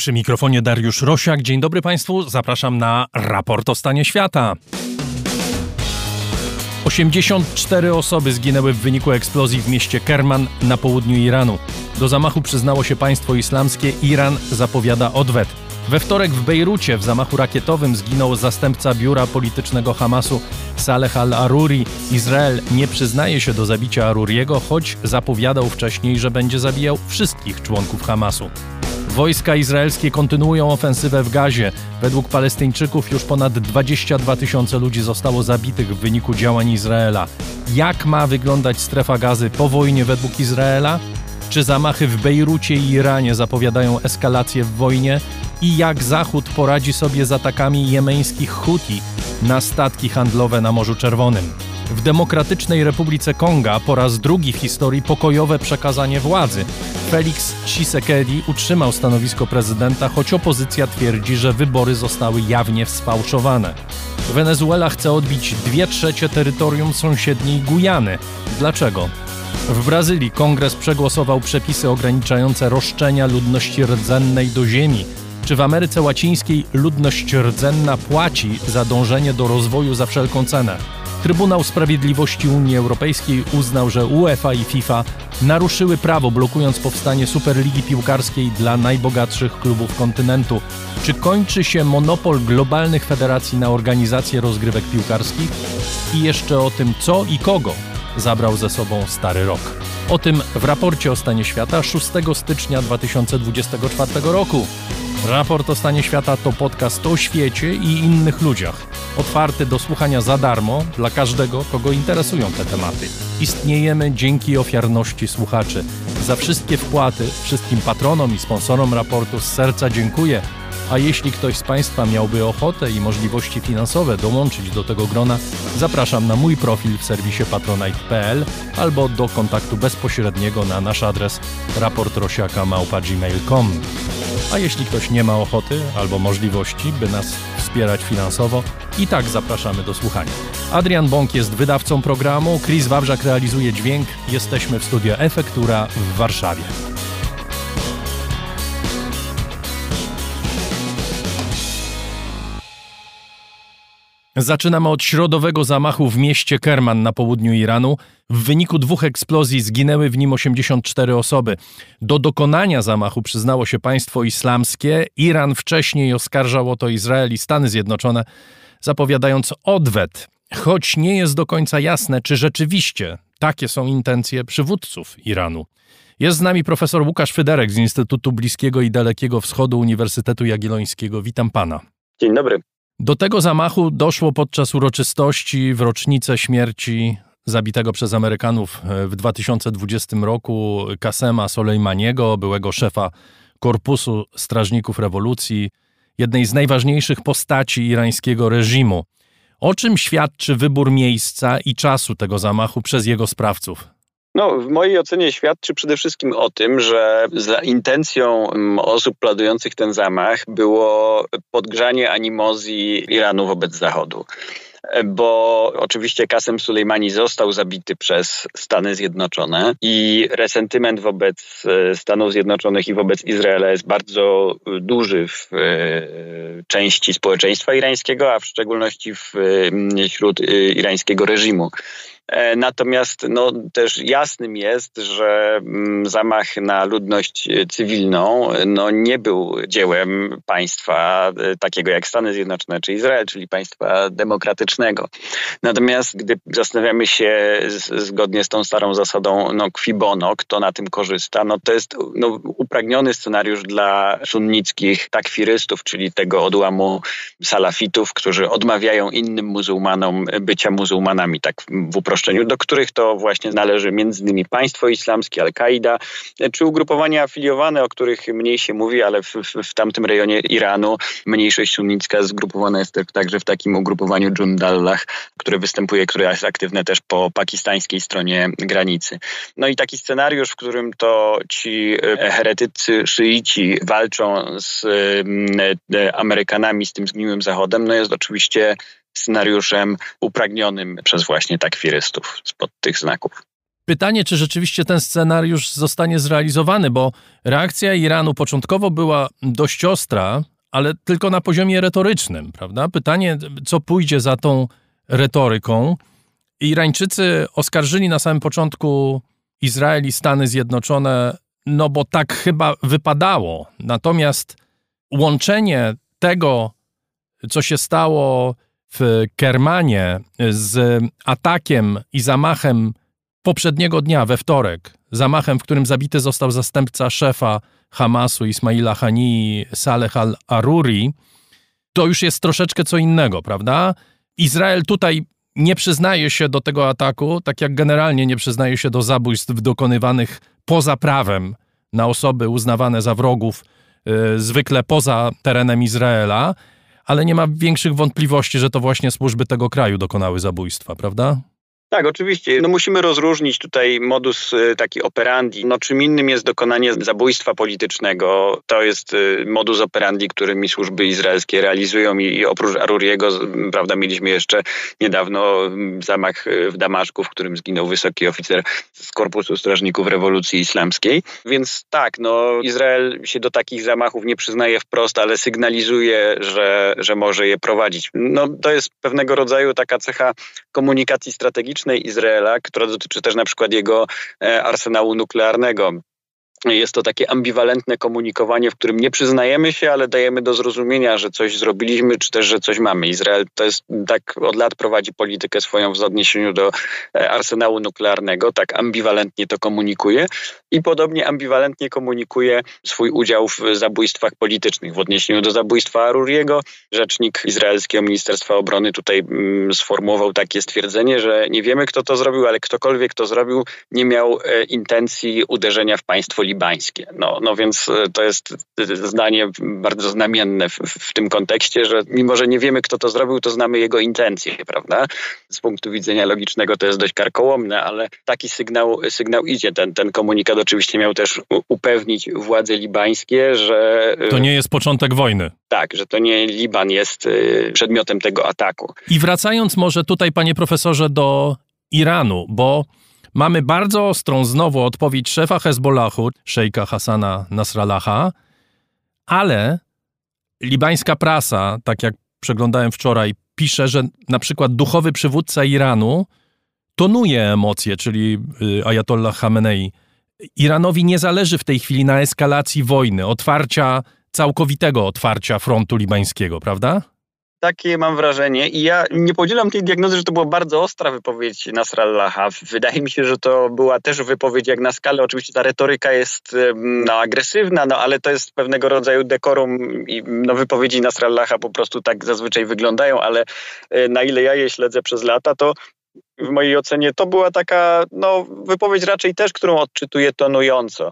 Przy mikrofonie Dariusz Rosiak. Dzień dobry Państwu. Zapraszam na raport o stanie świata. 84 osoby zginęły w wyniku eksplozji w mieście Kerman na południu Iranu. Do zamachu przyznało się państwo islamskie. Iran zapowiada odwet. We wtorek w Bejrucie w zamachu rakietowym zginął zastępca biura politycznego Hamasu Saleh al-Aruri. Izrael nie przyznaje się do zabicia Aruriego, choć zapowiadał wcześniej, że będzie zabijał wszystkich członków Hamasu. Wojska izraelskie kontynuują ofensywę w Gazie. Według Palestyńczyków już ponad 22 tysiące ludzi zostało zabitych w wyniku działań Izraela. Jak ma wyglądać strefa gazy po wojnie według Izraela? Czy zamachy w Bejrucie i Iranie zapowiadają eskalację w wojnie? I jak Zachód poradzi sobie z atakami jemeńskich Huti na statki handlowe na Morzu Czerwonym? W Demokratycznej Republice Konga po raz drugi w historii pokojowe przekazanie władzy. Felix Tshisekedi utrzymał stanowisko prezydenta, choć opozycja twierdzi, że wybory zostały jawnie sfałszowane. Wenezuela chce odbić dwie trzecie terytorium sąsiedniej Gujany. Dlaczego? W Brazylii kongres przegłosował przepisy ograniczające roszczenia ludności rdzennej do ziemi. Czy w Ameryce Łacińskiej ludność rdzenna płaci za dążenie do rozwoju za wszelką cenę? Trybunał Sprawiedliwości Unii Europejskiej uznał, że UEFA i FIFA naruszyły prawo, blokując powstanie Superligi Piłkarskiej dla najbogatszych klubów kontynentu. Czy kończy się monopol globalnych federacji na organizację rozgrywek piłkarskich? I jeszcze o tym, co i kogo zabrał ze sobą Stary Rok. O tym w raporcie o stanie świata 6 stycznia 2024 roku. Raport o stanie świata to podcast o świecie i innych ludziach. Otwarty do słuchania za darmo dla każdego, kogo interesują te tematy. Istniejemy dzięki ofiarności słuchaczy. Za wszystkie wpłaty, wszystkim patronom i sponsorom raportu z serca dziękuję. A jeśli ktoś z Państwa miałby ochotę i możliwości finansowe dołączyć do tego grona, zapraszam na mój profil w serwisie patronite.pl albo do kontaktu bezpośredniego na nasz adres raportrosiaka.gmail.com. A jeśli ktoś nie ma ochoty albo możliwości, by nas wspierać finansowo, i tak zapraszamy do słuchania. Adrian Bąk jest wydawcą programu, Chris Wawrzak realizuje dźwięk, jesteśmy w studio Efektura w Warszawie. Zaczynamy od środowego zamachu w mieście Kerman na południu Iranu. W wyniku dwóch eksplozji zginęły w nim 84 osoby. Do dokonania zamachu przyznało się państwo islamskie. Iran wcześniej oskarżał o to Izrael i Stany Zjednoczone, zapowiadając odwet, choć nie jest do końca jasne, czy rzeczywiście takie są intencje przywódców Iranu. Jest z nami profesor Łukasz Fyderek z Instytutu Bliskiego i Dalekiego Wschodu Uniwersytetu Jagiellońskiego. Witam pana. Dzień dobry. Do tego zamachu doszło podczas uroczystości w rocznicę śmierci zabitego przez Amerykanów e, w 2020 roku Kasema Soleimaniego, byłego szefa Korpusu Strażników Rewolucji, jednej z najważniejszych postaci irańskiego reżimu. O czym świadczy wybór miejsca i czasu tego zamachu przez jego sprawców? No, w mojej ocenie świadczy przede wszystkim o tym, że intencją mm, osób planujących ten zamach było podgrzanie animozji Iranu wobec Zachodu bo oczywiście Kasem Sulejmani został zabity przez Stany Zjednoczone i resentyment wobec e, Stanów Zjednoczonych i wobec Izraela jest bardzo duży w e, części społeczeństwa irańskiego, a w szczególności wśród e, irańskiego reżimu. E, natomiast no, też jasnym jest, że mm, zamach na ludność cywilną no, nie był dziełem państwa e, takiego jak Stany Zjednoczone czy Izrael, czyli państwa demokratycznego. Natomiast gdy zastanawiamy się zgodnie z tą starą zasadą no, qui bono, kto na tym korzysta, no, to jest no, upragniony scenariusz dla sunnickich takwirystów, czyli tego odłamu salafitów, którzy odmawiają innym muzułmanom bycia muzułmanami, tak w uproszczeniu do których to właśnie należy między innymi państwo islamskie, Al-Kaida, czy ugrupowania afiliowane, o których mniej się mówi, ale w, w, w tamtym rejonie Iranu mniejszość sunnicka zgrupowana jest także w takim ugrupowaniu Jundallah, które występuje, które jest aktywne też po pakistańskiej stronie granicy. No i taki scenariusz, w którym to ci e, heretycy szyici walczą z e, Amerykanami, z tym zgniłym Zachodem, no jest oczywiście scenariuszem upragnionym przez właśnie takwirystów spod tych znaków. Pytanie, czy rzeczywiście ten scenariusz zostanie zrealizowany, bo reakcja Iranu początkowo była dość ostra, ale tylko na poziomie retorycznym, prawda? Pytanie, co pójdzie za tą retoryką. Irańczycy oskarżyli na samym początku Izrael i Stany Zjednoczone, no bo tak chyba wypadało. Natomiast łączenie tego, co się stało w Kermanie z atakiem i zamachem poprzedniego dnia, we wtorek, zamachem, w którym zabity został zastępca szefa Hamasu Ismaila Hani Saleh al-Aruri, to już jest troszeczkę co innego, prawda? Izrael tutaj nie przyznaje się do tego ataku, tak jak generalnie nie przyznaje się do zabójstw dokonywanych poza prawem na osoby uznawane za wrogów, yy, zwykle poza terenem Izraela, ale nie ma większych wątpliwości, że to właśnie służby tego kraju dokonały zabójstwa, prawda? Tak, oczywiście. No musimy rozróżnić tutaj modus y, taki operandi. No czym innym jest dokonanie zabójstwa politycznego. To jest y, modus operandi, którymi służby izraelskie realizują i, oprócz Aruriego, prawda, mieliśmy jeszcze niedawno mm, zamach y, w Damaszku, w którym zginął wysoki oficer z Korpusu Strażników Rewolucji Islamskiej. Więc tak, no Izrael się do takich zamachów nie przyznaje wprost, ale sygnalizuje, że, że może je prowadzić. No to jest pewnego rodzaju taka cecha komunikacji strategicznej, Izraela, która dotyczy też na przykład jego e, arsenału nuklearnego jest to takie ambiwalentne komunikowanie, w którym nie przyznajemy się, ale dajemy do zrozumienia, że coś zrobiliśmy, czy też, że coś mamy. Izrael to jest tak od lat prowadzi politykę swoją w odniesieniu do e, arsenału nuklearnego, tak ambiwalentnie to komunikuje i podobnie ambiwalentnie komunikuje swój udział w zabójstwach politycznych. W odniesieniu do zabójstwa Aruriego, rzecznik izraelskiego Ministerstwa Obrony tutaj mm, sformułował takie stwierdzenie, że nie wiemy, kto to zrobił, ale ktokolwiek to zrobił, nie miał e, intencji uderzenia w państwo libańskie. No, no więc e, to jest zdanie bardzo znamienne w, w, tym kontekście, że mimo, że nie wiemy, kto to zrobił, to znamy jego intencje, prawda? Z punktu widzenia logicznego to jest dość karkołomne, ale taki sygnał, sygnał idzie. Ten, ten komunikat oczywiście miał też upewnić władze libańskie, że... E, to nie jest początek wojny. Tak, że to nie Liban jest e, przedmiotem tego ataku. I wracając może tutaj, panie profesorze, do Iranu, bo Mamy bardzo ostrą znowu odpowiedź szefa Hezbollahu, szejka Hasana Nasrallaha, ale libańska prasa, tak jak przeglądałem wczoraj, pisze, że na przykład duchowy przywódca Iranu tonuje emocje, czyli y, Ayatollah Khamenei. Iranowi nie zależy w tej chwili na eskalacji wojny, otwarcia, całkowitego otwarcia frontu libańskiego, prawda? Takie mam wrażenie i ja nie podzielam tej diagnozy, że to była bardzo ostra wypowiedź Nasrallaha. Wydaje mi się, że to była też wypowiedź jak na skalę. Oczywiście ta retoryka jest no, agresywna, no, ale to jest pewnego rodzaju dekorum i no, wypowiedzi Nasrallaha po prostu tak zazwyczaj wyglądają, ale e, na ile ja je śledzę przez lata, to w mojej ocenie to była taka no, wypowiedź raczej też, którą odczytuję tonująco.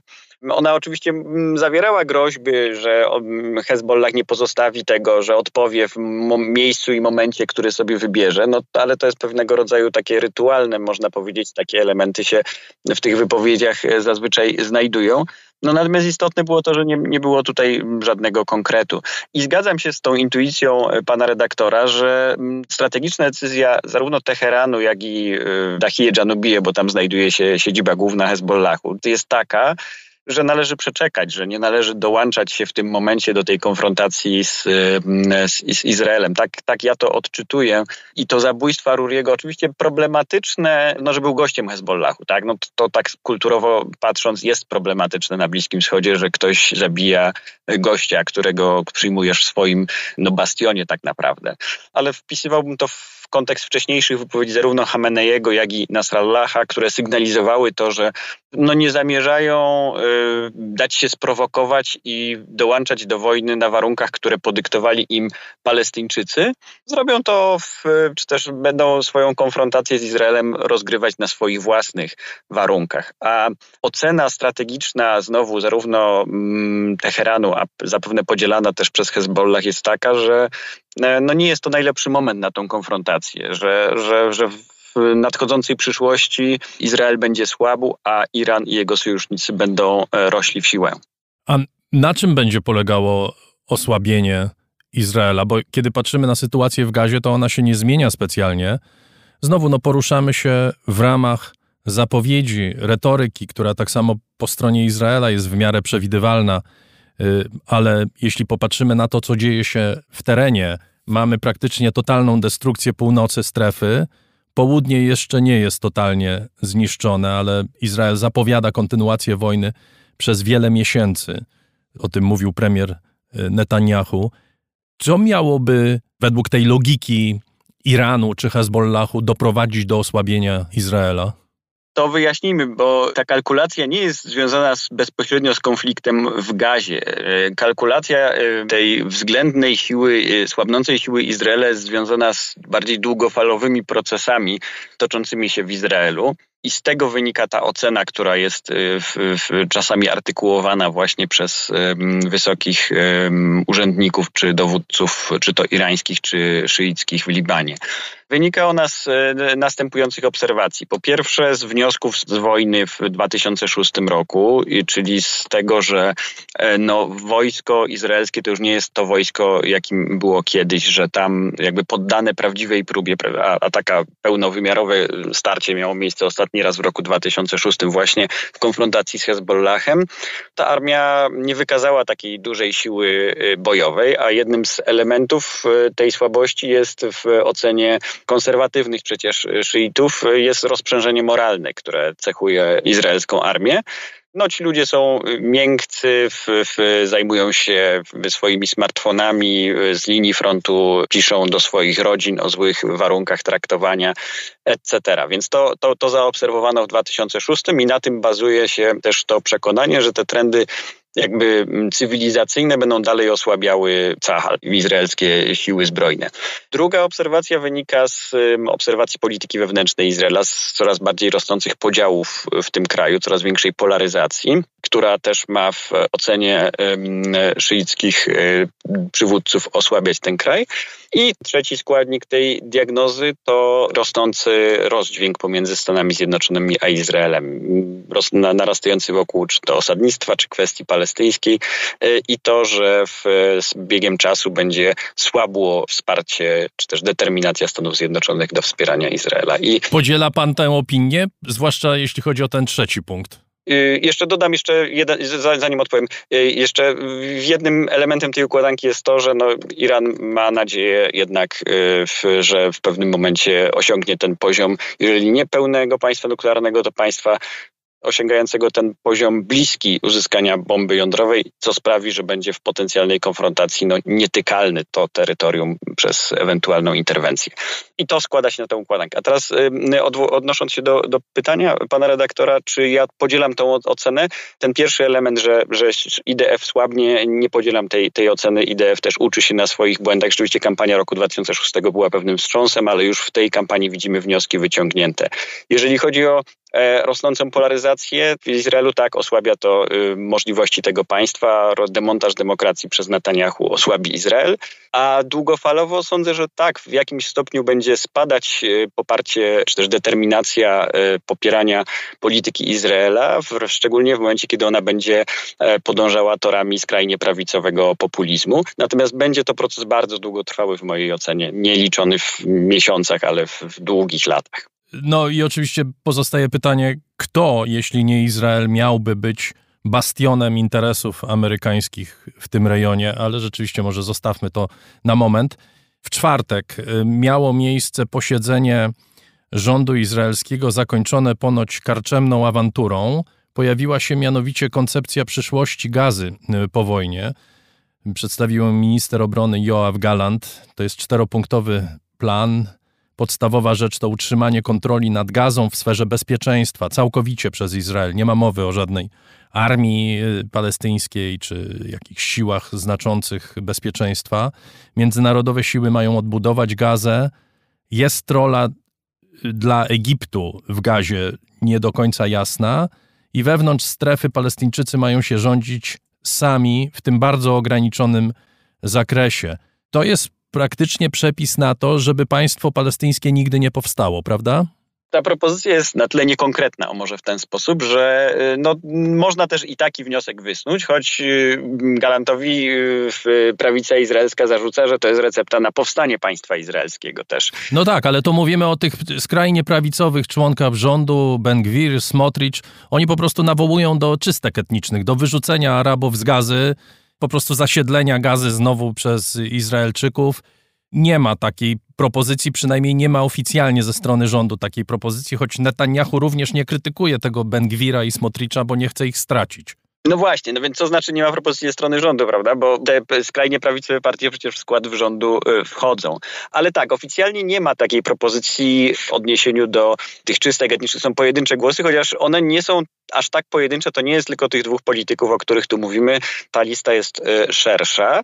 Ona oczywiście mm, zawierała groźby, że mm, Hezbollah nie pozostawi tego, że odpowie w miejscu i momencie, który sobie wybierze, no ale to jest pewnego rodzaju takie rytualne, można powiedzieć, takie elementy się w tych wypowiedziach e, zazwyczaj znajdują. No natomiast istotne było to, że nie, nie było tutaj żadnego konkretu. I zgadzam się z tą intuicją e, pana redaktora, że mm, strategiczna decyzja zarówno Teheranu, jak i e, Dahije Janubije, bo tam znajduje się siedziba główna Hezbollahu, jest taka, że należy przeczekać, że nie należy dołączać się w tym momencie do tej konfrontacji z, mm, z, z Izraelem. Tak, tak ja to odczytuję. I to zabójstwo Aruriego oczywiście problematyczne, no, że był gościem Hezbollahu. Tak? No, to, to tak kulturowo patrząc jest problematyczne na Bliskim Wschodzie, że ktoś zabija gościa, którego przyjmujesz w swoim no, bastionie tak naprawdę. Ale wpisywałbym to w kontekst wcześniejszych wypowiedzi zarówno Hameneiego, jak i Nasrallaha, które sygnalizowały to, że no nie zamierzają y, dać się sprowokować i dołączać do wojny na warunkach, które podyktowali im Palestyńczycy. Zrobią to, w, czy też będą swoją konfrontację z Izraelem rozgrywać na swoich własnych warunkach. A ocena strategiczna znowu zarówno mm, Teheranu, a zapewne podzielana też przez Hezbollah jest taka, że no nie jest to najlepszy moment na tą konfrontację, że, że, że w nadchodzącej przyszłości Izrael będzie słabł, a Iran i jego sojusznicy będą e, rośli w siłę. A na czym będzie polegało osłabienie Izraela? Bo kiedy patrzymy na sytuację w gazie, to ona się nie zmienia specjalnie. Znowu no, poruszamy się w ramach zapowiedzi, retoryki, która tak samo po stronie Izraela jest w miarę przewidywalna, y, ale jeśli popatrzymy na to, co dzieje się w terenie, mamy praktycznie totalną destrukcję północy strefy. Południe jeszcze nie jest totalnie zniszczone, ale Izrael zapowiada kontynuację wojny przez wiele miesięcy. O tym mówił premier y, Netanyahu. Co miałoby według tej logiki Iranu czy Hezbollahu doprowadzić do osłabienia Izraela? To wyjaśnijmy, bo ta kalkulacja nie jest związana z, bezpośrednio z konfliktem w gazie. E, kalkulacja e, tej względnej siły, e, słabnącej siły Izraela jest związana z bardziej długofalowymi procesami toczącymi się w Izraelu. I z tego wynika ta ocena, która jest w, w, czasami artykułowana właśnie przez wysokich urzędników czy dowódców, czy to irańskich, czy szyickich w Libanie. Wynika ona z e, następujących obserwacji. Po pierwsze z wniosków z wojny w 2006 roku, czyli z tego, że e, no, wojsko izraelskie to już nie jest to wojsko, jakim było kiedyś, że tam jakby poddane prawdziwej próbie, a, taka pełnowymiarowe starcie miało miejsce ostatni raz w roku 2006 właśnie w konfrontacji z Hezbollahem, ta armia nie wykazała takiej dużej siły e, bojowej, a jednym z elementów tej słabości jest w ocenie konserwatywnych przecież szyitów jest rozprzężenie moralne, które cechuje izraelską armię. No, ci ludzie są miękcy, w, w, zajmują się swoimi smartfonami, z linii frontu piszą do swoich rodzin o złych warunkach traktowania, etc. Więc to, to, to zaobserwowano w 2006 i na tym bazuje się też to przekonanie, że te trendy jakby mm, cywilizacyjne będą dalej osłabiały Cahal, izraelskie siły zbrojne. Druga obserwacja wynika z obserwacji polityki wewnętrznej Izraela, z coraz bardziej rosnących podziałów w tym kraju, coraz większej polaryzacji, która też ma w ocenie szyickich y, przywódców osłabiać ten kraj. I trzeci składnik tej diagnozy to rosnący rozdźwięk pomiędzy Stanami Zjednoczonymi a Izraelem. Narastający wokół czy to osadnictwa, czy kwestii palestyńskiej y, i to, że w, z biegiem czasu będzie słabło wsparcie, czy też determinacja Stanów Zjednoczonych do wspierania Izraela. I Podziela pan tę opinię, zwłaszcza jeśli chodzi o ten trzeci punkt? Y, jeszcze dodam jeszcze, jeden, zanim odpowiem, y, jeszcze jednym elementem tej układanki jest to, że no, Iran ma nadzieję jednak, y, że w pewnym momencie osiągnie ten poziom, jeżeli nie pełnego państwa nuklearnego, to państwa osiągającego ten poziom bliski uzyskania bomby jądrowej, co sprawi, że będzie w potencjalnej konfrontacji no, nietykalny to terytorium przez ewentualną interwencję. I to składa się na tę układankę. A teraz odnosząc się do, do pytania pana redaktora, czy ja podzielam tą ocenę, ten pierwszy element, że, że IDF słabnie, nie podzielam tej, tej oceny. IDF też uczy się na swoich błędach. Rzeczywiście kampania roku 2006 była pewnym wstrząsem, ale już w tej kampanii widzimy wnioski wyciągnięte. Jeżeli chodzi o rosnącą polaryzację. W Izraelu tak osłabia to y, możliwości tego państwa. Demontaż demokracji przez Netanyahu osłabi Izrael, a długofalowo sądzę, że tak, w jakimś stopniu będzie spadać y, poparcie, czy też determinacja y, popierania polityki Izraela, szczególnie w momencie, kiedy ona będzie e, podążała torami skrajnie prawicowego populizmu. Natomiast będzie to proces bardzo długotrwały w mojej ocenie, nie liczony w miesiącach, ale w, w długich latach. No i oczywiście pozostaje pytanie, kto, jeśli nie Izrael, miałby być bastionem interesów amerykańskich w tym rejonie, ale rzeczywiście może zostawmy to na moment. W czwartek y, miało miejsce posiedzenie rządu izraelskiego zakończone ponoć karczemną awanturą. Pojawiła się mianowicie koncepcja przyszłości gazy y, po wojnie. Przedstawił minister obrony Joab Galant. To jest czteropunktowy plan Podstawowa rzecz to utrzymanie kontroli nad gazą w sferze bezpieczeństwa, całkowicie przez Izrael. Nie ma mowy o żadnej armii y, palestyńskiej czy jakichś siłach znaczących bezpieczeństwa. Międzynarodowe siły mają odbudować gazę. Jest rola y, dla Egiptu w gazie nie do końca jasna i wewnątrz strefy Palestyńczycy mają się rządzić sami w tym bardzo ograniczonym zakresie. To jest praktycznie przepis na to, żeby państwo palestyńskie nigdy nie powstało, prawda? ta propozycja jest na tyle niekonkretna, o może w ten sposób, że y, no, można też i taki wniosek wysnuć, choć y, Galantowi y, prawica izraelska zarzuca, że to jest recepta na powstanie państwa izraelskiego też. No tak, ale to mówimy o tych skrajnie prawicowych członkach rządu, Ben Gwir, Smotrich. Oni po prostu nawołują do czystek etnicznych, do wyrzucenia Arabów z gazy, po prostu zasiedlenia gazy znowu przez Izraelczyków nie ma takiej propozycji, przynajmniej nie ma oficjalnie ze strony rządu takiej propozycji, choć Netanyahu również nie krytykuje tego Bengwira i Smotricza, bo nie chce ich stracić. No właśnie, no więc co znaczy nie ma propozycji ze strony rządu, prawda? Bo te skrajnie prawicowe partie przecież w skład rządu y, wchodzą. Ale tak, oficjalnie nie ma takiej propozycji w odniesieniu do tych czystek etnicznych. Są pojedyncze głosy, chociaż one nie są aż tak pojedyncze. To nie jest tylko tych dwóch polityków, o których tu mówimy. Ta lista jest y, szersza.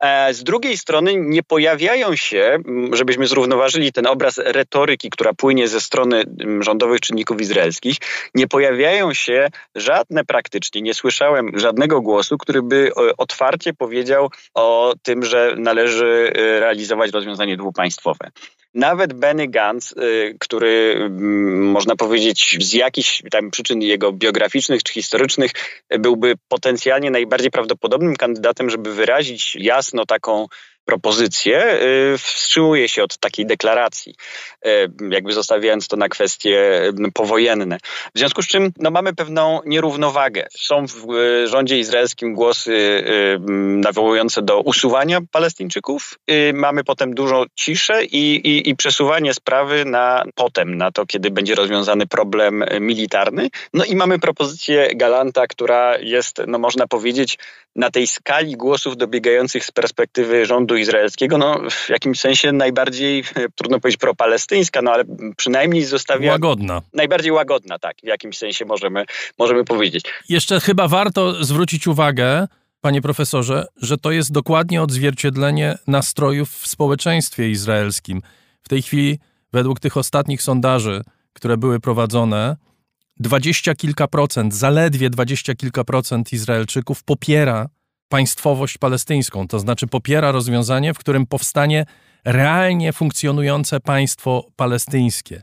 E, z drugiej strony nie pojawiają się, żebyśmy zrównoważyli ten obraz retoryki, która płynie ze strony rządowych czynników izraelskich, nie pojawiają się żadne praktycznie, nie słyszałem żadnego głosu, który by otwarcie powiedział o tym, że należy e, realizować rozwiązanie dwupaństwowe. Nawet Benny Gantz, y, który mm, można powiedzieć z jakichś tam przyczyn jego biograficznych czy historycznych byłby potencjalnie najbardziej prawdopodobnym kandydatem, żeby wyrazić jasno taką propozycję, y, wstrzymuje się od takiej deklaracji, y, jakby zostawiając to na kwestie y, powojenne. W związku z czym no, mamy pewną nierównowagę. Są w rządzie izraelskim głosy nawołujące do usuwania Palestyńczyków. Mamy potem dużo ciszę i, i, i przesuwanie sprawy na potem, na to, kiedy będzie rozwiązany problem militarny. No i mamy propozycję Galanta, która jest, no można powiedzieć, na tej skali głosów dobiegających z perspektywy rządu izraelskiego, no w jakimś sensie najbardziej, trudno powiedzieć propalestyńska, no ale przynajmniej zostawia... Łagodna. Najbardziej łagodna, tak, w jakimś sensie możemy, możemy powiedzieć. Jeszcze chyba warto zwrócić uwagę, panie profesorze, że to jest dokładnie odzwierciedlenie nastrojów w społeczeństwie izraelskim. W tej chwili, według tych ostatnich sondaży, które były prowadzone, dwadzieścia kilka procent, zaledwie dwadzieścia kilka procent Izraelczyków popiera państwowość palestyńską, to znaczy popiera rozwiązanie, w którym powstanie realnie funkcjonujące państwo palestyńskie.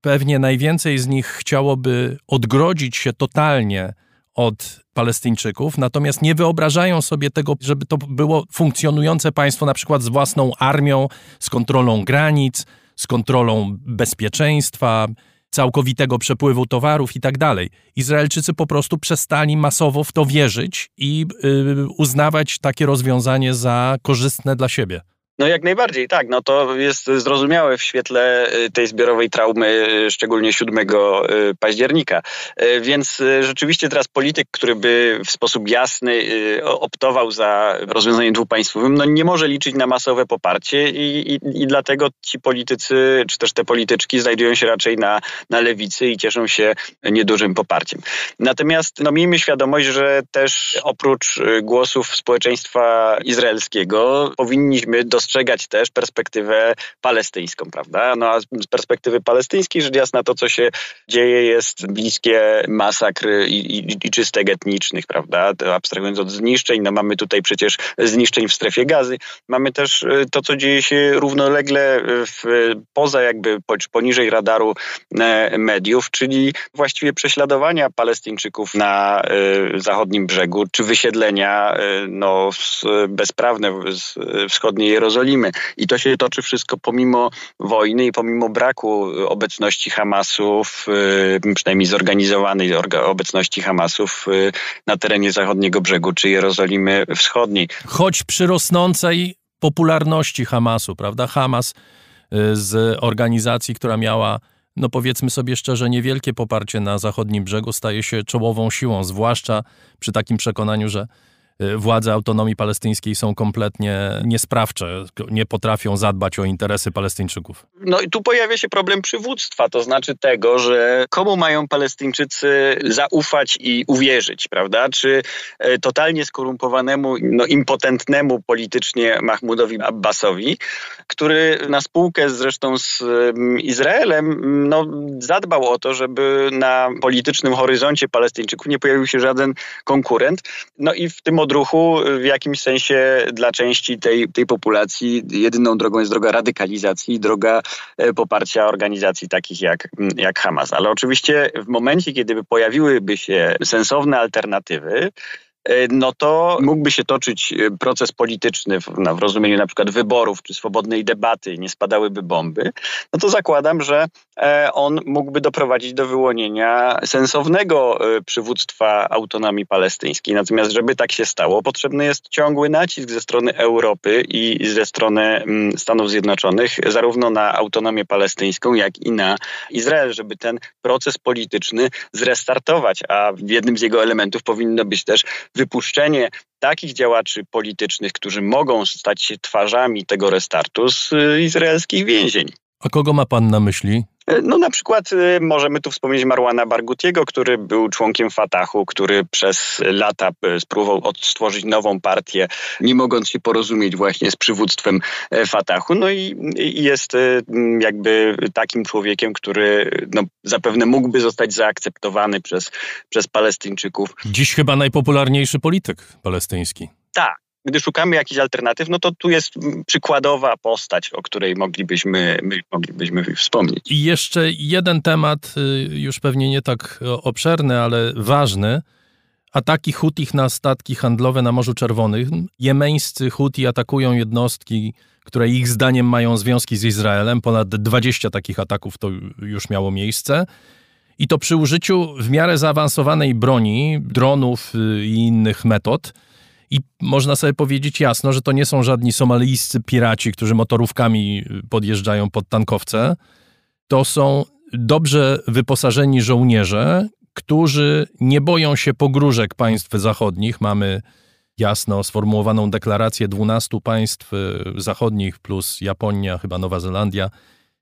Pewnie najwięcej z nich chciałoby odgrodzić się totalnie od Palestyńczyków, natomiast nie wyobrażają sobie tego, żeby to było funkcjonujące państwo, na przykład z własną armią, z kontrolą granic, z kontrolą bezpieczeństwa, całkowitego przepływu towarów i tak dalej. Izraelczycy po prostu przestali masowo w to wierzyć i y, uznawać takie rozwiązanie za korzystne dla siebie. No jak najbardziej, tak. No to jest zrozumiałe w świetle y, tej zbiorowej traumy, y, szczególnie 7 y, października. Więc rzeczywiście teraz polityk, który by w sposób jasny optował za rozwiązaniem dwupaństwowym, no nie może liczyć na masowe poparcie i, i, i dlatego ci politycy, czy też te polityczki znajdują się raczej na, na lewicy i cieszą się niedużym poparciem. Natomiast no miejmy świadomość, że też oprócz głosów społeczeństwa izraelskiego powinniśmy dostrzegać dostrzegać też perspektywę palestyńską, prawda? No a z perspektywy palestyńskiej, rzecz jasna, to co się dzieje jest bliskie masakr i, i, i czystek etnicznych, prawda? To abstrahując od zniszczeń, no mamy tutaj przecież zniszczeń w strefie gazy. Mamy też y, to, co dzieje się równolegle w, poza jakby poniżej radaru e, mediów, czyli właściwie prześladowania Palestyńczyków na y, zachodnim brzegu, czy wysiedlenia y, no, bezprawne wschodniej Jerozolimy Jerozolimy. I to się toczy wszystko pomimo wojny i pomimo braku obecności Hamasów, przynajmniej zorganizowanej obecności Hamasów na terenie zachodniego brzegu czy Jerozolimy Wschodniej. Choć przy rosnącej popularności Hamasu, prawda? Hamas y, z organizacji, która miała no powiedzmy sobie szczerze, niewielkie poparcie na zachodnim brzegu staje się czołową siłą, zwłaszcza przy takim przekonaniu, że Y, władze autonomii palestyńskiej są kompletnie niesprawcze, nie potrafią zadbać o interesy Palestyńczyków. No i tu pojawia się problem przywództwa, to znaczy tego, że komu mają Palestyńczycy zaufać i uwierzyć, prawda? Czy e, totalnie skorumpowanemu, no impotentnemu politycznie Mahmudowi Abbasowi, który na spółkę zresztą z Izraelem no, zadbał o to, żeby na politycznym horyzoncie Palestyńczyków nie pojawił się żaden konkurent. No i w tym odruchu w jakimś sensie dla części tej, tej populacji jedyną drogą jest droga radykalizacji, droga e, poparcia organizacji takich jak, jak Hamas. Ale oczywiście w momencie, kiedy pojawiłyby się sensowne alternatywy, no to mógłby się toczyć e, proces polityczny w, no, w rozumieniu na przykład wyborów czy swobodnej debaty, nie spadałyby bomby, no to zakładam, że e, on mógłby doprowadzić do wyłonienia sensownego przywództwa autonomii palestyńskiej. Natomiast, żeby tak się stało, potrzebny jest ciągły nacisk ze strony Europy i ze strony mm, Stanów Zjednoczonych, zarówno na autonomię palestyńską, jak i na Izrael, żeby ten proces polityczny zrestartować, a jednym z jego elementów powinno być też wypuszczenie takich działaczy politycznych, którzy mogą stać się twarzami tego restartu z y, izraelskich więzień. A kogo ma pan na myśli? No na przykład y, możemy tu wspomnieć Marwana Bargutiego, który był członkiem Fatahu, który przez lata y, spróbował odtworzyć nową partię, nie mogąc się porozumieć właśnie z przywództwem e, Fatahu. No i, jest y, jakby takim człowiekiem, który no, zapewne mógłby zostać zaakceptowany przez, przez Palestyńczyków. Dziś chyba najpopularniejszy polityk palestyński. Tak, gdy szukamy jakichś alternatyw, no to tu jest przykładowa postać, o której moglibyśmy, moglibyśmy wspomnieć. I jeszcze jeden temat, y, już pewnie nie tak obszerny, ale ważny. Ataki Hutich na statki handlowe na Morzu Czerwonym. Jemeńscy Huti atakują jednostki, które ich zdaniem mają związki z Izraelem. Ponad 20 takich ataków to już miało miejsce. I to przy użyciu w miarę zaawansowanej broni, dronów y, i innych metod – i można sobie powiedzieć jasno, że to nie są żadni somalijscy piraci, którzy motorówkami podjeżdżają pod tankowce. To są dobrze wyposażeni żołnierze, którzy nie boją się pogróżek państw zachodnich. Mamy jasno sformułowaną deklarację 12 państw zachodnich plus Japonia, chyba Nowa Zelandia.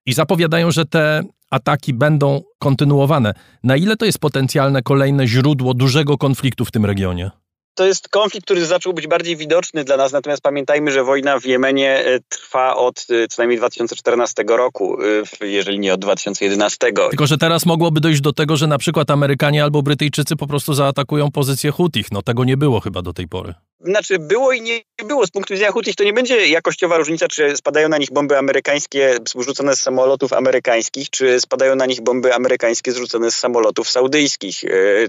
I zapowiadają, że te ataki będą kontynuowane. Na ile to jest potencjalne kolejne źródło dużego konfliktu w tym regionie? To jest konflikt, który zaczął być bardziej widoczny dla nas, natomiast pamiętajmy, że wojna w Jemenie e, trwa od e, co najmniej 2014 roku, e, jeżeli nie od 2011. Tylko, że teraz mogłoby dojść do tego, że na przykład Amerykanie albo Brytyjczycy po prostu zaatakują pozycję Hutich. No tego nie było chyba do tej pory. Znaczy było i nie było. Z punktu widzenia Hutich to nie będzie jakościowa różnica, czy spadają na nich bomby amerykańskie zrzucone z samolotów amerykańskich, czy spadają na nich bomby amerykańskie zrzucone z samolotów saudyjskich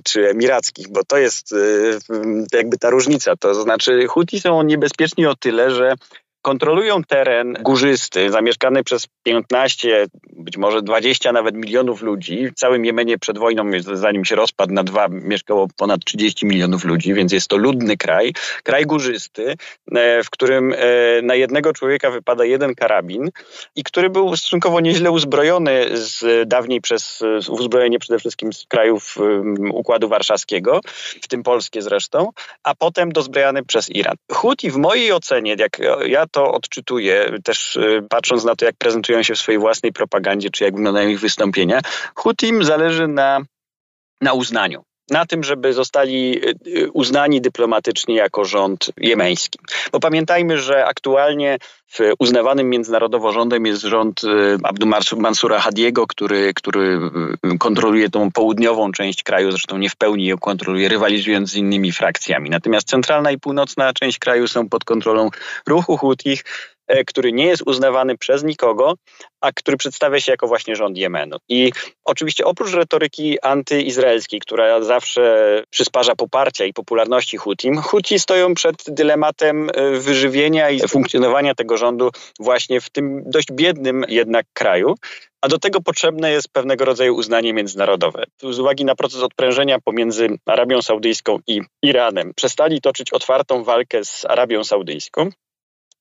czy emirackich, bo to jest jakby ta różnica. To znaczy Huti są niebezpieczni o tyle, że kontrolują teren górzysty, zamieszkany przez 15, być może 20 nawet milionów ludzi. W całym Jemenie przed wojną, zanim się rozpadł na dwa, mieszkało ponad 30 milionów ludzi, więc jest to ludny kraj, kraj górzysty, e, w którym e, na jednego człowieka wypada jeden karabin i który był stosunkowo nieźle uzbrojony z dawniej przez uzbrojenie przede wszystkim z krajów Układu Warszawskiego, w tym Polskie zresztą, a potem dozbrojany przez Iran. Huti w mojej ocenie, jak ja to odczytuję, też y, patrząc na to, jak prezentują się w swojej własnej propagandzie, czy jak wyglądają ich wystąpienia, Hutim zależy na, na uznaniu na tym, żeby zostali y, y, uznani dyplomatycznie jako rząd jemeński. Bo pamiętajmy, że aktualnie uznawanym międzynarodowo rządem jest rząd Abdu Mansura Hadiego, który, który kontroluje tą południową część kraju, zresztą nie w pełni ją kontroluje, rywalizując z innymi frakcjami. Natomiast centralna i północna część kraju są pod kontrolą ruchu Hutich, który nie jest uznawany przez nikogo, a który przedstawia się jako właśnie rząd Jemenu. I oczywiście oprócz retoryki antyizraelskiej, która zawsze przysparza poparcia i popularności Hutim, Huti stoją przed dylematem e, wyżywienia i funkcjonowania tego rządu właśnie w tym dość biednym jednak kraju. A do tego potrzebne jest pewnego rodzaju uznanie międzynarodowe. Z uwagi na proces odprężenia pomiędzy Arabią Saudyjską i Iranem, przestali toczyć otwartą walkę z Arabią Saudyjską,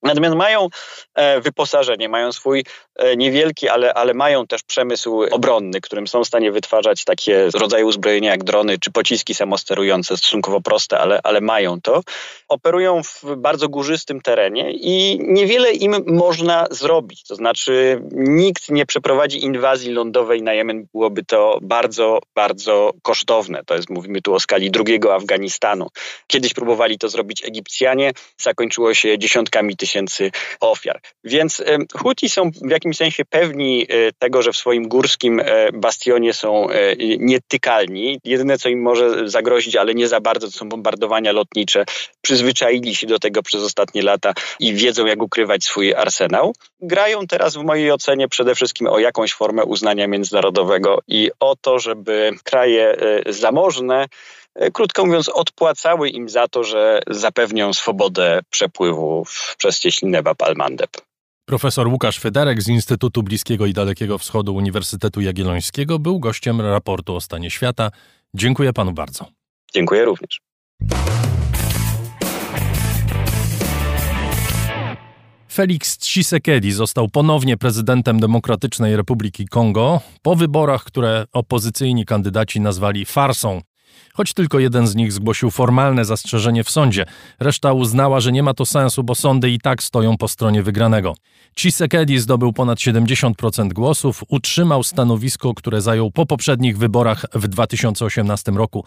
Natomiast mają e, wyposażenie, mają swój e, niewielki, ale, ale mają też przemysł obronny, którym są w stanie wytwarzać takie rodzaje uzbrojenia jak drony czy pociski samosterujące, stosunkowo proste, ale, ale mają to. Operują w bardzo górzystym terenie i niewiele im można zrobić. To znaczy, nikt nie przeprowadzi inwazji lądowej na Jemen, byłoby to bardzo, bardzo kosztowne. To jest, mówimy tu o skali drugiego Afganistanu. Kiedyś próbowali to zrobić Egipcjanie, zakończyło się dziesiątkami tysięcy tysięcy ofiar. Więc Huti są w jakimś sensie pewni tego, że w swoim górskim bastionie są nietykalni. Jedyne, co im może zagrozić, ale nie za bardzo, to są bombardowania lotnicze. Przyzwyczaili się do tego przez ostatnie lata i wiedzą, jak ukrywać swój arsenał. Grają teraz w mojej ocenie przede wszystkim o jakąś formę uznania międzynarodowego i o to, żeby kraje zamożne krótko mówiąc, odpłacały im za to, że zapewnią swobodę przepływu przez cieśninę Bab al-Mandeb. Profesor Łukasz Federek z Instytutu Bliskiego i Dalekiego Wschodu Uniwersytetu Jagiellońskiego był gościem raportu o stanie świata. Dziękuję panu bardzo. Dziękuję również. Felix Tshisekedi został ponownie prezydentem Demokratycznej Republiki Kongo po wyborach, które opozycyjni kandydaci nazwali farsą choć tylko jeden z nich zgłosił formalne zastrzeżenie w sądzie. Reszta uznała, że nie ma to sensu, bo sądy i tak stoją po stronie wygranego. Chisekedi zdobył ponad 70% głosów, utrzymał stanowisko, które zajął po poprzednich wyborach w 2018 roku.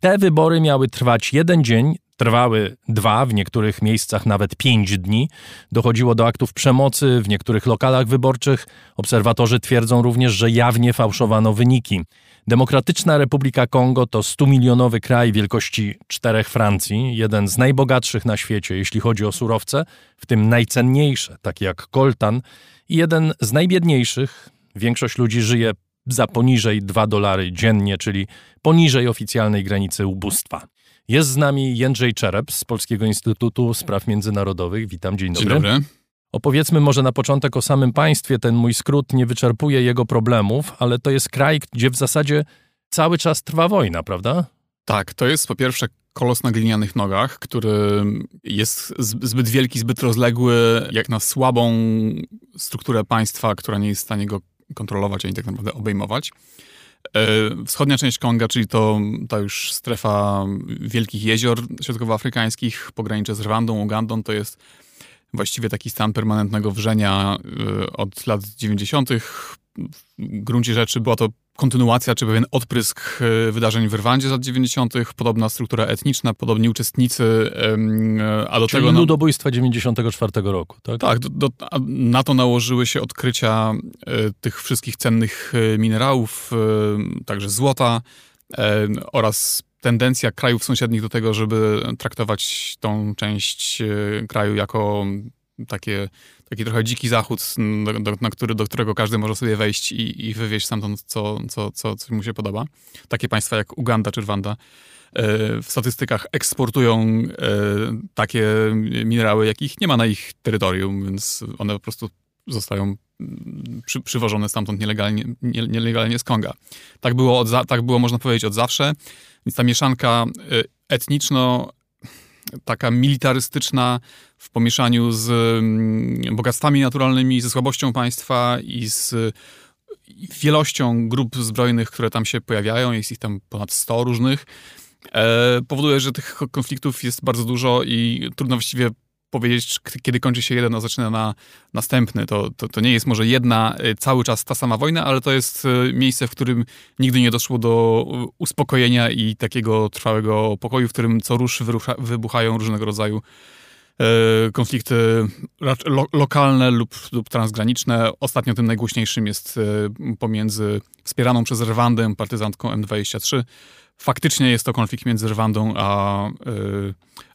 Te wybory miały trwać jeden dzień, trwały dwa, w niektórych miejscach nawet pięć dni. Dochodziło do aktów przemocy w niektórych lokalach wyborczych. Obserwatorzy twierdzą również, że jawnie fałszowano wyniki. Demokratyczna Republika Kongo to 100-milionowy kraj wielkości czterech Francji, jeden z najbogatszych na świecie, jeśli chodzi o surowce, w tym najcenniejsze, takie jak koltan, i jeden z najbiedniejszych. Większość ludzi żyje za poniżej 2 dolary dziennie, czyli poniżej oficjalnej granicy ubóstwa. Jest z nami Jędrzej Czerep z Polskiego Instytutu Spraw Międzynarodowych. Witam, dzień dobry. Dzień dobry. Opowiedzmy może na początek o samym państwie. Ten mój skrót nie wyczerpuje jego problemów, ale to jest kraj, gdzie w zasadzie cały czas trwa wojna, prawda? Tak, to jest po pierwsze kolos na glinianych nogach, który jest zbyt wielki, zbyt rozległy, jak na słabą strukturę państwa, która nie jest w stanie go kontrolować ani tak naprawdę obejmować. E, wschodnia część Konga, czyli to ta już strefa wielkich jezior środkowoafrykańskich, pogranicze z Rwandą, Ugandą, to jest właściwie taki stan permanentnego wrzenia y, od lat 90. W gruncie rzeczy była to kontynuacja, czy pewien odprysk y, wydarzeń w Rwandzie z lat 90., podobna struktura etniczna, podobni uczestnicy, a do Czyli tego... ludobójstwa 94 roku, tak? Tak, do, do, na to nałożyły się odkrycia y, tych wszystkich cennych minerałów, także złota oraz tendencja krajów sąsiednich do tego, żeby traktować tą część e, kraju jako takie, taki trochę dziki zachód, do, do, na który, do którego każdy może sobie wejść i, i wywieźć stamtąd, co, co, co, co mu się podoba. Takie państwa jak Uganda czy Rwanda e, w statystykach eksportują e, takie minerały, jakich nie ma na ich terytorium, więc one po prostu zostają przy, przywożone stamtąd nielegalnie, nie, nielegalnie z Konga. Tak było, od, tak było, można powiedzieć, od zawsze. Więc ta mieszanka y, etniczno, taka militarystyczna w pomieszaniu z mm, bogactwami naturalnymi, ze słabością państwa i z wielością grup zbrojnych, które tam się pojawiają, jest ich tam ponad 100 różnych, e, powoduje, że tych konfliktów jest bardzo dużo i trudno właściwie powiedzieć, kiedy kończy się jeden, a zaczyna na następny. To, to, to, nie jest może jedna y, cały czas ta sama wojna, ale to jest y, miejsce, w którym nigdy nie doszło do y, uspokojenia i takiego trwałego pokoju, w którym co rusz wyrucha, wybuchają różnego rodzaju konflikty lo, lokalne lub, lub transgraniczne. Ostatnio tym najgłośniejszym jest pomiędzy wspieraną przez Rwandę partyzantką M23. Faktycznie jest to konflikt między Rwandą a,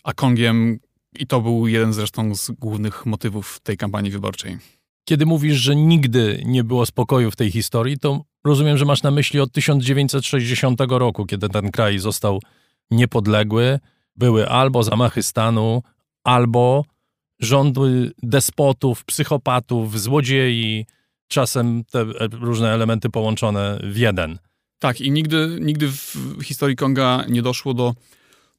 a Kongiem, i to był jeden zresztą z głównych motywów tej kampanii wyborczej. Kiedy mówisz, że nigdy nie było spokoju w tej historii, to rozumiem, że masz na myśli od 1960 roku, kiedy ten kraj został niepodległy. Były albo zamachy stanu, albo rządy despotów, psychopatów, złodziei, czasem te różne elementy połączone w jeden. Tak, i nigdy, nigdy w historii Konga nie doszło do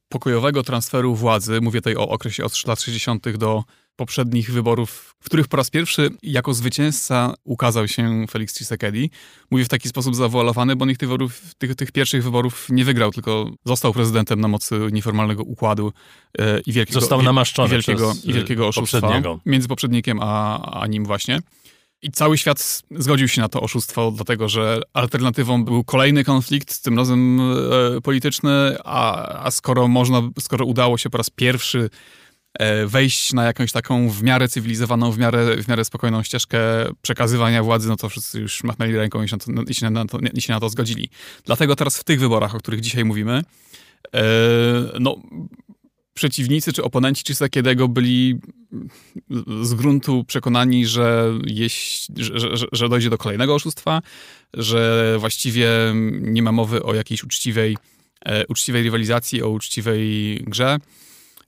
pokojowego transferu władzy, mówię tutaj o okresie od lat 60. do poprzednich wyborów, w których po raz pierwszy jako zwycięzca ukazał się Felix Tshisekedi. Mówię w taki sposób zawoalowany, bo nikt tych, wyborów, tych, tych pierwszych wyborów nie wygrał, tylko został prezydentem na mocy nieformalnego układu e, i wielkiego, został namaszczony i wielkiego, i wielkiego oszustwa między poprzednikiem a, a nim właśnie. I cały świat zgodził się na to oszustwo, dlatego że alternatywą był kolejny konflikt, tym razem e, polityczny, a, a skoro można, skoro udało się po raz pierwszy e, wejść na jakąś taką w miarę cywilizowaną, w miarę, w miarę spokojną ścieżkę przekazywania władzy, no to wszyscy już machnęli ręką i się to, i się na to, i się na to zgodzili. Dlatego teraz w tych wyborach, o których dzisiaj mówimy, e, no przeciwnicy czy oponenci Chisakiedego byli z gruntu przekonani, że, że, że, że, dojdzie do kolejnego oszustwa, że właściwie nie ma mowy o jakiejś uczciwej, e, uczciwej rywalizacji, o uczciwej grze.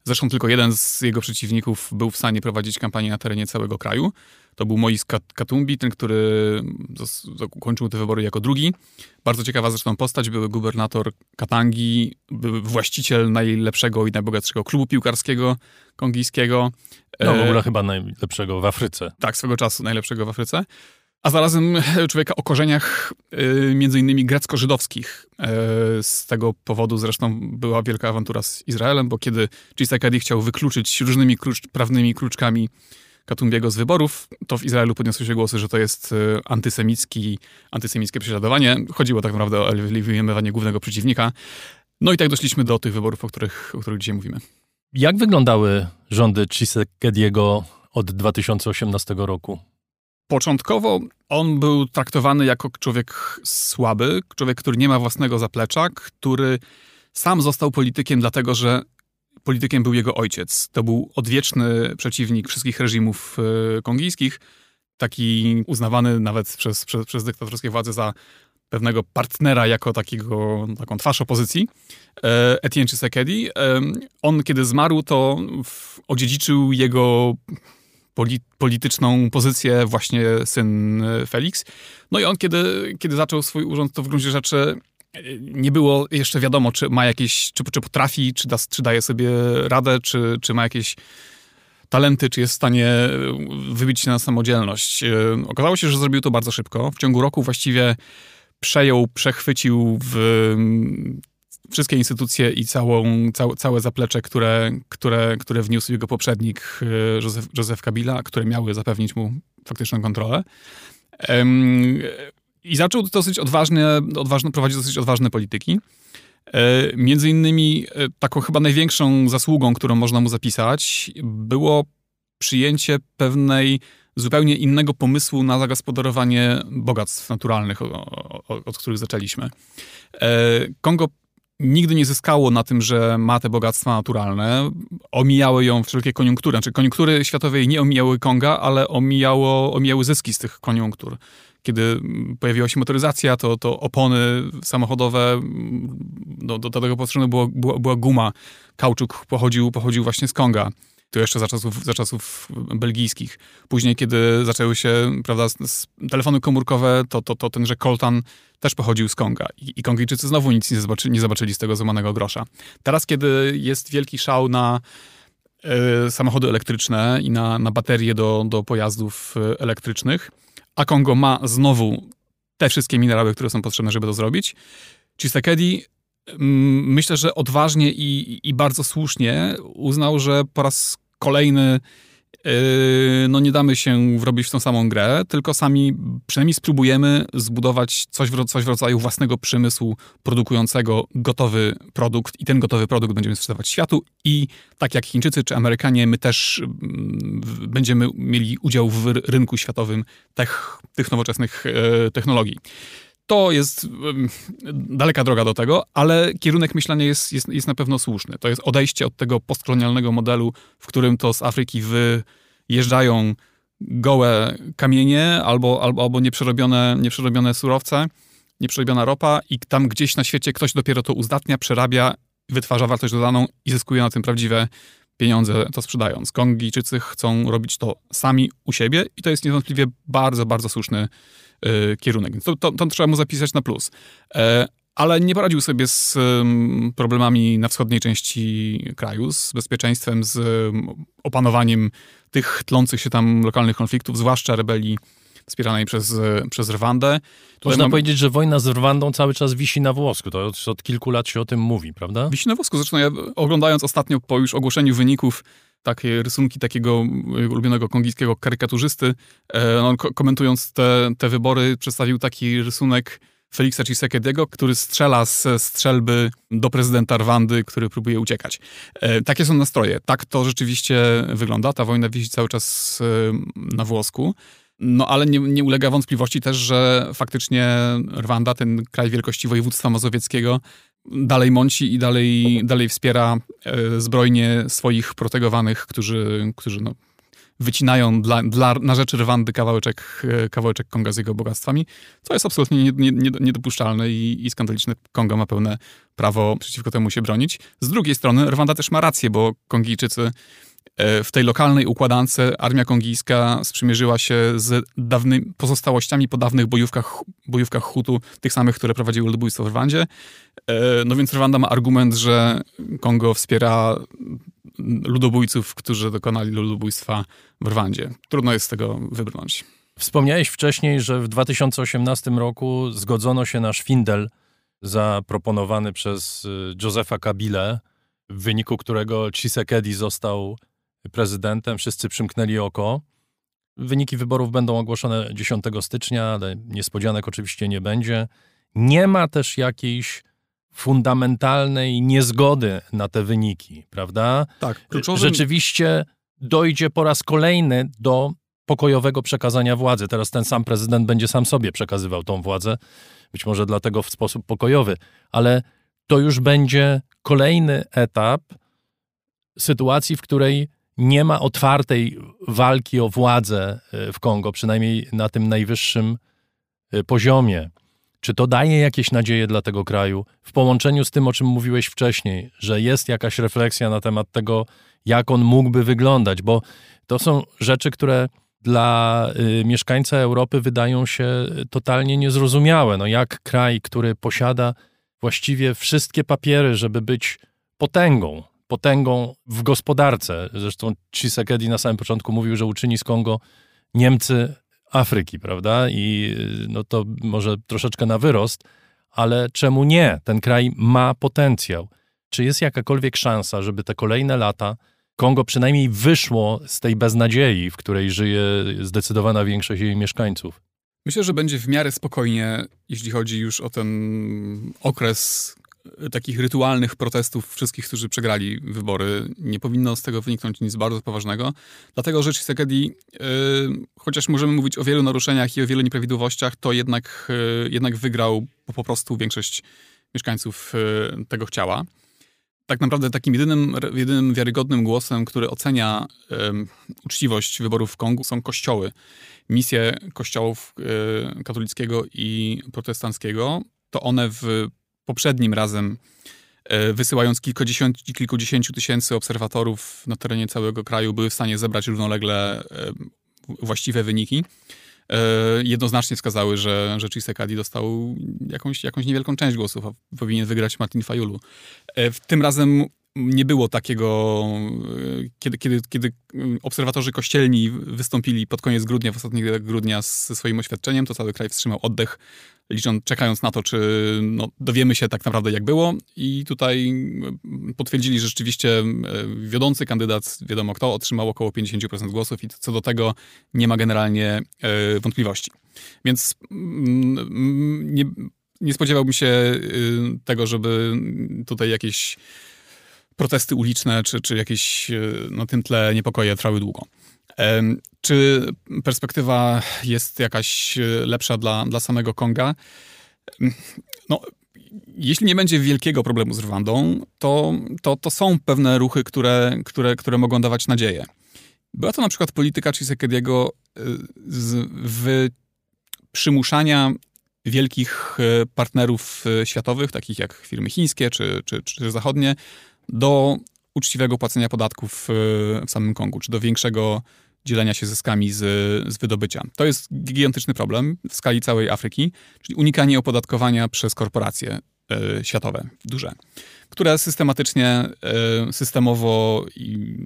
Zresztą tylko jeden z jego przeciwników był w stanie prowadzić kampanię na terenie całego kraju. To był Mois Katumbi, ten, który ukończył te wybory jako drugi. Bardzo ciekawa zresztą postać, były gubernator Katangi, był właściciel najlepszego i najbogatszego klubu piłkarskiego kongijskiego. No w e, ogóle chyba najlepszego w Afryce. Tak, swego czasu najlepszego w Afryce. A zarazem człowieka o korzeniach y, między innymi grecko-żydowskich. E, z tego powodu zresztą była wielka awantura z Izraelem, bo kiedy Chisekedi chciał wykluczyć różnymi klucz, prawnymi kluczkami Katumbiego z wyborów, to w Izraelu podniosły się głosy, że to jest y, antysemicki, antysemickie prześladowanie. Chodziło tak naprawdę o eliminowanie głównego przeciwnika. No i tak doszliśmy do tych wyborów, o których, o których dzisiaj mówimy. Jak wyglądały rządy Chisekediego od 2018 roku? Początkowo on był traktowany jako człowiek słaby, człowiek, który nie ma własnego zaplecza, który sam został politykiem, dlatego że politykiem był jego ojciec. To był odwieczny przeciwnik wszystkich reżimów e, kongijskich, taki uznawany nawet przez, przez, przez dyktatorskie władze za pewnego partnera jako takiego, taką twarz opozycji, e, Etienne Tshisekedi. E, on, kiedy zmarł, to odziedziczył jego polityczną pozycję właśnie syn Felix. No i on, kiedy, kiedy zaczął swój urząd, to w gruncie rzeczy nie było jeszcze wiadomo, czy ma jakieś, czy, czy potrafi, czy, da, czy daje sobie radę, czy, czy ma jakieś talenty, czy jest w stanie wybić się na samodzielność. E, okazało się, że zrobił to bardzo szybko. W ciągu roku właściwie przejął, przechwycił w wszystkie instytucje i całą, całe, całe zaplecze, które, które, które wniósł jego poprzednik e, Józef, Józef Kabila, które miały zapewnić mu faktyczną kontrolę. I zaczął dosyć odważnie, odważnie prowadzić dosyć odważne polityki. E, między innymi e, taką chyba największą zasługą, którą można mu zapisać, było przyjęcie pewnej zupełnie innego pomysłu na zagospodarowanie bogactw naturalnych, od których zaczęliśmy. Kongo nigdy nie zyskało na tym, że ma te bogactwa naturalne. Omijały ją wszelkie koniunktury. Znaczy koniunktury światowej nie omijały Konga, ale omijało, omijały zyski z tych koniunktur. Kiedy pojawiła się motoryzacja, to, to opony samochodowe, do, do tego potrzebna była, była, była guma. Kauczuk pochodził, pochodził właśnie z Konga. To jeszcze za czasów, za czasów belgijskich. Później, kiedy zaczęły się prawda, telefony komórkowe, to, to, to tenże Coltan też pochodził z Konga. I, i Kongijczycy znowu nic nie zobaczyli, nie zobaczyli z tego złamanego grosza. Teraz, kiedy jest wielki szał na y, samochody elektryczne i na, na baterie do, do pojazdów e, elektrycznych, a Kongo ma znowu te wszystkie minerały, które są potrzebne, żeby to zrobić, Chisekedi mm, myślę, że odważnie i, i bardzo słusznie uznał, że po raz kolejny no nie damy się wrobić w tą samą grę, tylko sami przynajmniej spróbujemy zbudować coś w, coś w rodzaju własnego przemysłu produkującego gotowy produkt i ten gotowy produkt będziemy sprzedawać światu i tak jak Chińczycy czy Amerykanie, my też mm, będziemy mieli udział w rynku światowym tych, tych nowoczesnych yy, technologii. To jest daleka droga do tego, ale kierunek myślenia jest, jest, jest na pewno słuszny. To jest odejście od tego postkolonialnego modelu, w którym to z Afryki wyjeżdżają gołe kamienie albo, albo, albo nieprzerobione, nieprzerobione surowce, nieprzerobiona ropa i tam gdzieś na świecie ktoś dopiero to uzdatnia, przerabia, wytwarza wartość dodaną i zyskuje na tym prawdziwe pieniądze to sprzedając. Kongijczycy chcą robić to sami u siebie i to jest niewątpliwie bardzo, bardzo słuszny Y, kierunek. To, to, to trzeba mu zapisać na plus. E, ale nie poradził sobie z problemami na wschodniej części kraju, z bezpieczeństwem, z opanowaniem tych tlących się tam lokalnych konfliktów, zwłaszcza rebelii wspieranej przez, przez Rwandę. Tutaj Można mam... powiedzieć, że wojna z Rwandą cały czas wisi na włosku. To od, od kilku lat się o tym mówi, prawda? Wisi na włosku. Zresztą ja oglądając ostatnio po już ogłoszeniu wyników takie rysunki takiego ulubionego kongijskiego karykaturzysty. E, on komentując te, te wybory przedstawił taki rysunek Felixa Tshisekediego, który strzela z strzelby do prezydenta Rwandy, który próbuje uciekać. E, takie są nastroje. Tak to rzeczywiście wygląda. Ta wojna wisi cały czas e, na włosku. No ale nie, nie, ulega wątpliwości też, że faktycznie Rwanda, ten kraj wielkości województwa mazowieckiego, dalej mąci i dalej, dalej wspiera e, zbrojnie swoich protegowanych, którzy, którzy no, wycinają dla, dla, na rzecz Rwandy kawałeczek, e, kawałeczek Konga z jego bogactwami, co jest absolutnie niedopuszczalne i, i skandaliczne. Kongo ma pełne prawo przeciwko temu się bronić. Z drugiej strony Rwanda też ma rację, bo Kongijczycy w tej lokalnej układance armia kongijska sprzymierzyła się z dawnymi pozostałościami po dawnych bojówkach, bojówkach Hutu, tych samych, które prowadziły ludobójstwo w Rwandzie. E, no więc Rwanda ma argument, że Kongo wspiera ludobójców, którzy dokonali ludobójstwa w Rwandzie. Trudno jest z tego wybrnąć. Wspomniałeś wcześniej, że w 2018 roku zgodzono się na szwindel zaproponowany przez y, Josefa Kabile, w wyniku którego Chisekedi został prezydentem. Wszyscy przymknęli oko. Wyniki wyborów będą ogłoszone 10 stycznia, ale niespodzianek oczywiście nie będzie. Nie ma też jakiejś fundamentalnej niezgody na te wyniki, prawda? Tak, kluczowym... Rzeczywiście dojdzie po raz kolejny do pokojowego przekazania władzy. Teraz ten sam prezydent będzie sam sobie przekazywał tą władzę, być może dlatego w sposób pokojowy, ale to już będzie kolejny etap sytuacji, w której nie ma otwartej walki o władzę e, w Kongo, przynajmniej na tym najwyższym e, poziomie. Czy to daje jakieś nadzieje dla tego kraju w połączeniu z tym, o czym mówiłeś wcześniej, że jest jakaś refleksja na temat tego, jak on mógłby wyglądać? Bo to są rzeczy, które dla y, mieszkańca Europy wydają się totalnie niezrozumiałe. No jak kraj, który posiada właściwie wszystkie papiery, żeby być potęgą, potęgą w gospodarce. Zresztą Tshisekedi na samym początku mówił, że uczyni z Kongo Niemcy Afryki, prawda? I no to może troszeczkę na wyrost, ale czemu nie? Ten kraj ma potencjał. Czy jest jakakolwiek szansa, żeby te kolejne lata Kongo przynajmniej wyszło z tej beznadziei, w której żyje zdecydowana większość jej mieszkańców? Myślę, że będzie w miarę spokojnie, jeśli chodzi już o ten okres takich rytualnych protestów wszystkich, którzy przegrali wybory. Nie powinno z tego wyniknąć nic bardzo poważnego, dlatego że Tshisekedi, yy, chociaż możemy mówić o wielu naruszeniach i o wielu nieprawidłowościach, to jednak, yy, jednak wygrał, po prostu większość mieszkańców yy, tego chciała. Tak naprawdę takim jedynym, jedynym wiarygodnym głosem, który ocenia uczciwość wyborów w Kongu są kościoły. Misje kościołów katolickiego i protestanckiego, to one w poprzednim razem, e, wysyłając kilkudziesięciu, kilkudziesięciu tysięcy obserwatorów na terenie całego kraju, były w stanie zebrać równolegle e, właściwe wyniki. E, jednoznacznie wskazały, że, że Chisekadi dostał jakąś, jakąś niewielką część głosów, a powinien wygrać Martin Fayulu. Tym razem nie było takiego, kiedy, kiedy, kiedy obserwatorzy kościelni wystąpili pod koniec grudnia, w ostatnich grudnia ze swoim oświadczeniem, to cały kraj wstrzymał oddech, licząc, czekając na to, czy no, dowiemy się tak naprawdę jak było i tutaj potwierdzili, że rzeczywiście e, wiodący kandydat, wiadomo kto, otrzymał około 50% głosów i co do tego nie ma generalnie e, wątpliwości. Więc mm, nie, nie spodziewałbym się e, tego, żeby tutaj jakieś protesty uliczne czy, czy jakieś na tym tle niepokoje trwały długo. Czy perspektywa jest jakaś e, lepsza dla, dla samego Konga? No, jeśli nie będzie wielkiego problemu z Rwandą, to, to, to są pewne ruchy, które, które, które mogą dawać nadzieję. Była to na przykład polityka Chisekediego e, w przymuszania wielkich e, partnerów światowych, takich jak firmy chińskie czy, czy, czy zachodnie, do uczciwego płacenia podatków w samym Kongu, czy do większego dzielenia się zyskami z, z wydobycia. To jest gigantyczny problem w skali całej Afryki, czyli unikanie opodatkowania przez korporacje y, światowe, duże, które systematycznie, y, systemowo i,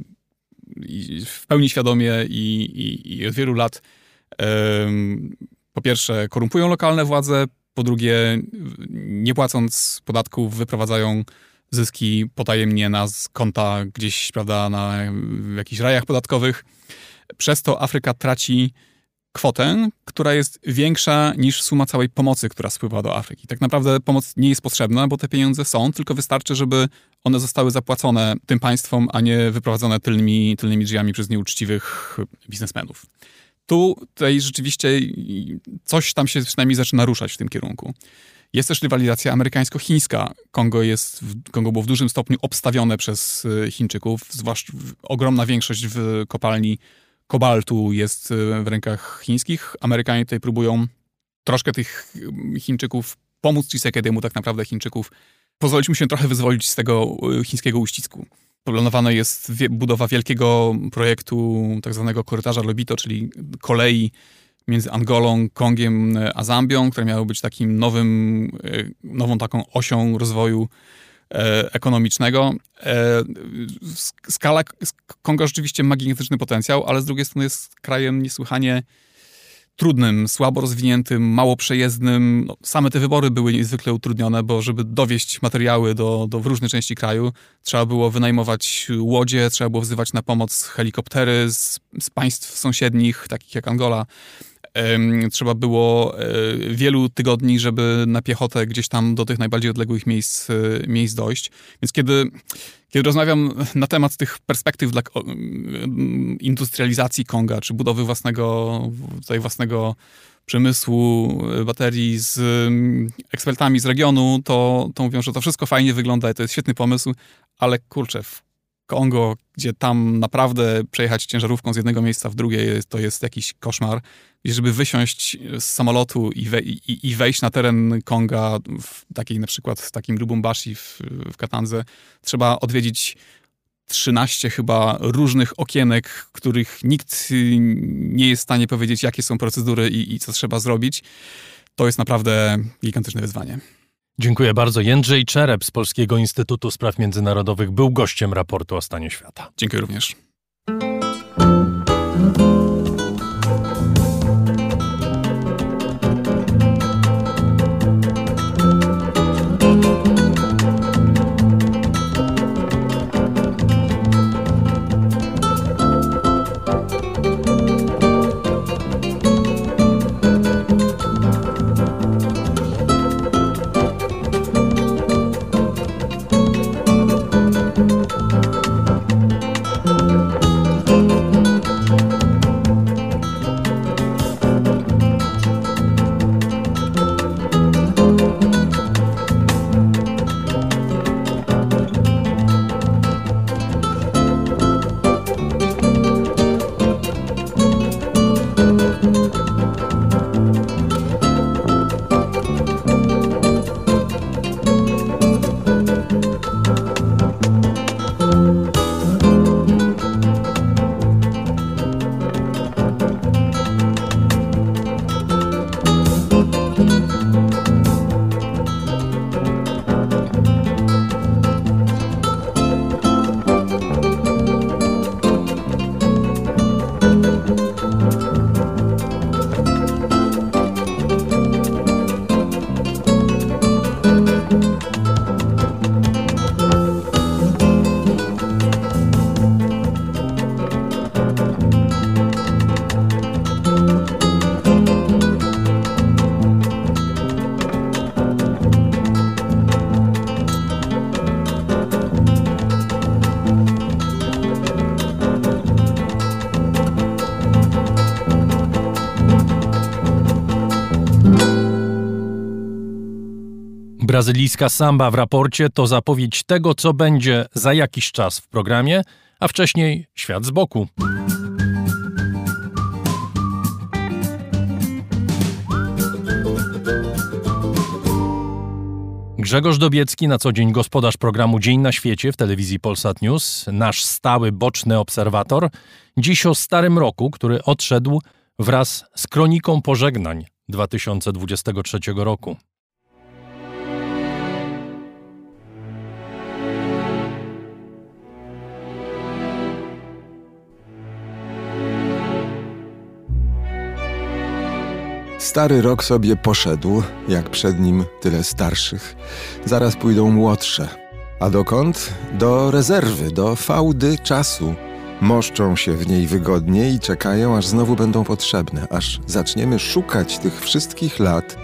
i, w pełni świadomie i, i, i od wielu lat y, po pierwsze korumpują lokalne władze, po drugie nie płacąc podatków wyprowadzają zyski potajemnie na konta gdzieś, prawda, na jakichś rajach podatkowych. Przez to Afryka traci kwotę, która jest większa niż suma całej pomocy, która spływa do Afryki. Tak naprawdę pomoc nie jest potrzebna, bo te pieniądze są, tylko wystarczy, żeby one zostały zapłacone tym państwom, a nie wyprowadzone tylnymi, tylnymi drzwiami przez nieuczciwych biznesmenów. Tu tutaj rzeczywiście coś tam się przynajmniej zaczyna ruszać w tym kierunku. Jest też rywalizacja amerykańsko-chińska. Kongo, jest, Kongo było w dużym stopniu obstawione przez y, Chińczyków, zwłaszcza ogromna większość w kopalni kobaltu jest y, w rękach chińskich. Amerykanie tutaj próbują troszkę tych y, Chińczyków pomóc Chisekediemu, tak naprawdę Chińczyków, pozwolić mu się trochę wyzwolić z tego chińskiego uścisku. Planowana jest budowa wielkiego projektu tak zwanego korytarza Lobito, czyli kolei między Angolą, Kongiem a Zambią, które miały być takim nowym, e, nową taką osią rozwoju e, ekonomicznego. E, skala Konga rzeczywiście ma gigantyczny potencjał, ale z drugiej strony jest krajem niesłychanie trudnym, słabo rozwiniętym, mało przejezdnym. No, same te wybory były niezwykle utrudnione, bo żeby dowieść materiały do, do w różne części kraju, trzeba było wynajmować łodzie, trzeba było wzywać na pomoc helikoptery z, z państw sąsiednich, takich jak Angola trzeba było e, wielu tygodni, żeby na piechotę gdzieś tam do tych najbardziej odległych miejsc, e, miejsc dojść. Więc kiedy, kiedy rozmawiam na temat tych perspektyw dla industrializacji Konga, czy budowy własnego, tutaj własnego przemysłu e, baterii z ekspertami z regionu, to, to mówią, że to wszystko fajnie wygląda i to jest świetny pomysł, ale kurczę, w Kongo, gdzie tam naprawdę przejechać ciężarówką z jednego miejsca w drugie to jest jakiś koszmar. I żeby wysiąść z samolotu i, we, i, i wejść na teren Konga, w takiej na przykład w takim Lubumbashi w, w Katandze, trzeba odwiedzić 13 chyba różnych okienek, których nikt nie jest w stanie powiedzieć, jakie są procedury i, i co trzeba zrobić. To jest naprawdę gigantyczne wyzwanie. Dziękuję bardzo. Jędrzej Czerep z Polskiego Instytutu Spraw Międzynarodowych był gościem raportu o stanie świata. Dziękuję również. Brazylijska samba w raporcie to zapowiedź tego, co będzie za jakiś czas w programie, a wcześniej świat z boku. Grzegorz Dobiecki, na co dzień gospodarz programu Dzień na świecie w telewizji Polsat News, nasz stały boczny obserwator, dziś o starym roku, który odszedł wraz z kroniką pożegnań 2023 roku. Stary rok sobie poszedł, jak przed nim tyle starszych. Zaraz pójdą młodsze. A dokąd? Do rezerwy, do fałdy czasu. moszczą się w niej wygodnie i czekają, aż znowu będą potrzebne, aż zaczniemy szukać tych wszystkich lat,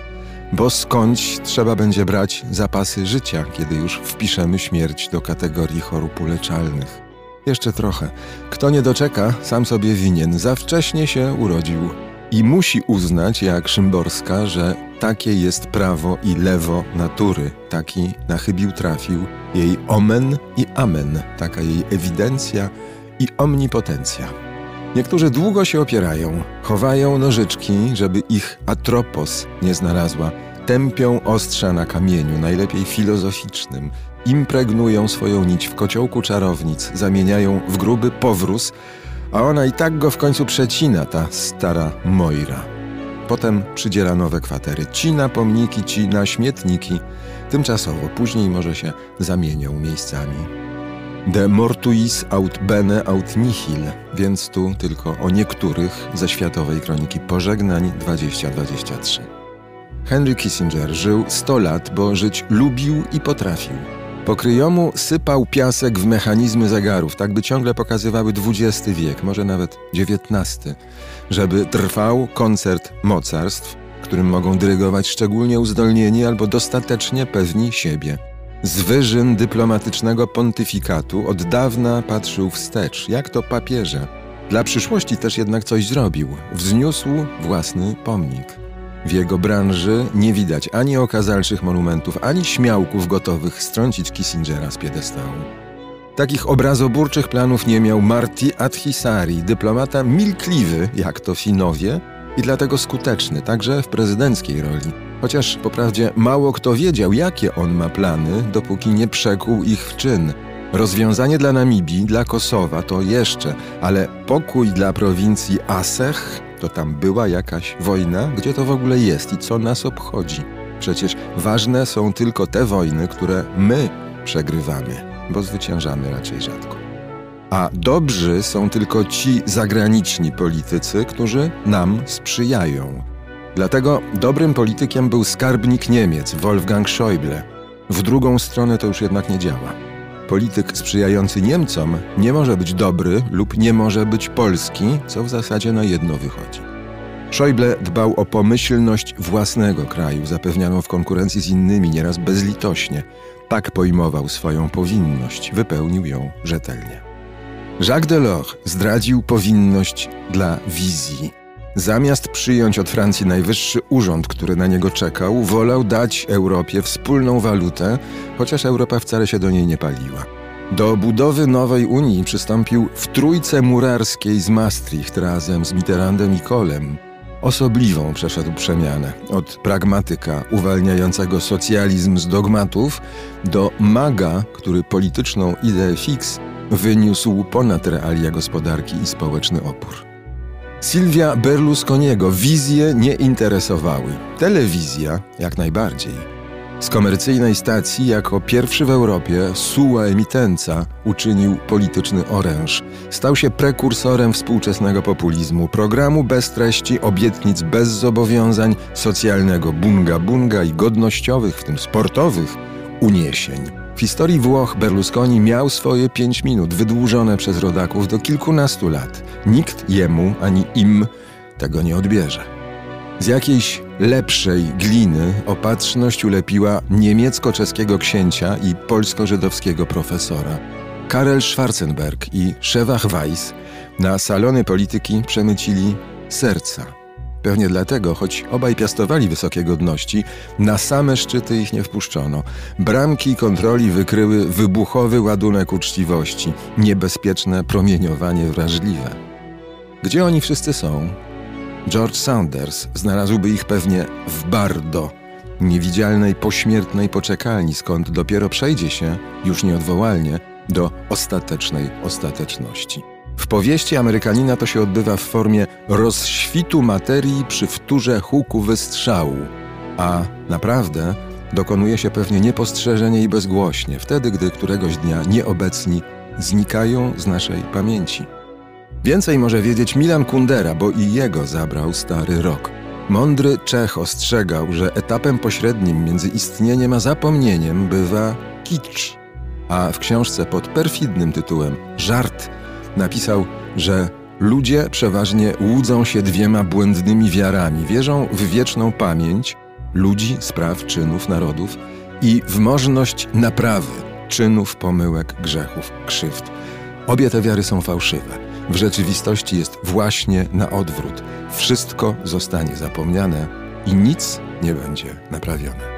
bo skądś trzeba będzie brać zapasy życia, kiedy już wpiszemy śmierć do kategorii chorób uleczalnych. Jeszcze trochę. Kto nie doczeka, sam sobie winien. Za wcześnie się urodził. I musi uznać, jak Szymborska, że takie jest prawo i lewo natury. Taki na chybił trafił jej omen i amen. Taka jej ewidencja i omnipotencja. Niektórzy długo się opierają, chowają nożyczki, żeby ich atropos nie znalazła. Tępią ostrza na kamieniu, najlepiej filozoficznym. Impregnują swoją nić w kociołku czarownic, zamieniają w gruby powróz, a ona i tak go w końcu przecina, ta stara Moira. Potem przydziela nowe kwatery. Ci na pomniki, ci na śmietniki. Tymczasowo, później może się zamienią miejscami. De mortuis aut bene aut nihil, więc tu tylko o niektórych ze Światowej Kroniki Pożegnań 2023. Henry Kissinger żył 100 lat, bo żyć lubił i potrafił. Po kryjomu sypał piasek w mechanizmy zegarów, tak by ciągle pokazywały XX wiek, może nawet XIX, żeby trwał koncert mocarstw, którym mogą dyrygować szczególnie uzdolnieni albo dostatecznie pewni siebie. Z wyżyn dyplomatycznego pontyfikatu od dawna patrzył wstecz, jak to papieże. Dla przyszłości też jednak coś zrobił. Wzniósł własny pomnik. W jego branży nie widać ani okazalszych monumentów, ani śmiałków gotowych strącić Kissingera z piedestału. Takich obrazoburczych planów nie miał Marti Adhisari, dyplomata milkliwy, jak to Finowie, i dlatego skuteczny, także w prezydenckiej roli. Chociaż po prawdzie mało kto wiedział, jakie on ma plany, dopóki nie przekuł ich w czyn. Rozwiązanie dla Namibii, dla Kosowa to jeszcze, ale pokój dla prowincji Asech to tam była jakaś wojna? Gdzie to w ogóle jest i co nas obchodzi? Przecież ważne są tylko te wojny, które my przegrywamy, bo zwyciężamy raczej rzadko. A dobrzy są tylko ci zagraniczni politycy, którzy nam sprzyjają. Dlatego dobrym politykiem był skarbnik Niemiec, Wolfgang Schäuble. W drugą stronę to już jednak nie działa. Polityk sprzyjający Niemcom nie może być dobry lub nie może być polski, co w zasadzie na jedno wychodzi. Schäuble dbał o pomyślność własnego kraju, zapewnianą w konkurencji z innymi nieraz bezlitośnie. Tak pojmował swoją powinność, wypełnił ją rzetelnie. Jacques Delors zdradził powinność dla wizji. Zamiast przyjąć od Francji najwyższy urząd, który na niego czekał, wolał dać Europie wspólną walutę, chociaż Europa wcale się do niej nie paliła. Do budowy nowej Unii przystąpił w trójce murarskiej z Maastricht razem z Mitterrandem i Kolem. Osobliwą przeszedł przemianę od pragmatyka uwalniającego socjalizm z dogmatów do maga, który polityczną ideę fix wyniósł ponad realia gospodarki i społeczny opór. Sylwia Berlusconiego wizje nie interesowały. Telewizja jak najbardziej. Z komercyjnej stacji jako pierwszy w Europie Sua Emitenza uczynił polityczny oręż. Stał się prekursorem współczesnego populizmu, programu bez treści, obietnic bez zobowiązań, socjalnego bunga-bunga i godnościowych, w tym sportowych, uniesień. Historii Włoch Berlusconi miał swoje pięć minut, wydłużone przez rodaków do kilkunastu lat. Nikt jemu ani im tego nie odbierze. Z jakiejś lepszej gliny opatrzność ulepiła niemiecko-czeskiego księcia i polsko-żydowskiego profesora. Karel Schwarzenberg i Szewach Weiss na salony polityki przemycili serca Pewnie dlatego, choć obaj piastowali wysokie godności, na same szczyty ich nie wpuszczono. Bramki kontroli wykryły wybuchowy ładunek uczciwości, niebezpieczne promieniowanie wrażliwe. Gdzie oni wszyscy są? George Saunders znalazłby ich pewnie w Bardo, niewidzialnej pośmiertnej poczekalni, skąd dopiero przejdzie się, już nieodwołalnie, do ostatecznej ostateczności. W powieści Amerykanina to się odbywa w formie rozświtu materii przy wtórze huku wystrzału, a naprawdę dokonuje się pewnie niepostrzeżenie i bezgłośnie, wtedy gdy któregoś dnia nieobecni znikają z naszej pamięci. Więcej może wiedzieć Milan Kundera, bo i jego zabrał stary rok. Mądry Czech ostrzegał, że etapem pośrednim między istnieniem a zapomnieniem bywa kicz, a w książce pod perfidnym tytułem Żart napisał, że ludzie przeważnie łudzą się dwiema błędnymi wiarami. Wierzą w wieczną pamięć ludzi, spraw, czynów, narodów i w możność naprawy czynów, pomyłek, grzechów, krzywd. Obie te wiary są fałszywe. W rzeczywistości jest właśnie na odwrót. Wszystko zostanie zapomniane i nic nie będzie naprawione.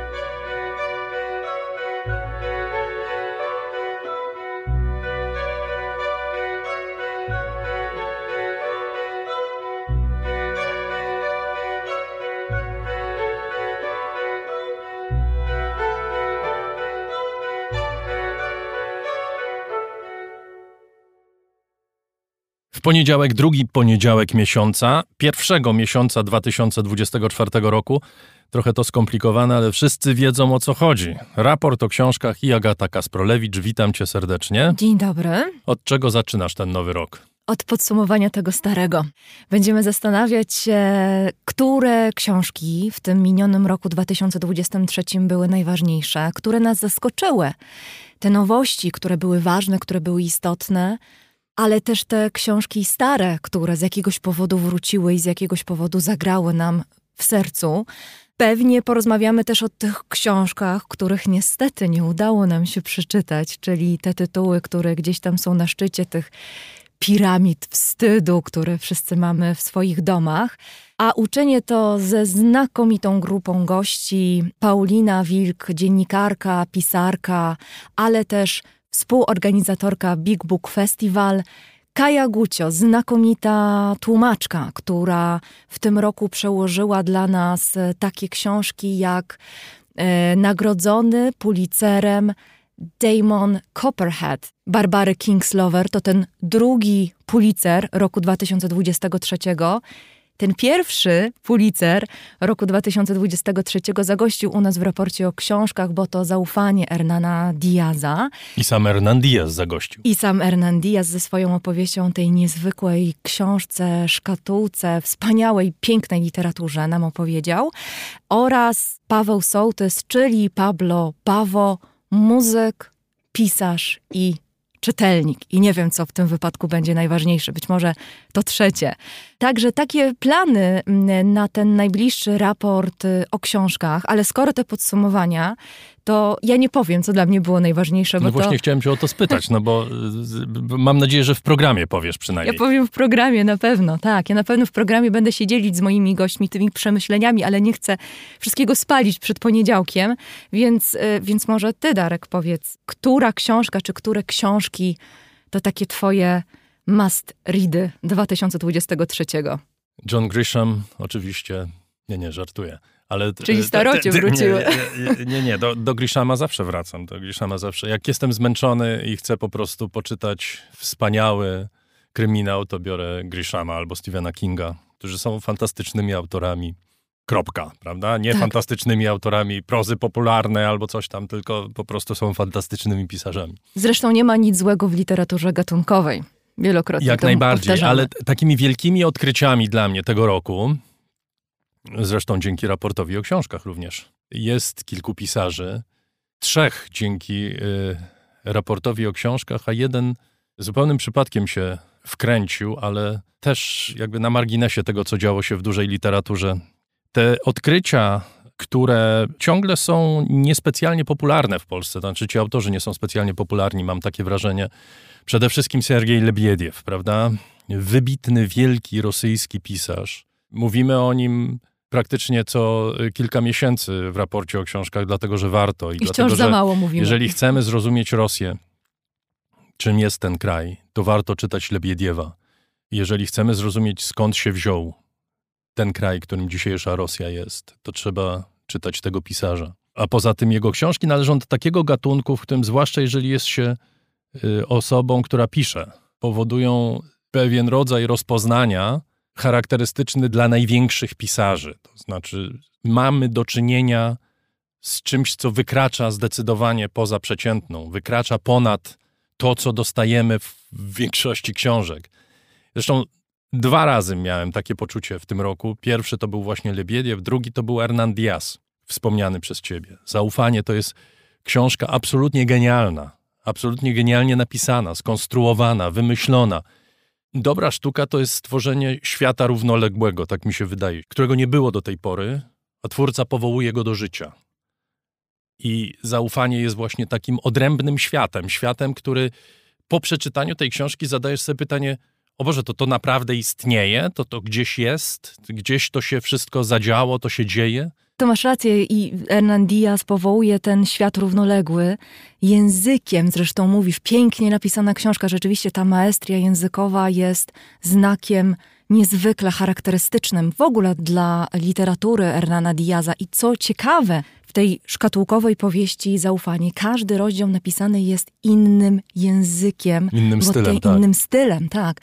Poniedziałek, drugi poniedziałek miesiąca, pierwszego miesiąca 2024 roku. Trochę to skomplikowane, ale wszyscy wiedzą o co chodzi. Raport o książkach i Agata Kasprolewicz. Witam cię serdecznie. Dzień dobry. Od czego zaczynasz ten nowy rok? Od podsumowania tego starego. Będziemy zastanawiać się, które książki w tym minionym roku 2023 były najważniejsze, które nas zaskoczyły. Te nowości, które były ważne, które były istotne, ale też te książki stare, które z jakiegoś powodu wróciły i z jakiegoś powodu zagrały nam w sercu. Pewnie porozmawiamy też o tych książkach, których niestety nie udało nam się przeczytać, czyli te tytuły, które gdzieś tam są na szczycie tych piramid wstydu, które wszyscy mamy w swoich domach. A uczynię to ze znakomitą grupą gości: Paulina Wilk, dziennikarka, pisarka, ale też współorganizatorka Big Book Festival, Kaja Gucio, znakomita tłumaczka, która w tym roku przełożyła dla nas e, takie książki jak e, Nagrodzony Pulicerem Damon Copperhead. Barbary Kingslover, to ten drugi Pulitzer roku 2023 ten pierwszy Pulitzer roku 2023 zagościł u nas w raporcie o książkach, bo to zaufanie Hernana Diaza. I sam Hernan Diaz zagościł. I sam Hernan Diaz ze swoją opowieścią tej niezwykłej książce, szkatułce, wspaniałej, pięknej literaturze nam opowiedział. Oraz Paweł Sołtys, czyli Pablo Pawo, muzyk, pisarz i czytelnik. I nie wiem, co w tym wypadku będzie najważniejsze. Być może to trzecie. Także takie plany mm, na ten najbliższy raport y, o książkach, ale skoro te podsumowania, to ja nie powiem, co dla mnie było najważniejsze. No właśnie to... chciałem cię o to spytać, no bo mam nadzieję, że w programie powiesz przynajmniej. Ja powiem w programie na pewno, tak. Ja na pewno w programie będę się dzielić z moimi gośćmi tymi przemyśleniami, ale nie chcę wszystkiego spalić przed poniedziałkiem, więc, y, więc może ty, Darek, powiedz, która książka, czy które książki to takie twoje must ready 2023? John Grisham, oczywiście. Nie, nie, żartuję. Ale, Czyli starocie wróciły. Nie, nie, nie, do, do Grishama zawsze wracam. Do Grishama zawsze. Jak jestem zmęczony i chcę po prostu poczytać wspaniały kryminał, to biorę Grishama albo Stephena Kinga, którzy są fantastycznymi autorami. Kropka, prawda? Nie tak. fantastycznymi autorami prozy popularnej albo coś tam, tylko po prostu są fantastycznymi pisarzami. Zresztą nie ma nic złego w literaturze gatunkowej. Wielokrotnie Jak najbardziej, powtarzamy. ale takimi wielkimi odkryciami dla mnie tego roku, zresztą dzięki raportowi o książkach również, jest kilku pisarzy, trzech dzięki y, raportowi o książkach, a jeden zupełnym przypadkiem się wkręcił, ale też jakby na marginesie tego, co działo się w dużej literaturze. Te odkrycia, które ciągle są niespecjalnie popularne w Polsce, to znaczy ci autorzy nie są specjalnie popularni, mam takie wrażenie, Przede wszystkim Sergiej Lebiediew, prawda? Wybitny, wielki rosyjski pisarz. Mówimy o nim praktycznie co kilka miesięcy w raporcie o książkach, dlatego że warto. I, I dlatego, wciąż za mało mówimy. Jeżeli chcemy zrozumieć Rosję, czym jest ten kraj, to warto czytać Lebiediewa. Jeżeli chcemy zrozumieć, skąd się wziął ten kraj, którym dzisiejsza Rosja jest, to trzeba czytać tego pisarza. A poza tym jego książki należą do takiego gatunku, w którym zwłaszcza jeżeli jest się Y, osobą, która pisze, powodują pewien rodzaj rozpoznania charakterystyczny dla największych pisarzy. To znaczy, mamy do czynienia z czymś, co wykracza zdecydowanie poza przeciętną, wykracza ponad to, co dostajemy w większości książek. Zresztą dwa razy miałem takie poczucie w tym roku. Pierwszy to był właśnie Lebiediew, drugi to był Hernan Diaz, wspomniany przez ciebie. Zaufanie to jest książka absolutnie genialna absolutnie genialnie napisana, skonstruowana, wymyślona. Dobra sztuka to jest stworzenie świata równoległego, tak mi się wydaje, którego nie było do tej pory, a twórca powołuje go do życia. I zaufanie jest właśnie takim odrębnym światem, światem, który po przeczytaniu tej książki zadajesz sobie pytanie, o Boże, to to naprawdę istnieje, to to gdzieś jest, gdzieś to się wszystko zadziało, to się dzieje. To masz rację i Hernan Diaz powołuje ten świat równoległy językiem, zresztą mówisz, pięknie napisana książka, rzeczywiście ta maestria językowa jest znakiem niezwykle charakterystycznym w ogóle dla literatury Hernana Diaza i co ciekawe, w tej szkatułkowej powieści Zaufanie każdy rozdział napisany jest innym językiem. Innym stylem, tak. Innym stylem, tak.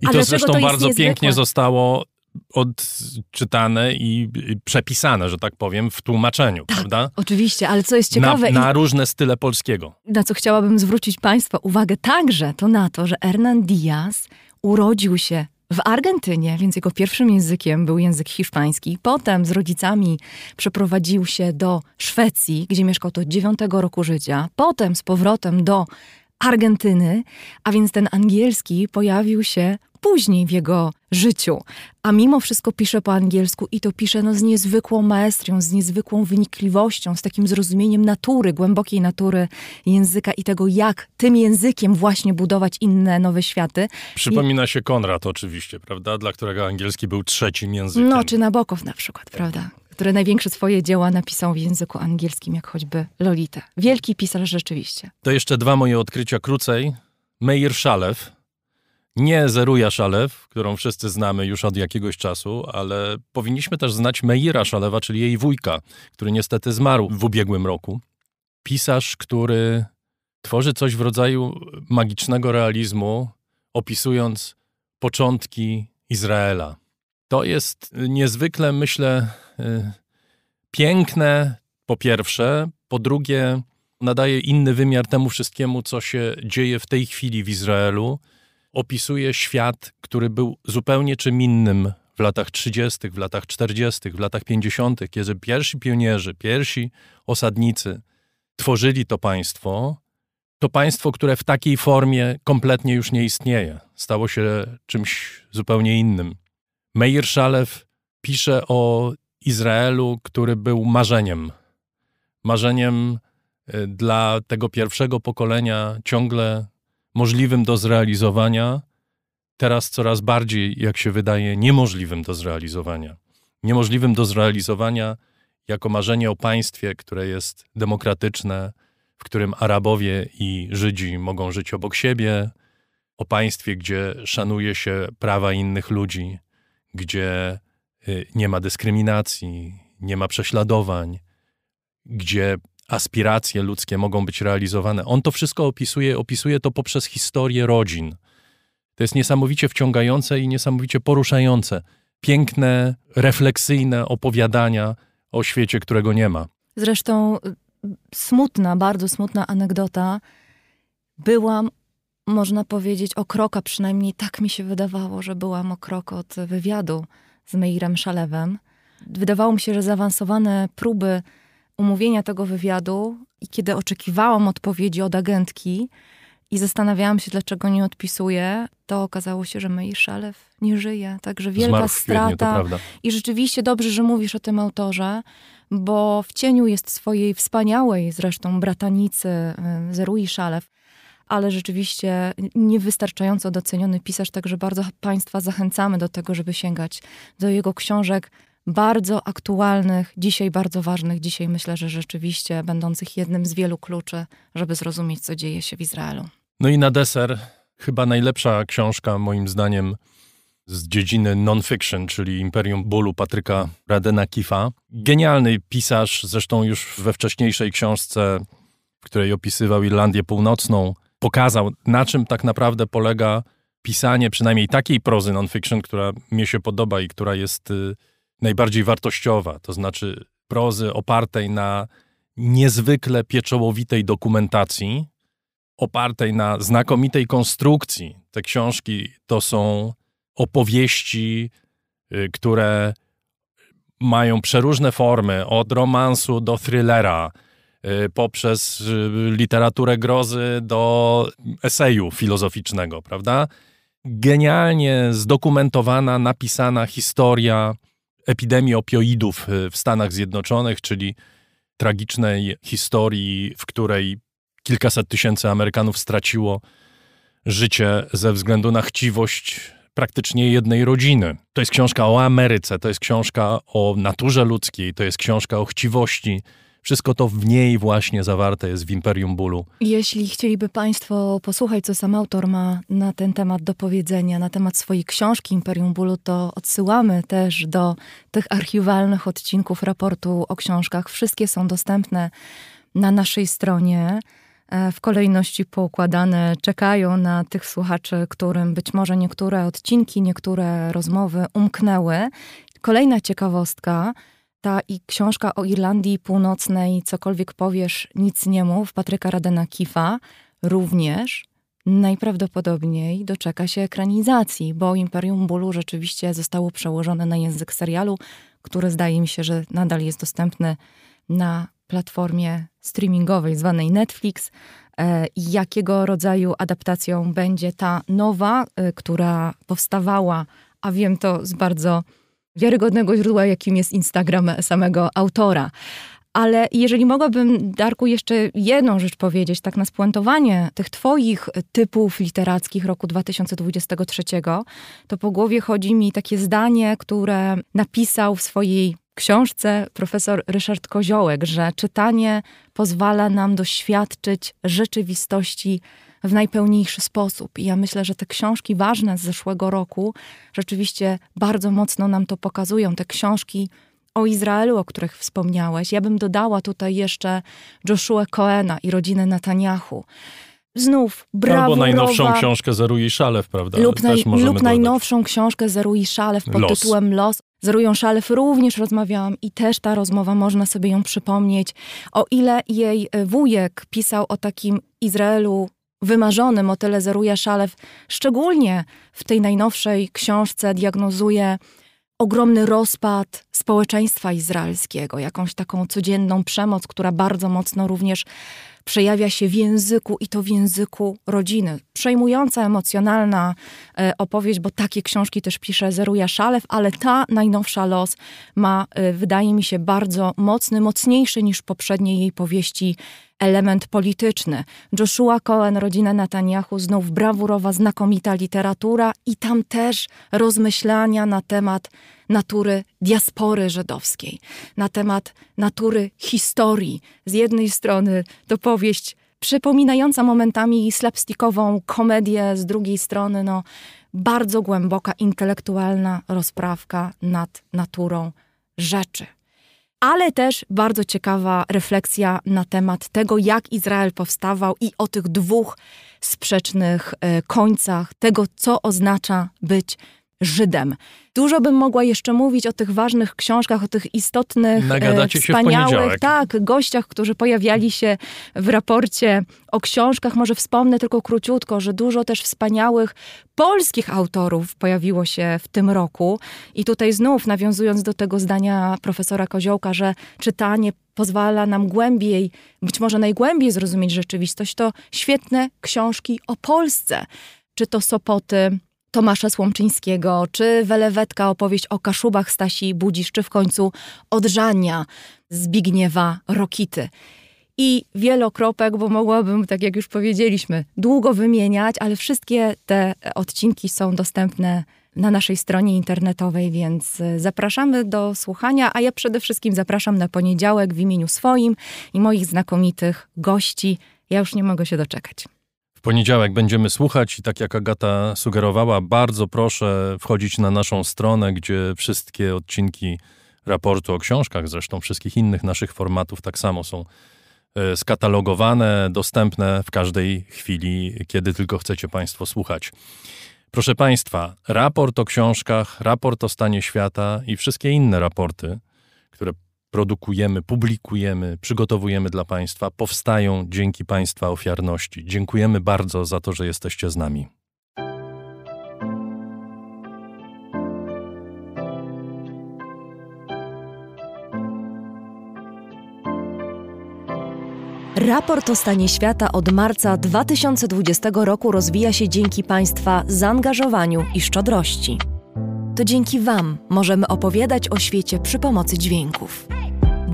I A to zresztą to bardzo pięknie zostało odczytane i przepisane, że tak powiem, w tłumaczeniu, tak, prawda? Oczywiście, ale co jest ciekawe. Na, na różne style polskiego. Na co chciałabym zwrócić Państwa uwagę także, to na to, że Hernan Diaz urodził się w Argentynie, więc jego pierwszym językiem był język hiszpański. Potem z rodzicami przeprowadził się do Szwecji, gdzie mieszkał do dziewiątego roku życia. Potem z powrotem do Argentyny, a więc ten angielski pojawił się później w jego życiu. A mimo wszystko pisze po angielsku i to pisze no, z niezwykłą maestrią, z niezwykłą wynikliwością, z takim zrozumieniem natury, głębokiej natury języka i tego, jak tym językiem właśnie budować inne nowe światy. Przypomina I... się Konrad oczywiście, prawda? Dla którego angielski był trzecim językiem. No, czy Nabokow na przykład, prawda? Który największe swoje dzieła napisał w języku angielskim, jak choćby Lolita. Wielki pisarz rzeczywiście. To jeszcze dwa moje odkrycia krócej. Meir Szalew, nie Zeruja Szalew, którą wszyscy znamy już od jakiegoś czasu, ale powinniśmy też znać Meira Szalewa, czyli jej wujka, który niestety zmarł w ubiegłym roku. Pisarz, który tworzy coś w rodzaju magicznego realizmu, opisując początki Izraela. To jest niezwykle, myślę, piękne, po pierwsze. Po drugie, nadaje inny wymiar temu wszystkiemu, co się dzieje w tej chwili w Izraelu opisuje świat, który był zupełnie czym innym w latach 30., w latach 40., w latach 50., kiedy pierwsi pionierzy, pierwsi osadnicy tworzyli to państwo, to państwo, które w takiej formie kompletnie już nie istnieje, stało się czymś zupełnie innym. Meir Szalew pisze o Izraelu, który był marzeniem. Marzeniem y, dla tego pierwszego pokolenia ciągle możliwym do zrealizowania, teraz coraz bardziej, jak się wydaje, niemożliwym do zrealizowania. Niemożliwym do zrealizowania jako marzenie o państwie, które jest demokratyczne, w którym Arabowie i Żydzi mogą żyć obok siebie, o państwie, gdzie szanuje się prawa innych ludzi, gdzie nie ma dyskryminacji, nie ma prześladowań, gdzie aspiracje ludzkie mogą być realizowane. On to wszystko opisuje, opisuje to poprzez historię rodzin. To jest niesamowicie wciągające i niesamowicie poruszające. Piękne, refleksyjne opowiadania o świecie, którego nie ma. Zresztą y, smutna, bardzo smutna anegdota. Byłam, można powiedzieć, o kroka, przynajmniej tak mi się wydawało, że byłam o krok od wywiadu z Meirem Szalewem. Wydawało mi się, że zaawansowane próby umówienia tego wywiadu i kiedy oczekiwałam odpowiedzi od agentki i zastanawiałam się, dlaczego nie odpisuje, to okazało się, że Mei Szalew nie żyje. Także wielka strata. I rzeczywiście dobrze, że mówisz o tym autorze, bo w cieniu jest swojej wspaniałej zresztą bratanicy y, Zerui Szalew, ale rzeczywiście niewystarczająco doceniony pisarz, także bardzo Państwa zachęcamy do tego, żeby sięgać do jego książek bardzo aktualnych, dzisiaj bardzo ważnych, dzisiaj myślę, że rzeczywiście będących jednym z wielu kluczy, żeby zrozumieć, co dzieje się w Izraelu. No i na deser, chyba najlepsza książka, moim zdaniem, z dziedziny non-fiction, czyli Imperium Bólu Patryka Radena Kifa. Genialny pisarz, zresztą już we wcześniejszej książce, w której opisywał Irlandię Północną, pokazał, na czym tak naprawdę polega pisanie przynajmniej takiej prozy non-fiction, która mnie się podoba i która jest y, najbardziej wartościowa, to znaczy prozy opartej na niezwykle pieczołowitej dokumentacji, opartej na znakomitej konstrukcji. Te książki to są opowieści, y, które mają przeróżne formy, od romansu do thrillera, poprzez y, literaturę grozy do eseju filozoficznego, prawda? genialnie zdokumentowana, napisana historia epidemii opioidów y, w Stanach Zjednoczonych, czyli tragicznej historii, w której kilkaset tysięcy Amerykanów straciło życie ze względu na chciwość praktycznie jednej rodziny. To jest książka o Ameryce, to jest książka o naturze ludzkiej, to jest książka o chciwości. Wszystko to w niej właśnie zawarte jest w Imperium Bólu. Jeśli chcieliby Państwo posłuchać, co sam autor ma na ten temat do powiedzenia, na temat swojej książki Imperium Bólu, to odsyłamy też do tych archiwalnych odcinków raportu o książkach. Wszystkie są dostępne na naszej stronie. E, w kolejności poukładane czekają na tych słuchaczy, którym być może niektóre odcinki, niektóre rozmowy umknęły. Kolejna ciekawostka, ta i książka o Irlandii Północnej, cokolwiek powiesz, nic nie mów, Patryka Radena Kifa, również najprawdopodobniej doczeka się ekranizacji, bo Imperium Bólu rzeczywiście zostało przełożone na język serialu, który zdaje mi się, że nadal jest dostępny na platformie streamingowej zwanej Netflix. E, jakiego rodzaju adaptacją będzie ta nowa, e, która powstawała, a wiem to z bardzo wiarygodnego źródła, jakim jest Instagram samego autora. Ale jeżeli mogłabym, Darku, jeszcze jedną rzecz powiedzieć, tak na spuentowanie tych Twoich typów literackich roku 2023, to po głowie chodzi mi takie zdanie, które napisał w swojej książce profesor Ryszard Koziołek, że czytanie pozwala nam doświadczyć rzeczywistości w najpełniejszy sposób. I ja myślę, że te książki ważne z zeszłego roku rzeczywiście bardzo mocno nam to pokazują. Te książki o Izraelu, o których wspomniałeś. Ja bym dodała tutaj jeszcze Joshua Coena i rodzinę Netanyahu. Znów brawurowa... Albo najnowszą książkę Zerui Szalew, prawda? Lub, naj, lub najnowszą książkę Zerui Szalew pod Los. tytułem Los. Zerują Szalew również rozmawiałam i też ta rozmowa, można sobie ją przypomnieć. O ile jej wujek pisał o takim Izraelu wymarzonym, o tyle Zeruja Szalew szczególnie w tej najnowszej książce diagnozuje ogromny rozpad społeczeństwa izraelskiego, jakąś taką codzienną przemoc, która bardzo mocno również przejawia się w języku i to w języku rodziny. Przejmująca, emocjonalna e, opowieść, bo takie książki też pisze Zeruja Szalew, ale ta najnowsza los ma, e, wydaje mi się, bardzo mocny, mocniejszy niż poprzednie jej powieści element polityczny. Joshua Cohen, rodzina Netanyahu, znów brawurowa, znakomita literatura i tam też rozmyślania na temat natury diaspory żydowskiej, na temat natury historii. Z jednej strony to powieść przypominająca momentami slapstickową komedię, z drugiej strony no, bardzo głęboka, intelektualna rozprawka nad naturą rzeczy ale też bardzo ciekawa refleksja na temat tego, jak Izrael powstawał i o tych dwóch sprzecznych e, końcach, tego, co oznacza być Żydem. Dużo bym mogła jeszcze mówić o tych ważnych książkach, o tych istotnych, Nagadacie wspaniałych, tak, gościach, którzy pojawiali się w raporcie o książkach. Może wspomnę tylko króciutko, że dużo też wspaniałych polskich autorów pojawiło się w tym roku. I tutaj znów nawiązując do tego zdania profesora Koziołka, że czytanie pozwala nam głębiej, być może najgłębiej zrozumieć rzeczywistość, to świetne książki o Polsce. Czy to Sopoty, Tomasza Słomczyńskiego, czy Welewetka, opowieść o Kaszubach Stasi Budzisz, czy w końcu Odżania Zbigniewa Rokity. I wielokropek, bo mogłabym, tak jak już powiedzieliśmy, długo wymieniać, ale wszystkie te odcinki są dostępne na naszej stronie internetowej, więc zapraszamy do słuchania, a ja przede wszystkim zapraszam na poniedziałek w imieniu swoim i moich znakomitych gości. Ja już nie mogę się doczekać poniedziałek będziemy słuchać i tak jak Agata sugerowała, bardzo proszę wchodzić na naszą stronę, gdzie wszystkie odcinki raportu o książkach, zresztą wszystkich innych naszych formatów tak samo są e, skatalogowane, dostępne w każdej chwili, kiedy tylko chcecie Państwo słuchać. Proszę Państwa, raport o książkach, raport o stanie świata i wszystkie inne raporty, produkujemy, publikujemy, przygotowujemy dla Państwa, powstają dzięki Państwa ofiarności. Dziękujemy bardzo za to, że jesteście z nami. Raport o stanie świata od marca 2020 roku rozwija się dzięki Państwa zaangażowaniu i szczodrości. To dzięki Wam możemy opowiadać o świecie przy pomocy dźwięków.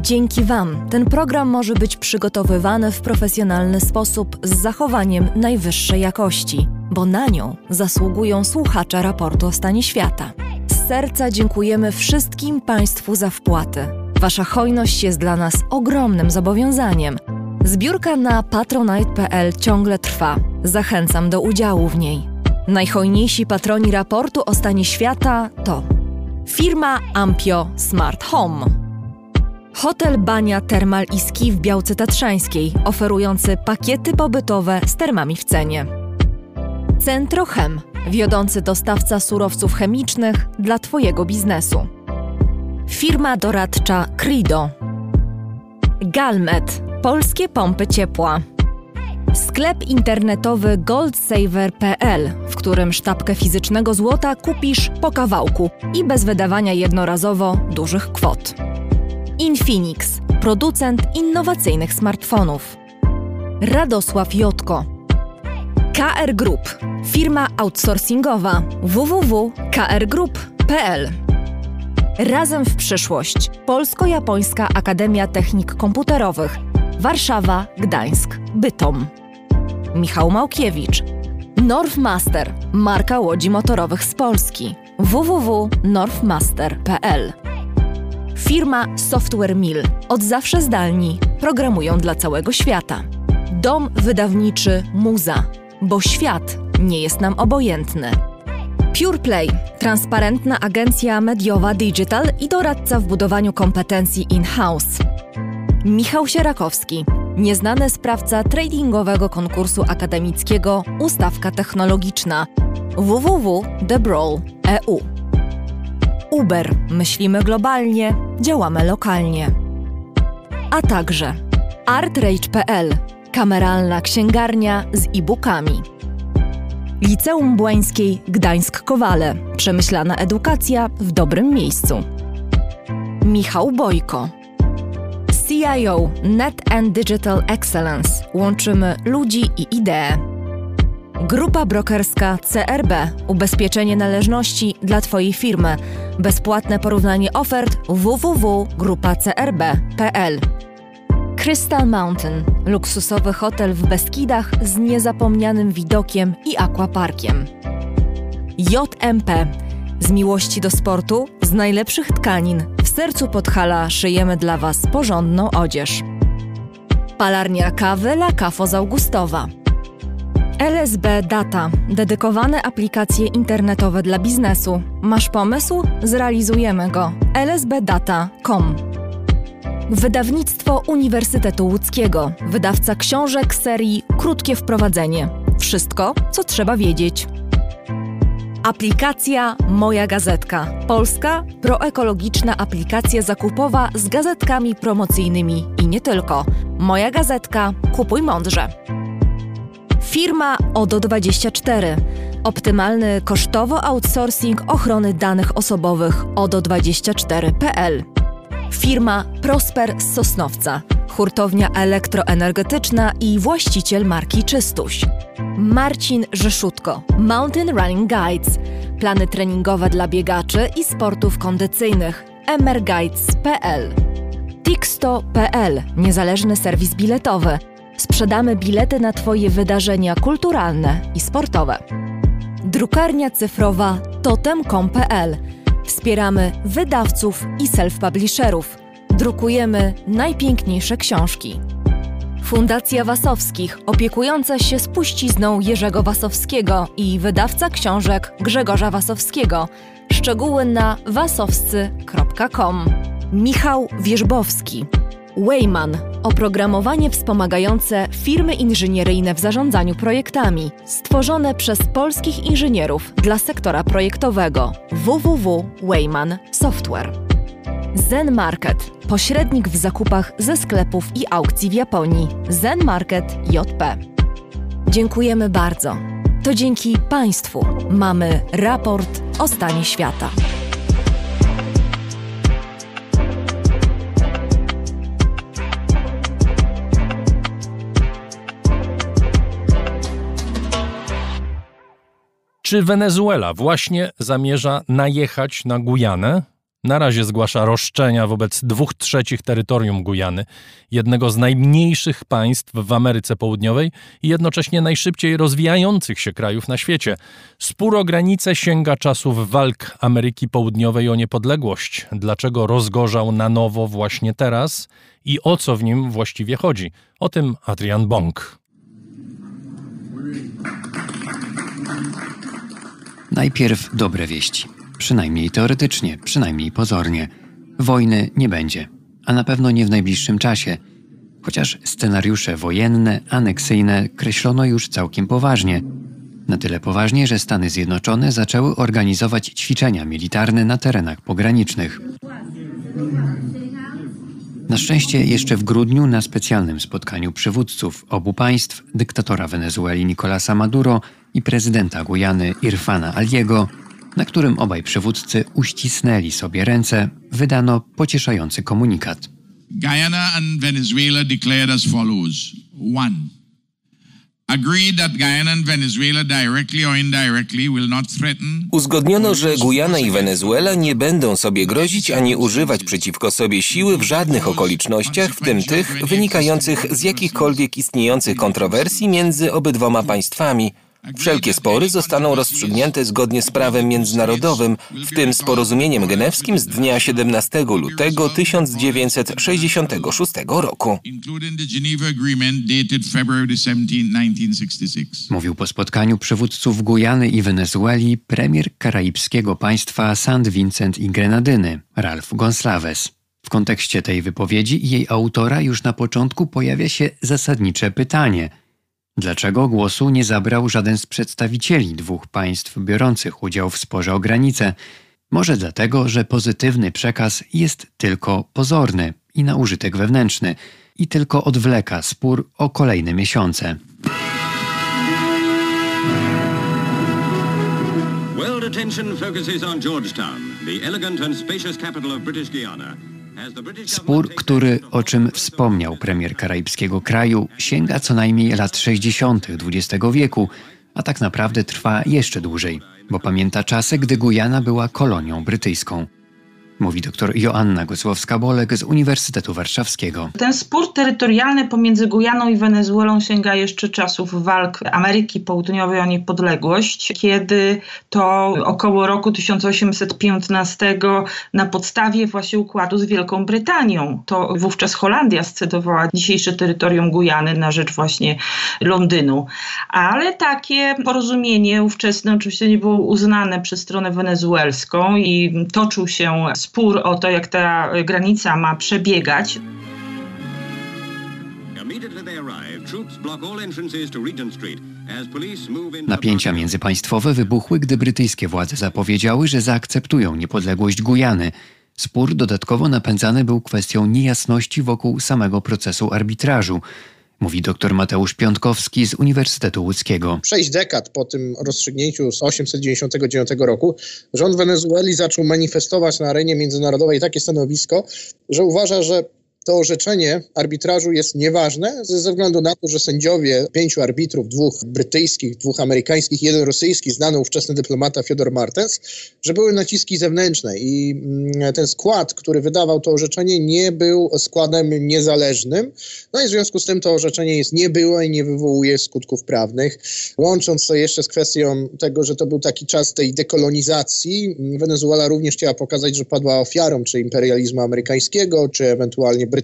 Dzięki Wam ten program może być przygotowywany w profesjonalny sposób z zachowaniem najwyższej jakości, bo na nią zasługują słuchacze raportu o stanie świata. Z serca dziękujemy wszystkim Państwu za wpłaty. Wasza hojność jest dla nas ogromnym zobowiązaniem. Zbiórka na patronite.pl ciągle trwa. Zachęcam do udziału w niej. Najhojniejsi patroni raportu o stanie świata to firma Ampio Smart Home, hotel Bania Termal i Ski w Białce Tatrzańskiej, oferujący pakiety pobytowe z termami w cenie. Centrochem, wiodący dostawca surowców chemicznych dla Twojego biznesu. Firma doradcza Crido. Galmet, polskie pompy ciepła. Sklep internetowy goldsaver.pl, w którym sztabkę fizycznego złota kupisz po kawałku i bez wydawania jednorazowo dużych kwot. Infinix, producent innowacyjnych smartfonów. Radosław Jotko. KR Group, firma outsourcingowa www.krgroup.pl. Razem w przyszłość. Polsko-Japońska Akademia Technik Komputerowych. Warszawa, Gdańsk, Bytom. Michał Małkiewicz. Northmaster, marka łodzi motorowych z Polski. www.northmaster.pl. Firma Software Mill. Od zawsze zdalni. Programują dla całego świata. Dom wydawniczy Muza. Bo świat nie jest nam obojętny. PurePlay. Transparentna agencja mediowa digital i doradca w budowaniu kompetencji in-house. Michał Sierakowski. Nieznany sprawca tradingowego konkursu akademickiego Ustawka Technologiczna www.thebrawl.eu Uber. Myślimy globalnie, działamy lokalnie. A także artrage.pl. Kameralna księgarnia z e-bookami. Liceum Błańskiej Gdańsk-Kowale. Przemyślana edukacja w dobrym miejscu. Michał Bojko. CIO Net and Digital Excellence. Łączymy ludzi i idee. Grupa brokerska CRB. Ubezpieczenie należności dla Twojej firmy. Bezpłatne porównanie ofert www.grupacrb.pl. Crystal Mountain. Luksusowy hotel w Beskidach z niezapomnianym widokiem i aquaparkiem. JMP. Z miłości do sportu, z najlepszych tkanin, w sercu Podhala szyjemy dla Was porządną odzież. Palarnia kawy La Cafo z Augustowa. LSB Data. Dedykowane aplikacje internetowe dla biznesu. Masz pomysł? Zrealizujemy go. lsbdata.com Wydawnictwo Uniwersytetu Łódzkiego. Wydawca książek serii Krótkie Wprowadzenie. Wszystko, co trzeba wiedzieć. Aplikacja Moja Gazetka. Polska proekologiczna aplikacja zakupowa z gazetkami promocyjnymi i nie tylko. Moja Gazetka. Kupuj mądrze. Firma ODO24. Optymalny kosztowo outsourcing ochrony danych osobowych ODO24.pl. Firma Prosper z Sosnowca. Hurtownia elektroenergetyczna i właściciel marki Czystuś. Marcin Rzeszutko. Mountain Running Guides. Plany treningowe dla biegaczy i sportów kondycyjnych. mrguides.pl Tixto.pl. Niezależny serwis biletowy sprzedamy bilety na Twoje wydarzenia kulturalne i sportowe. Drukarnia cyfrowa totem.com.pl Wspieramy wydawców i self-publisherów. Drukujemy najpiękniejsze książki. Fundacja Wasowskich, opiekująca się spuścizną Jerzego Wasowskiego i wydawca książek Grzegorza Wasowskiego. Szczegóły na wasowscy.com. Michał Wierzbowski. Wayman oprogramowanie wspomagające firmy inżynieryjne w zarządzaniu projektami, stworzone przez polskich inżynierów dla sektora projektowego www.wayman Software. Zen Market pośrednik w zakupach ze sklepów i aukcji w Japonii Zen Market JP. Dziękujemy bardzo. To dzięki Państwu mamy raport o stanie świata. Czy Wenezuela właśnie zamierza najechać na Gujanę? Na razie zgłasza roszczenia wobec dwóch trzecich terytorium Gujany, jednego z najmniejszych państw w Ameryce Południowej i jednocześnie najszybciej rozwijających się krajów na świecie. Spór o granice sięga czasów walk Ameryki Południowej o niepodległość. Dlaczego rozgorzał na nowo właśnie teraz i o co w nim właściwie chodzi? O tym Adrian Bong. Najpierw dobre wieści. Przynajmniej teoretycznie, przynajmniej pozornie. Wojny nie będzie, a na pewno nie w najbliższym czasie. Chociaż scenariusze wojenne, aneksyjne kreślono już całkiem poważnie. Na tyle poważnie, że Stany Zjednoczone zaczęły organizować ćwiczenia militarne na terenach pogranicznych. Na szczęście jeszcze w grudniu na specjalnym spotkaniu przywódców obu państw, dyktatora Wenezueli Nicolasa Maduro i prezydenta Gujany Irfana Aliego, na którym obaj przywódcy uścisnęli sobie ręce, wydano pocieszający komunikat. Guyana and Venezuela declared as follows. One. Uzgodniono, że Gujana i Wenezuela nie będą sobie grozić ani używać przeciwko sobie siły w żadnych okolicznościach, w tym tych wynikających z jakichkolwiek istniejących kontrowersji między obydwoma państwami, Wszelkie spory zostaną rozstrzygnięte zgodnie z prawem międzynarodowym, w tym z porozumieniem genewskim z dnia 17 lutego 1966 roku. Mówił po spotkaniu przywódców Gujany i Wenezueli premier karaibskiego państwa St. Vincent i Grenadyny, Ralph Gonsalves. W kontekście tej wypowiedzi i jej autora już na początku pojawia się zasadnicze pytanie – Dlaczego głosu nie zabrał żaden z przedstawicieli dwóch państw biorących udział w sporze o granicę? Może dlatego, że pozytywny przekaz jest tylko pozorny i na użytek wewnętrzny i tylko odwleka spór o kolejne miesiące. World attention focuses on Georgetown, the elegant and spacious capital of British Guiana. Spór, który, o czym wspomniał premier karaibskiego kraju, sięga co najmniej lat 60. XX wieku, a tak naprawdę trwa jeszcze dłużej, bo pamięta czasy, gdy Gujana była kolonią brytyjską mówi dr Joanna Gosłowska-Bolek z Uniwersytetu Warszawskiego. Ten spór terytorialny pomiędzy Gujaną i Wenezuelą sięga jeszcze czasów walk Ameryki Południowej o niepodległość, kiedy to około roku 1815 na podstawie właśnie układu z Wielką Brytanią, to wówczas Holandia scedowała dzisiejsze terytorium Gujany na rzecz właśnie Londynu. Ale takie porozumienie ówczesne oczywiście nie było uznane przez stronę wenezuelską i toczył się spór o to, jak ta granica ma przebiegać. Napięcia międzypaństwowe wybuchły, gdy brytyjskie władze zapowiedziały, że zaakceptują niepodległość Gujany. Spór dodatkowo napędzany był kwestią niejasności wokół samego procesu arbitrażu mówi dr Mateusz Piątkowski z Uniwersytetu Łódzkiego. Sześć dekad po tym rozstrzygnięciu z 899 roku rząd Wenezueli zaczął manifestować na arenie międzynarodowej takie stanowisko, że uważa, że to orzeczenie arbitrażu jest nieważne ze względu na to, że sędziowie, pięciu arbitrów, dwóch brytyjskich, dwóch amerykańskich, jeden rosyjski, znany ówczesny dyplomata Fiodor Martens, że były naciski zewnętrzne i mm, ten skład, który wydawał to orzeczenie, nie był składem niezależnym. No i w związku z tym to orzeczenie jest niebyłe i nie wywołuje skutków prawnych. Łącząc to jeszcze z kwestią tego, że to był taki czas tej dekolonizacji, Wenezuela również chciała pokazać, że padła ofiarą czy imperializmu amerykańskiego, czy ewentualnie brytyjskiego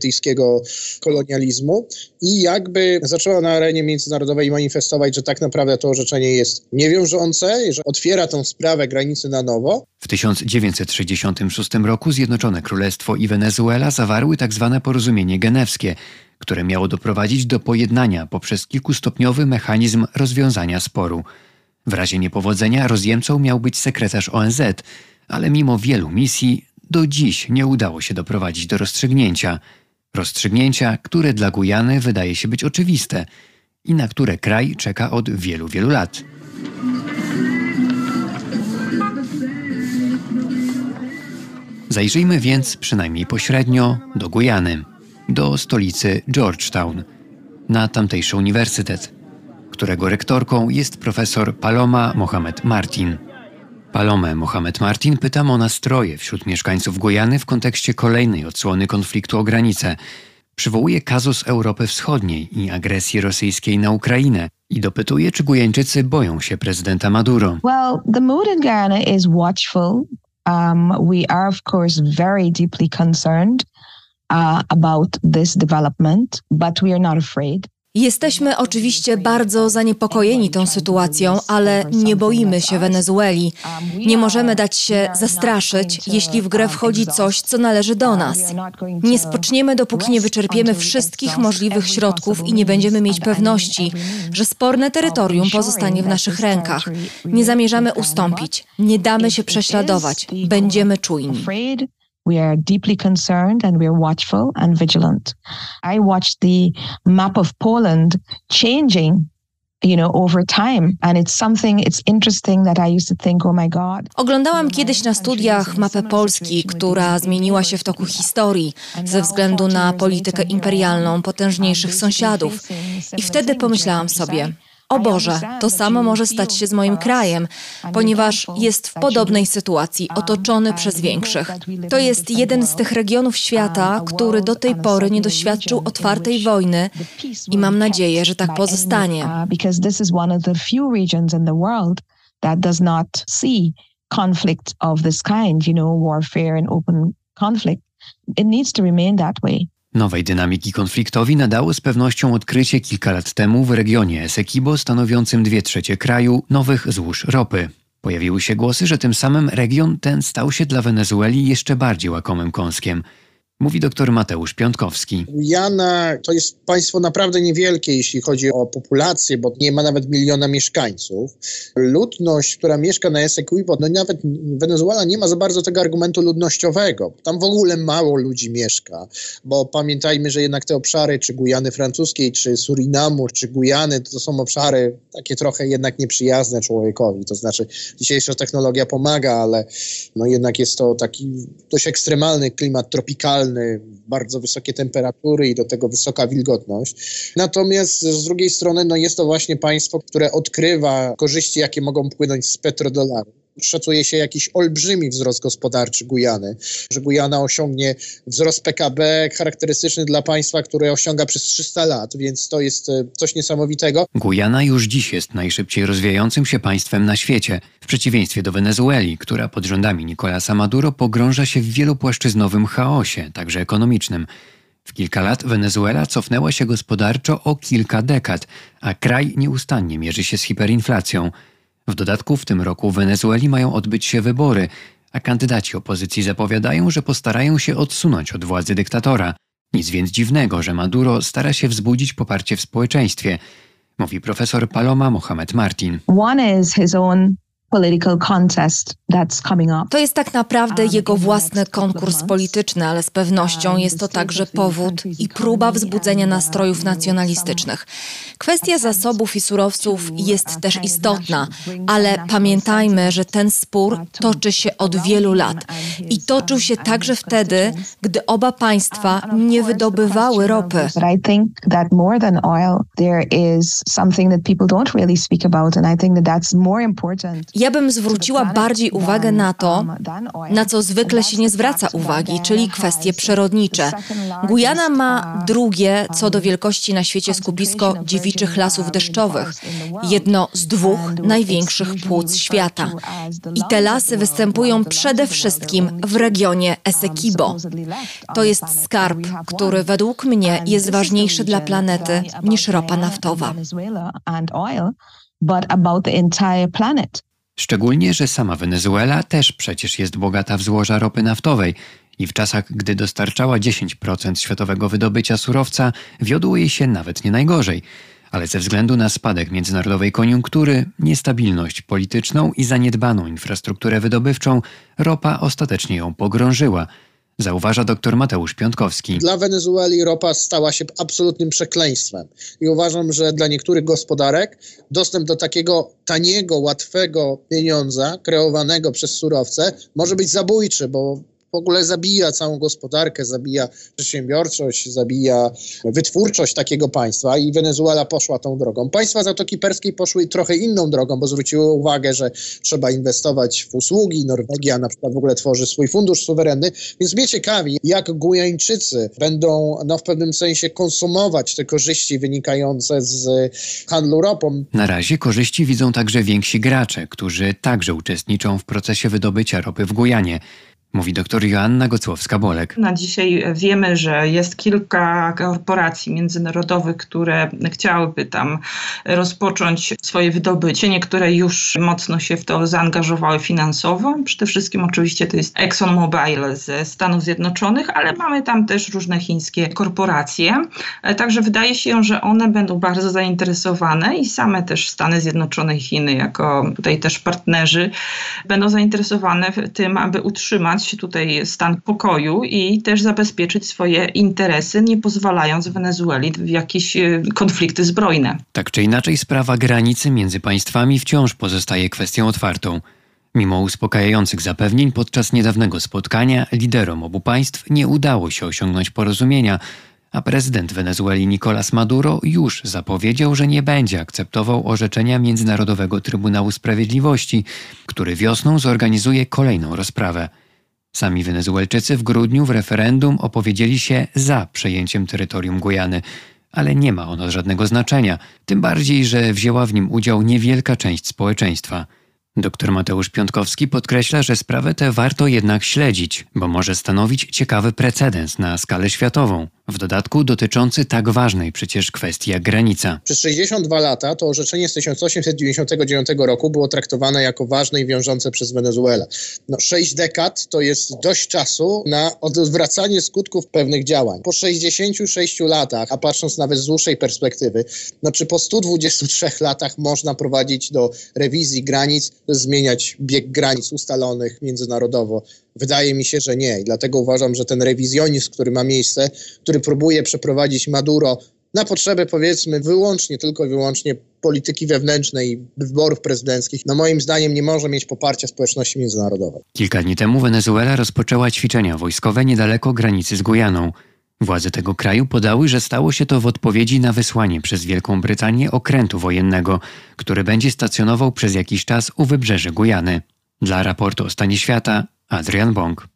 kolonializmu i jakby zaczęła na arenie międzynarodowej manifestować, że tak naprawdę to orzeczenie jest niewiążące, że otwiera tą sprawę granicy na nowo. W 1966 roku Zjednoczone Królestwo i Wenezuela zawarły tzw. Tak porozumienie genewskie, które miało doprowadzić do pojednania poprzez kilkustopniowy mechanizm rozwiązania sporu. W razie niepowodzenia rozjemcą miał być sekretarz ONZ, ale mimo wielu misji do dziś nie udało się doprowadzić do rozstrzygnięcia. Rozstrzygnięcia, które dla Gujany wydaje się być oczywiste i na które kraj czeka od wielu, wielu lat. Zajrzyjmy więc przynajmniej pośrednio do Gujany, do stolicy Georgetown, na tamtejszy uniwersytet którego rektorką jest profesor Paloma Mohamed Martin. Palomę Mohamed Martin pytam o nastroje wśród mieszkańców Gujany w kontekście kolejnej odsłony konfliktu o granicę. Przywołuje kazus Europy Wschodniej i agresji rosyjskiej na Ukrainę i dopytuje, czy Gujańczycy boją się prezydenta Maduro. Well, the mood in Guyana is watchful. Um, we are, of course, very deeply concerned uh, about this development, but we are not afraid. Jesteśmy oczywiście bardzo zaniepokojeni tą sytuacją, ale nie boimy się Wenezueli. Nie możemy dać się zastraszyć, jeśli w grę wchodzi coś, co należy do nas. Nie spoczniemy, dopóki nie wyczerpiemy wszystkich możliwych środków i nie będziemy mieć pewności, że sporne terytorium pozostanie w naszych rękach. Nie zamierzamy ustąpić, nie damy się prześladować, będziemy czujni. We are deeply concerned and we are watchful and vigilant. I watched the map of Poland changing you know, over time. And it's something, it's interesting that I used to think, oh my God. Oglądałam kiedyś na studiach mapę Polski, która zmieniła się w toku historii ze względu na politykę imperialną potężniejszych sąsiadów. I wtedy pomyślałam sobie, o Boże, to samo może stać się z moim krajem, ponieważ jest w podobnej sytuacji, otoczony przez większych. To jest jeden z tych regionów świata, który do tej pory nie doświadczył otwartej wojny i mam nadzieję, że tak pozostanie. conflict of this kind, you know, warfare and open conflict. It needs to remain that way. Nowej dynamiki konfliktowi nadało z pewnością odkrycie kilka lat temu w regionie Essequibo stanowiącym dwie trzecie kraju nowych złóż ropy. Pojawiły się głosy, że tym samym region ten stał się dla Wenezueli jeszcze bardziej łakomym kąskiem – Mówi dr Mateusz Piątkowski. Gujana to jest państwo naprawdę niewielkie, jeśli chodzi o populację, bo nie ma nawet miliona mieszkańców. Ludność, która mieszka na Essequibo, no nawet Wenezuela nie ma za bardzo tego argumentu ludnościowego. Tam w ogóle mało ludzi mieszka, bo pamiętajmy, że jednak te obszary, czy Gujany francuskiej, czy Surinamu, czy Gujany, to są obszary takie trochę jednak nieprzyjazne człowiekowi. To znaczy dzisiejsza technologia pomaga, ale no jednak jest to taki dość ekstremalny klimat tropikalny, bardzo wysokie temperatury i do tego wysoka wilgotność. Natomiast z drugiej strony no jest to właśnie państwo, które odkrywa korzyści, jakie mogą płynąć z petrodolaru szacuje się jakiś olbrzymi wzrost gospodarczy Gujany, że Gujana osiągnie wzrost PKB charakterystyczny dla państwa, które osiąga przez 300 lat, więc to jest e, coś niesamowitego. Gujana już dziś jest najszybciej rozwijającym się państwem na świecie, w przeciwieństwie do Wenezueli, która pod rządami Nicolasa Maduro pogrąża się w wielopłaszczyznowym chaosie, także ekonomicznym. W kilka lat Wenezuela cofnęła się gospodarczo o kilka dekad, a kraj nieustannie mierzy się z hiperinflacją – w dodatku w tym roku w Wenezueli mają odbyć się wybory, a kandydaci opozycji zapowiadają, że postarają się odsunąć od władzy dyktatora. Nic więc dziwnego, że Maduro stara się wzbudzić poparcie w społeczeństwie, mówi profesor Paloma Mohamed Martin. One is his own to jest tak naprawdę jego własny konkurs polityczny, ale z pewnością jest to także powód i próba wzbudzenia nastrojów nacjonalistycznych. Kwestia zasobów i surowców jest też istotna, ale pamiętajmy, że ten spór toczy się od wielu lat i toczył się także wtedy, gdy oba państwa nie wydobywały ropy. Ja bym zwróciła bardziej uwagę na to, na co zwykle się nie zwraca uwagi, czyli kwestie przyrodnicze. Gujana ma drugie co do wielkości na świecie skupisko dziewiczych lasów deszczowych, jedno z dwóch największych płuc świata. I te lasy występują przede wszystkim w regionie Essequibo. To jest skarb, który według mnie jest ważniejszy dla planety niż ropa naftowa. But about the entire planet. Szczególnie, że sama Wenezuela też przecież jest bogata w złoża ropy naftowej i w czasach, gdy dostarczała 10% światowego wydobycia surowca, wiodło jej się nawet nie najgorzej. Ale ze względu na spadek międzynarodowej koniunktury, niestabilność polityczną i zaniedbaną infrastrukturę wydobywczą, ropa ostatecznie ją pogrążyła – zauważa dr Mateusz Piątkowski. Dla Wenezueli ropa stała się absolutnym przekleństwem i uważam, że dla niektórych gospodarek dostęp do takiego taniego, łatwego pieniądza kreowanego przez surowce może być zabójczy, bo w ogóle zabija całą gospodarkę, zabija przedsiębiorczość, zabija wytwórczość takiego państwa i Wenezuela poszła tą drogą. Państwa Zatoki Perskiej poszły trochę inną drogą, bo zwróciły uwagę, że trzeba inwestować w usługi. Norwegia na przykład w ogóle tworzy swój fundusz suwerenny, więc mnie ciekawi, jak Gujańczycy będą no, w pewnym sensie konsumować te korzyści wynikające z handlu ropą. Na razie korzyści widzą także więksi gracze, którzy także uczestniczą w procesie wydobycia ropy w Gujanie mówi dr Joanna Gocłowska-Bolek. Na dzisiaj wiemy, że jest kilka korporacji międzynarodowych, które chciałyby tam rozpocząć swoje wydobycie. Niektóre już mocno się w to zaangażowały finansowo. Przede wszystkim oczywiście to jest ExxonMobil ze Stanów Zjednoczonych, ale mamy tam też różne chińskie korporacje. Także wydaje się, że one będą bardzo zainteresowane i same też Stany Zjednoczone i Chiny jako tutaj też partnerzy będą zainteresowane tym, aby utrzymać tutaj stan pokoju i też zabezpieczyć swoje interesy, nie pozwalając Wenezueli w jakieś e, konflikty zbrojne. Tak czy inaczej, sprawa granicy między państwami wciąż pozostaje kwestią otwartą. Mimo uspokajających zapewnień podczas niedawnego spotkania liderom obu państw nie udało się osiągnąć porozumienia, a prezydent Wenezueli Nicolás Maduro już zapowiedział, że nie będzie akceptował orzeczenia Międzynarodowego Trybunału Sprawiedliwości, który wiosną zorganizuje kolejną rozprawę. Sami Wenezuelczycy w grudniu w referendum opowiedzieli się za przejęciem terytorium Gujany, ale nie ma ono żadnego znaczenia, tym bardziej, że wzięła w nim udział niewielka część społeczeństwa. Dr Mateusz Piątkowski podkreśla, że sprawę tę warto jednak śledzić, bo może stanowić ciekawy precedens na skalę światową, w dodatku dotyczący tak ważnej przecież kwestii jak granica. Przez 62 lata to orzeczenie z 1899 roku było traktowane jako ważne i wiążące przez Wenezuelę. No, sześć dekad to jest dość czasu na odwracanie skutków pewnych działań. Po 66 latach, a patrząc nawet z dłuższej perspektywy, no czy po 123 latach można prowadzić do rewizji granic, zmieniać bieg granic ustalonych międzynarodowo? Wydaje mi się, że nie. I dlatego uważam, że ten rewizjonizm, który ma miejsce, który próbuje przeprowadzić Maduro na potrzeby powiedzmy wyłącznie, tylko i wyłącznie polityki wewnętrznej wyborów prezydenckich, no moim zdaniem nie może mieć poparcia społeczności międzynarodowej. Kilka dni temu Wenezuela rozpoczęła ćwiczenia wojskowe niedaleko granicy z Gujaną. Władze tego kraju podały, że stało się to w odpowiedzi na wysłanie przez Wielką Brytanię okrętu wojennego, który będzie stacjonował przez jakiś czas u wybrzeży Gujany. Dla raportu o stanie świata Adrian Bong.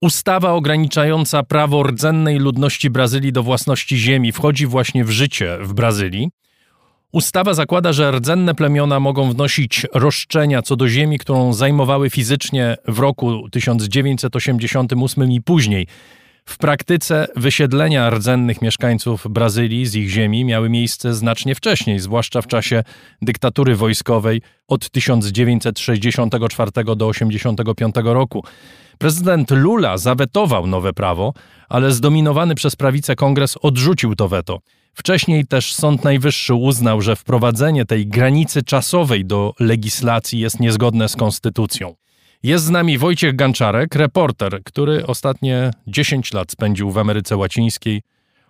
Ustawa ograniczająca prawo rdzennej ludności Brazylii do własności ziemi wchodzi właśnie w życie w Brazylii. Ustawa zakłada, że rdzenne plemiona mogą wnosić roszczenia co do ziemi, którą zajmowały fizycznie w roku 1988 i później. W praktyce wysiedlenia rdzennych mieszkańców Brazylii z ich ziemi miały miejsce znacznie wcześniej, zwłaszcza w czasie dyktatury wojskowej od 1964 do 1985 roku. Prezydent Lula zawetował nowe prawo, ale zdominowany przez prawicę kongres odrzucił to weto. Wcześniej też Sąd Najwyższy uznał, że wprowadzenie tej granicy czasowej do legislacji jest niezgodne z konstytucją. Jest z nami Wojciech Ganczarek, reporter, który ostatnie 10 lat spędził w Ameryce Łacińskiej.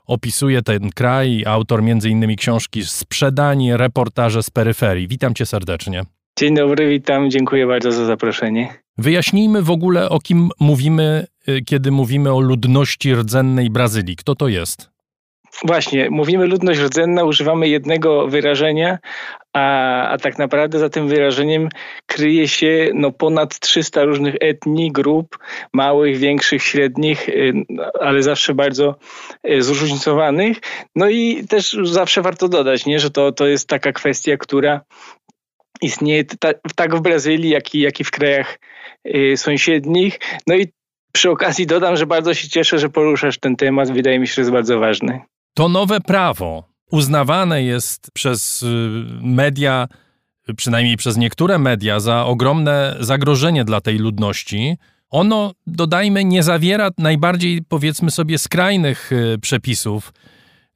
Opisuje ten kraj, autor m.in. książki Sprzedanie, reportaże z peryferii. Witam cię serdecznie. Dzień dobry, witam, dziękuję bardzo za zaproszenie. Wyjaśnijmy w ogóle, o kim mówimy, y, kiedy mówimy o ludności rdzennej Brazylii. Kto to jest? Właśnie, mówimy ludność rdzenna, używamy jednego wyrażenia, a, a tak naprawdę za tym wyrażeniem kryje się no, ponad 300 różnych etnii, grup, małych, większych, średnich, y, ale zawsze bardzo y, zróżnicowanych. No i też zawsze warto dodać, nie, że to, to jest taka kwestia, która istnieje tak w Brazylii, jak i, jak i w krajach y, sąsiednich. No i przy okazji dodam, że bardzo się cieszę, że poruszasz ten temat. Wydaje mi się, że jest bardzo ważny. To nowe prawo uznawane jest przez y, media, przynajmniej przez niektóre media, za ogromne zagrożenie dla tej ludności. Ono, dodajmy, nie zawiera najbardziej, powiedzmy sobie, skrajnych y, przepisów.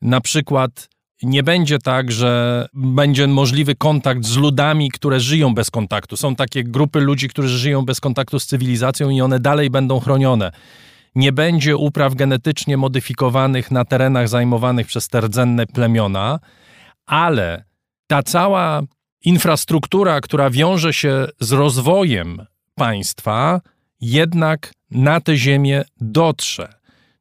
Na przykład nie będzie tak, że będzie możliwy kontakt z ludami, które żyją bez kontaktu. Są takie grupy ludzi, którzy żyją bez kontaktu z cywilizacją i one dalej będą chronione nie będzie upraw genetycznie modyfikowanych na terenach zajmowanych przez te rdzenne plemiona, ale ta cała infrastruktura, która wiąże się z rozwojem państwa, jednak na tę ziemię dotrze.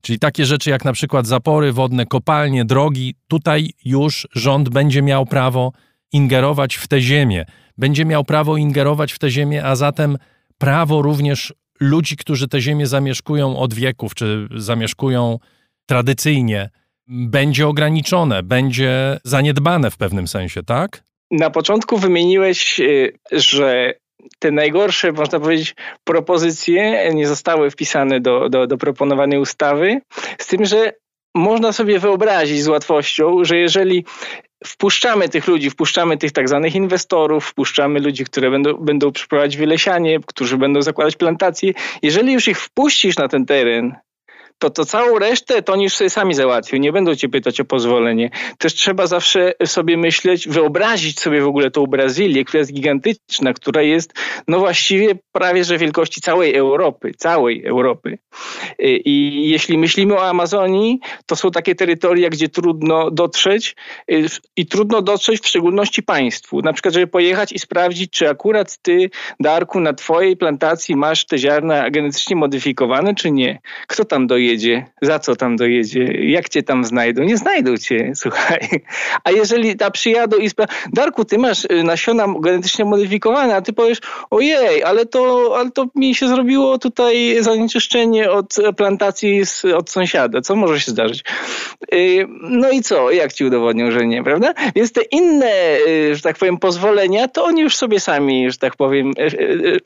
Czyli takie rzeczy jak na przykład zapory wodne, kopalnie, drogi, tutaj już rząd będzie miał prawo ingerować w tę ziemię. Będzie miał prawo ingerować w tę ziemię, a zatem prawo również ludzi, którzy tę ziemię zamieszkują od wieków, czy zamieszkują tradycyjnie, będzie ograniczone, będzie zaniedbane w pewnym sensie, tak? Na początku wymieniłeś, y, że te najgorsze, można powiedzieć, propozycje nie zostały wpisane do, do, do proponowanej ustawy, z tym, że można sobie wyobrazić z łatwością, że jeżeli wpuszczamy tych ludzi, wpuszczamy tych tak zwanych inwestorów, wpuszczamy ludzi, które będą, będą przeprowadzić wylesianie, którzy będą zakładać plantacje. Jeżeli już ich wpuścisz na ten teren, to, to całą resztę to już sobie sami załatwią, nie będą cię pytać o pozwolenie. Też trzeba zawsze sobie myśleć, wyobrazić sobie w ogóle tą Brazylię, która jest gigantyczna, która jest no właściwie prawie że wielkości całej Europy, całej Europy. I jeśli myślimy o Amazonii, to są takie terytoria, gdzie trudno dotrzeć i trudno dotrzeć w szczególności państwu. Na przykład, żeby pojechać i sprawdzić, czy akurat ty, Darku, na twojej plantacji masz te ziarna genetycznie modyfikowane, czy nie. Kto tam dojedzie? Dojedzie, za co tam dojedzie, jak cię tam znajdą. Nie znajdą cię, słuchaj. A jeżeli ta przyjadą i sprawdzą, Darku, ty masz y, nasiona genetycznie modyfikowane, a ty powiesz, ojej, ale to, ale to mi się zrobiło tutaj zanieczyszczenie od plantacji z, od sąsiada. Co może się zdarzyć? Y, no i co? Jak ci udowodnią, że nie, prawda? Więc te inne, y, że tak powiem, pozwolenia, to oni już sobie sami, że tak powiem,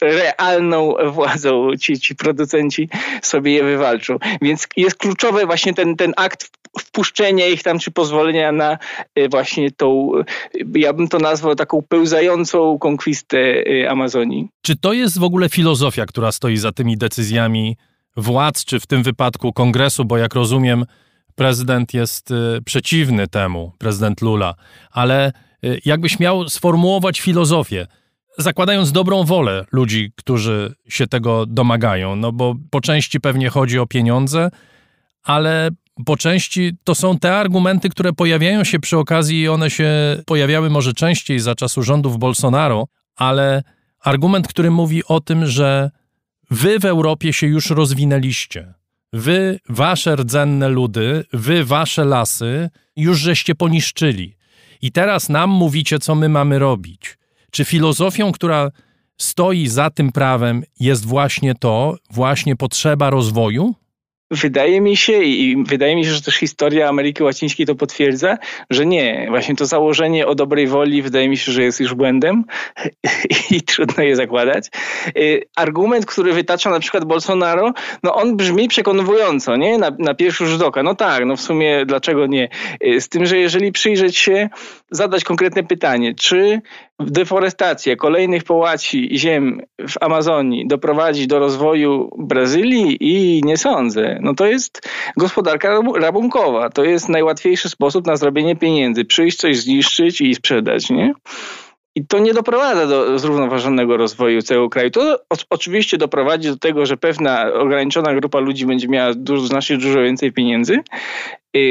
realną władzą ci, ci producenci sobie je wywalczą. Więc jest kluczowy właśnie ten, ten akt wpuszczenia ich tam, czy pozwolenia na e, właśnie tą, e, ja bym to nazwał taką pełzającą konkwistę e, Amazonii. Czy to jest w ogóle filozofia, która stoi za tymi decyzjami władz, czy w tym wypadku kongresu, bo jak rozumiem, prezydent jest przeciwny temu, prezydent Lula, ale jakbyś miał sformułować filozofię, zakładając dobrą wolę ludzi, którzy się tego domagają, no bo po części pewnie chodzi o pieniądze, ale po części to są te argumenty, które pojawiają się przy okazji i one się pojawiały może częściej za czasów rządów Bolsonaro, ale argument, który mówi o tym, że wy w Europie się już rozwinęliście. Wy, wasze rdzenne ludy, wy, wasze lasy już żeście poniszczyli. I teraz nam mówicie, co my mamy robić. Czy filozofią, która stoi za tym prawem, jest właśnie to, właśnie potrzeba rozwoju? Wydaje mi się i wydaje mi się, że też historia Ameryki Łacińskiej to potwierdza, że nie. Właśnie to założenie o dobrej woli wydaje mi się, że jest już błędem i trudno je zakładać. Y, argument, który wytacza na przykład Bolsonaro, no on brzmi przekonująco, nie? Na, na pierwszy rzut oka. No tak, no w sumie dlaczego nie? Y, z tym, że jeżeli przyjrzeć się, zadać konkretne pytanie, czy deforestacja kolejnych połaci ziem w Amazonii doprowadzi do rozwoju Brazylii i nie sądzę. No to jest gospodarka rabunkowa. To jest najłatwiejszy sposób na zrobienie pieniędzy. Przyjść, coś zniszczyć i sprzedać, nie? I to nie doprowadza do zrównoważonego rozwoju całego kraju. To oczywiście doprowadzi do tego, że pewna ograniczona grupa ludzi będzie miała dużo, znacznie dużo więcej pieniędzy,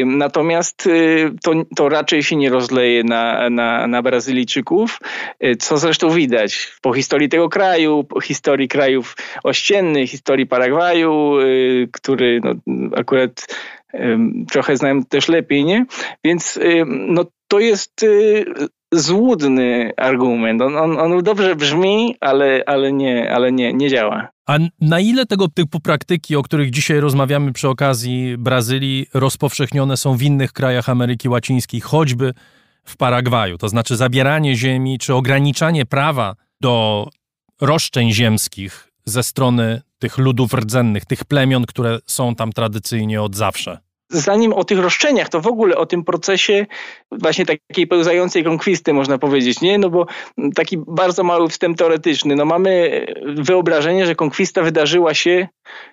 Natomiast y, to, to raczej się nie rozleje na, na, na Brazylijczyków, y, co zresztą widać po historii tego kraju, po historii krajów ościennych, historii Paragwaju, y, który no, akurat trochę znałem też lepiej, nie? Więc no, to jest złudny argument. On, on, on dobrze brzmi, ale, ale, nie, ale nie, nie działa. A na ile tego typu praktyki, o których dzisiaj rozmawiamy przy okazji Brazylii, rozpowszechnione są w innych krajach Ameryki Łacińskiej, choćby w Paragwaju? To znaczy zabieranie ziemi czy ograniczanie prawa do roszczeń ziemskich ze strony tych ludów rdzennych, tych plemion, które są tam tradycyjnie od zawsze zanim o tych roszczeniach, to w ogóle o tym procesie właśnie takiej pełzającej konkwisty można powiedzieć, nie? No bo taki bardzo mały wstęp teoretyczny. No mamy wyobrażenie, że konkwista wydarzyła się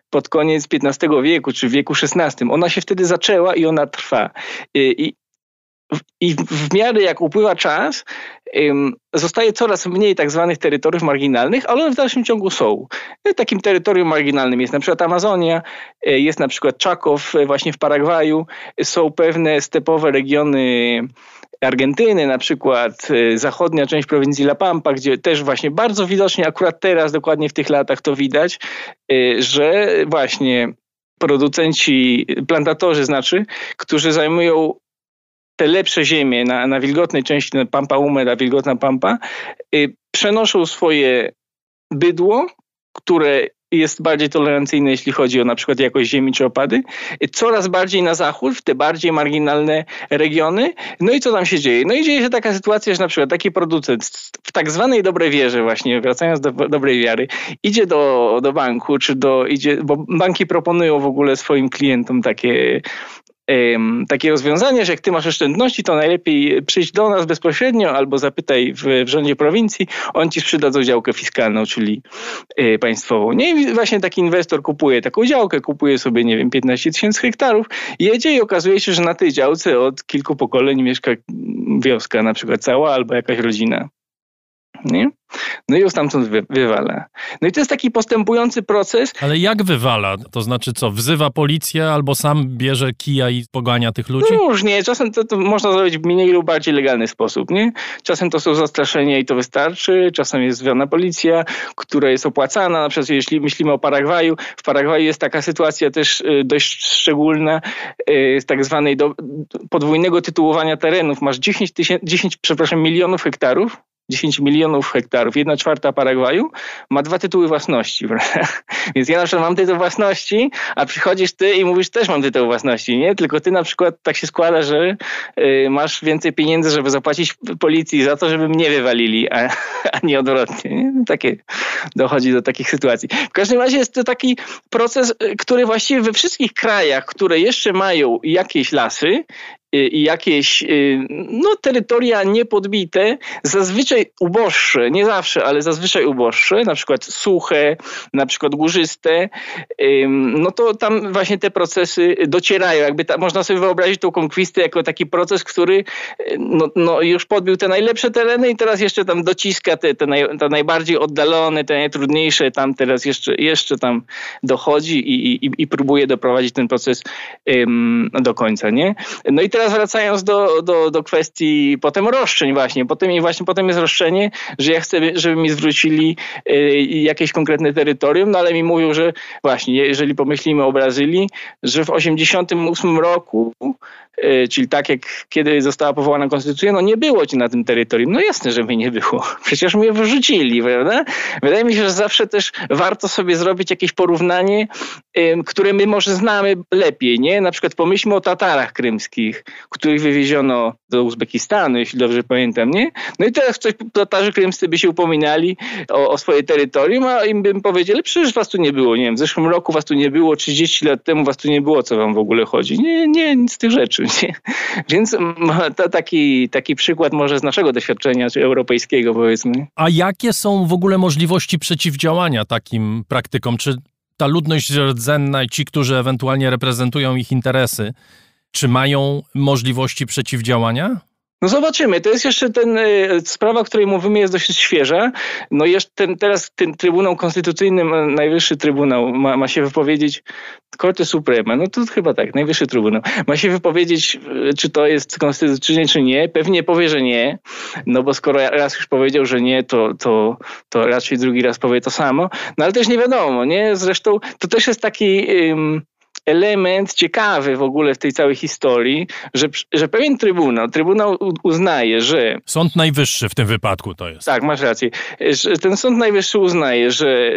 pod koniec XV wieku, czy w wieku XVI. Ona się wtedy zaczęła i ona trwa. I i w miarę jak upływa czas, zostaje coraz mniej tak zwanych terytoriów marginalnych, ale one w dalszym ciągu są. Takim terytorium marginalnym jest na przykład Amazonia, e, jest na przykład Czakow e, właśnie w Paragwaju, są pewne stepowe regiony Argentyny, na przykład zachodnia część prowincji La Pampa, gdzie też właśnie bardzo widocznie akurat teraz, dokładnie w tych latach to widać, że właśnie producenci, plantatorzy znaczy, którzy zajmują te lepsze ziemie na, na wilgotnej części, na pampa umeda, wilgotna pampa, y, przenoszą swoje bydło, które jest bardziej tolerancyjne, jeśli chodzi o na przykład jakość ziemi czy opady, y, coraz bardziej na zachód, w te bardziej marginalne regiony. No i co tam się dzieje? No i dzieje się taka sytuacja, że na przykład taki producent w tak zwanej dobrej wierze właśnie, wracając do dobrej wiary, idzie do, do banku, czy do, idzie, bo banki proponują w ogóle swoim klientom takie takie rozwiązanie, że jak ty masz oszczędności, to najlepiej przyjść do nas bezpośrednio albo zapytaj w, w rządzie prowincji, on ci sprzedadzą działkę fiskalną, czyli y, państwową. Nie? I właśnie taki inwestor kupuje taką działkę, kupuje sobie, nie wiem, 15 tysięcy hektarów, jedzie i okazuje się, że na tej działce od kilku pokoleń mieszka wioska, na przykład cała albo jakaś rodzina. Nie? No i ją stamtąd wy, wywala. No i to jest taki postępujący proces. Ale jak wywala? To znaczy co, wzywa policję albo sam bierze kija i pogania tych ludzi? Różnie. Czasem to, to można zrobić w mniej lub bardziej legalny sposób. Nie? Czasem to są zastraszenia i to wystarczy. Czasem jest zwiana policja, która jest opłacana. Na przykład jeśli myślimy o Paragwaju, w Paragwaju jest taka sytuacja też y, dość szczególna y, z tak zwanej do, podwójnego tytułowania terenów. Masz 10, 10 przepraszam, milionów hektarów 10 milionów hektarów, jedna czwarta Paragwaju ma dwa tytuły własności. Więc ja na przykład mam tytuł własności, a przychodzisz ty i mówisz też mam tytuł własności, nie? Tylko ty na przykład tak się składa, że y, masz więcej pieniędzy, żeby zapłacić policji za to, żeby mnie wywalili, a, a nie odwrotnie. Nie? Takie, dochodzi do takich sytuacji. W każdym razie jest to taki proces, y, który właściwie we wszystkich krajach, które jeszcze mają jakieś lasy jakieś y, no, terytoria niepodbite, zazwyczaj uboższe, nie zawsze, ale zazwyczaj uboższe, na przykład suche, na przykład górzyste, no to tam właśnie te procesy docierają. Jakby ta, można sobie wyobrazić tą konkwistę jako taki proces, który no, no już podbił te najlepsze tereny i teraz jeszcze tam dociska te, te, naj, te najbardziej oddalone, te najtrudniejsze, tam teraz jeszcze, jeszcze tam dochodzi i, i, i próbuje doprowadzić ten proces do końca, nie? No i teraz wracając do, do, do kwestii potem roszczeń właśnie. Potem, I właśnie potem jest roszczenie, że ja chcę, żeby mi zwrócili y, jakieś konkretne terytorium, no ale mi mówią, że właśnie, jeżeli pomyślimy o Brazylii, że w 1988 roku Y, czyli tak jak kiedy została powołana konstytucja, no nie było ci na tym terytorium. No jasne, że mnie nie było. Przecież mnie wyrzucili, prawda? Wydaje mi się, że zawsze też warto sobie zrobić jakieś porównanie, które my może znamy lepiej, nie? Na przykład pomyślmy o Tatarach krymskich, których wywieziono do Uzbekistanu, jeśli dobrze pamiętam, nie? No i teraz coś Tatarzy krymscy by się upominali o, o swoje terytorium, a im bym powiedzieli, przecież was tu nie było, nie wiem, w zeszłym roku was tu nie było, 30 lat temu was tu nie było, co wam w ogóle chodzi. Nie, nie, nic z tych rzeczy. Więc to taki, taki przykład może z naszego doświadczenia, czy europejskiego powiedzmy. A jakie są w ogóle możliwości przeciwdziałania takim praktykom? Czy ta ludność rdzenna i ci, którzy ewentualnie reprezentują ich interesy, czy mają możliwości przeciwdziałania? No zobaczymy. To jest jeszcze ten y, sprawa, o której mówimy, jest dość świeża. No jeszcze ten, teraz ten Trybunał Konstytucyjny, Najwyższy Trybunał ma, ma się wypowiedzieć, Korte Suprema, no to chyba tak, Najwyższy Trybunał, ma się wypowiedzieć, y, czy to jest konstytucyjnie, czy nie. Pewnie powie, że nie, no bo skoro raz już powiedział, że nie, to, to, to raczej drugi raz powie to samo. No ale też nie wiadomo, nie? Zresztą to też jest taki element ciekawy w ogóle w tej całej historii, że, że pewien trybunał, trybunał uznaje, że... Sąd Najwyższy w tym wypadku to jest. Tak, masz rację. Że ten Sąd Najwyższy uznaje, że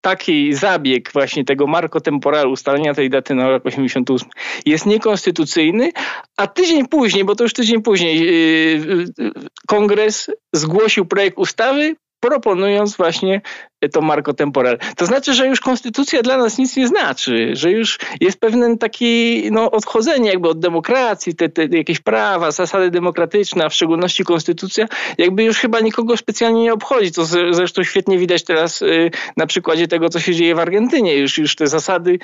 taki zabieg właśnie tego marko temporalu, ustalenia tej daty na rok 88 jest niekonstytucyjny, a tydzień później, bo to już tydzień później, yy, yy, kongres zgłosił projekt ustawy proponując właśnie to Marco Temporal. To znaczy, że już konstytucja dla nas nic nie znaczy, że już jest pewne taki no, odchodzenie jakby od demokracji, te, te jakieś prawa, zasady demokratyczne, a w szczególności konstytucja, jakby już chyba nikogo specjalnie nie obchodzi. To zresztą świetnie widać teraz y, na przykładzie tego, co się dzieje w Argentynie. Już, już te zasady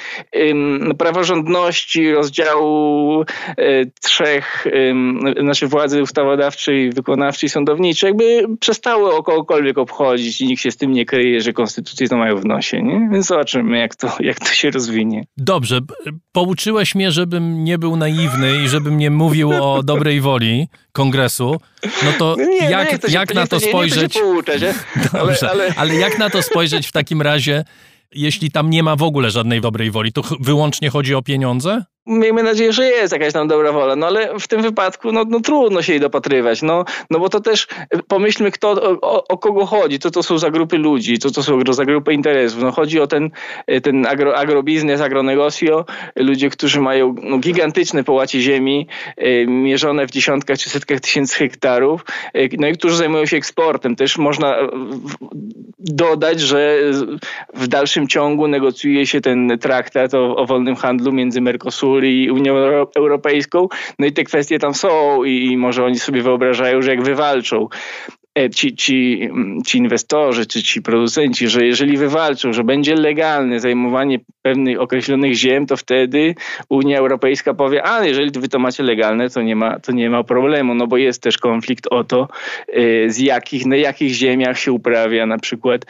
praworządności, rozdziału y, trzech naszej władzy ustawodawczej, wykonawczej, sądowniczej, jakby przestały o kogokolwiek obchodzić i nikt się z tym nie kryje, że konstytucje to mają w nosie. Nie? Więc zobaczymy, jak to, jak to się rozwinie. Dobrze. Pouczyłeś mnie, żebym nie był naiwny i żebym nie mówił o dobrej woli kongresu. No to no nie, jak, no jak na to, to spojrzeć? Nie, nie Dobrze, ale, ale... ale jak na to spojrzeć w takim razie, jeśli tam nie ma w ogóle żadnej dobrej woli? To wyłącznie chodzi o pieniądze? Miejmy nadzieję, że jest jakaś tam dobra wola, no ale w tym wypadku no, no trudno się jej dopatrywać, no, no bo to też e, pomyślmy, kto, o, o kogo chodzi, co to są za grupy ludzi, co to są za grupy interesów. No chodzi o ten, e, ten agro, agrobiznes, agronegocjo, ludzie, którzy mają no, gigantyczne połacie ziemi, e, mierzone w dziesiątkach czy setkach tysięcy hektarów, no i którzy zajmują się eksportem. Też można dodać, że w dalszym ciągu negocjuje się ten traktat o, o wolnym handlu między Mercosur i Unią Europejską. No i te kwestie tam są i może oni sobie wyobrażają, że jak wywalczą e, ci, ci, mm, ci inwestorzy czy ci producenci, że jeżeli wywalczą, że będzie legalne zajmowanie pewnych określonych ziem, to wtedy Unia Europejska powie, a jeżeli wy to macie legalne, to nie ma, to nie ma problemu, no bo jest też konflikt o to, e, z jakich, na jakich ziemiach się uprawia na przykład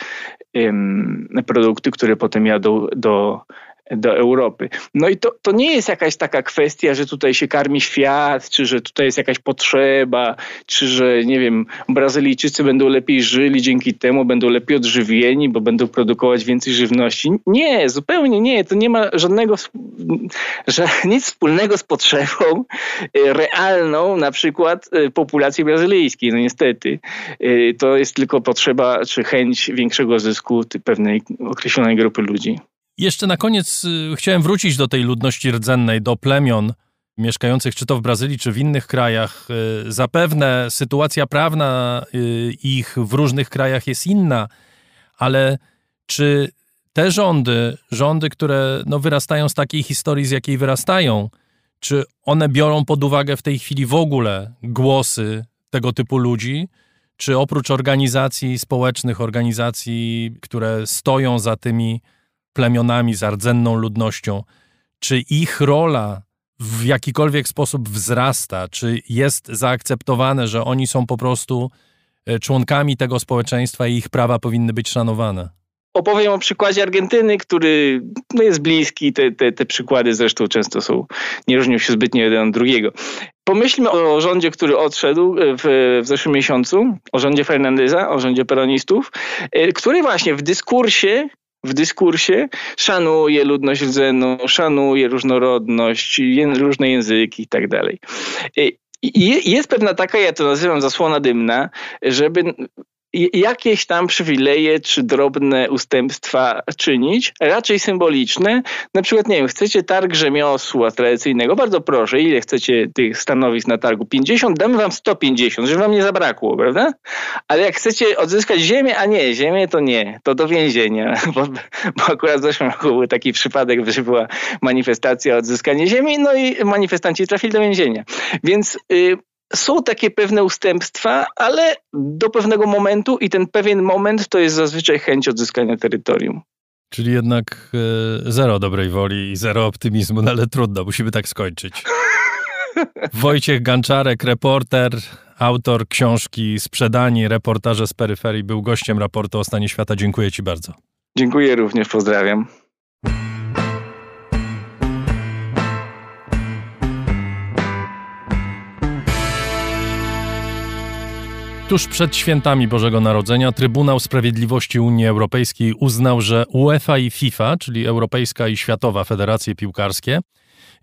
produkty, które potem jadą do do Europy. No i to, to nie jest jakaś taka kwestia, że tutaj się karmi świat, czy że tutaj jest jakaś potrzeba, czy że, nie wiem, Brazylijczycy będą lepiej żyli dzięki temu, będą lepiej odżywieni, bo będą produkować więcej żywności. Nie, zupełnie nie. To nie ma żadnego, że, nic wspólnego z potrzebą e, realną na przykład e, populacji brazylijskiej. No niestety. E, to jest tylko potrzeba, czy chęć większego zysku pewnej określonej grupy ludzi. Jeszcze na koniec y, chciałem wrócić do tej ludności rdzennej, do plemion mieszkających czy to w Brazylii, czy w innych krajach. Y, zapewne sytuacja prawna y, ich w różnych krajach jest inna, ale czy te rządy, rządy, które no, wyrastają z takiej historii, z jakiej wyrastają, czy one biorą pod uwagę w tej chwili w ogóle głosy tego typu ludzi? Czy oprócz organizacji społecznych, organizacji, które stoją za tymi plemionami, z rdzenną ludnością, czy ich rola w jakikolwiek sposób wzrasta, czy jest zaakceptowane, że oni są po prostu e, członkami tego społeczeństwa i ich prawa powinny być szanowane? Opowiem o przykładzie Argentyny, który no jest bliski. Te, te, te przykłady zresztą często są, nie różnią się zbytnio jeden od drugiego. Pomyślmy o rządzie, który odszedł w, w zeszłym miesiącu, o rządzie Fernandeza, o rządzie peronistów, e, który właśnie w dyskursie w dyskursie, szanuje ludność rdzenną, szanuje różnorodność, różne języki i tak dalej. Jest pewna taka, ja to nazywam zasłona dymna, żeby jakieś tam przywileje czy drobne ustępstwa czynić, raczej symboliczne. Na przykład, nie wiem, chcecie targ rzemiosła tradycyjnego, bardzo proszę, ile chcecie tych stanowisk na targu? 50? Damy wam 150, żeby wam nie zabrakło, prawda? Ale jak chcecie odzyskać ziemię, a nie, ziemię to nie, to do więzienia, bo, bo akurat w zeszłym roku był taki przypadek, że była manifestacja odzyskanie ziemi, no i manifestanci trafili do więzienia. Więc... Yy, są takie pewne ustępstwa, ale do pewnego momentu i ten pewien moment to jest zazwyczaj chęć odzyskania terytorium. Czyli jednak e, zero dobrej woli i zero optymizmu, no ale trudno, musimy tak skończyć. Wojciech Ganczarek, reporter, autor książki Sprzedani, reportaże z peryferii, był gościem raportu o stanie świata. Dziękuję Ci bardzo. Dziękuję również, pozdrawiam. Tuż przed świętami Bożego Narodzenia Trybunał Sprawiedliwości Unii Europejskiej uznał, że UEFA i FIFA, czyli Europejska i Światowa Federacje Piłkarskie,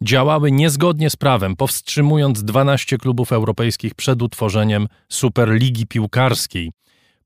działały niezgodnie z prawem, powstrzymując 12 klubów europejskich przed utworzeniem Superligi Piłkarskiej.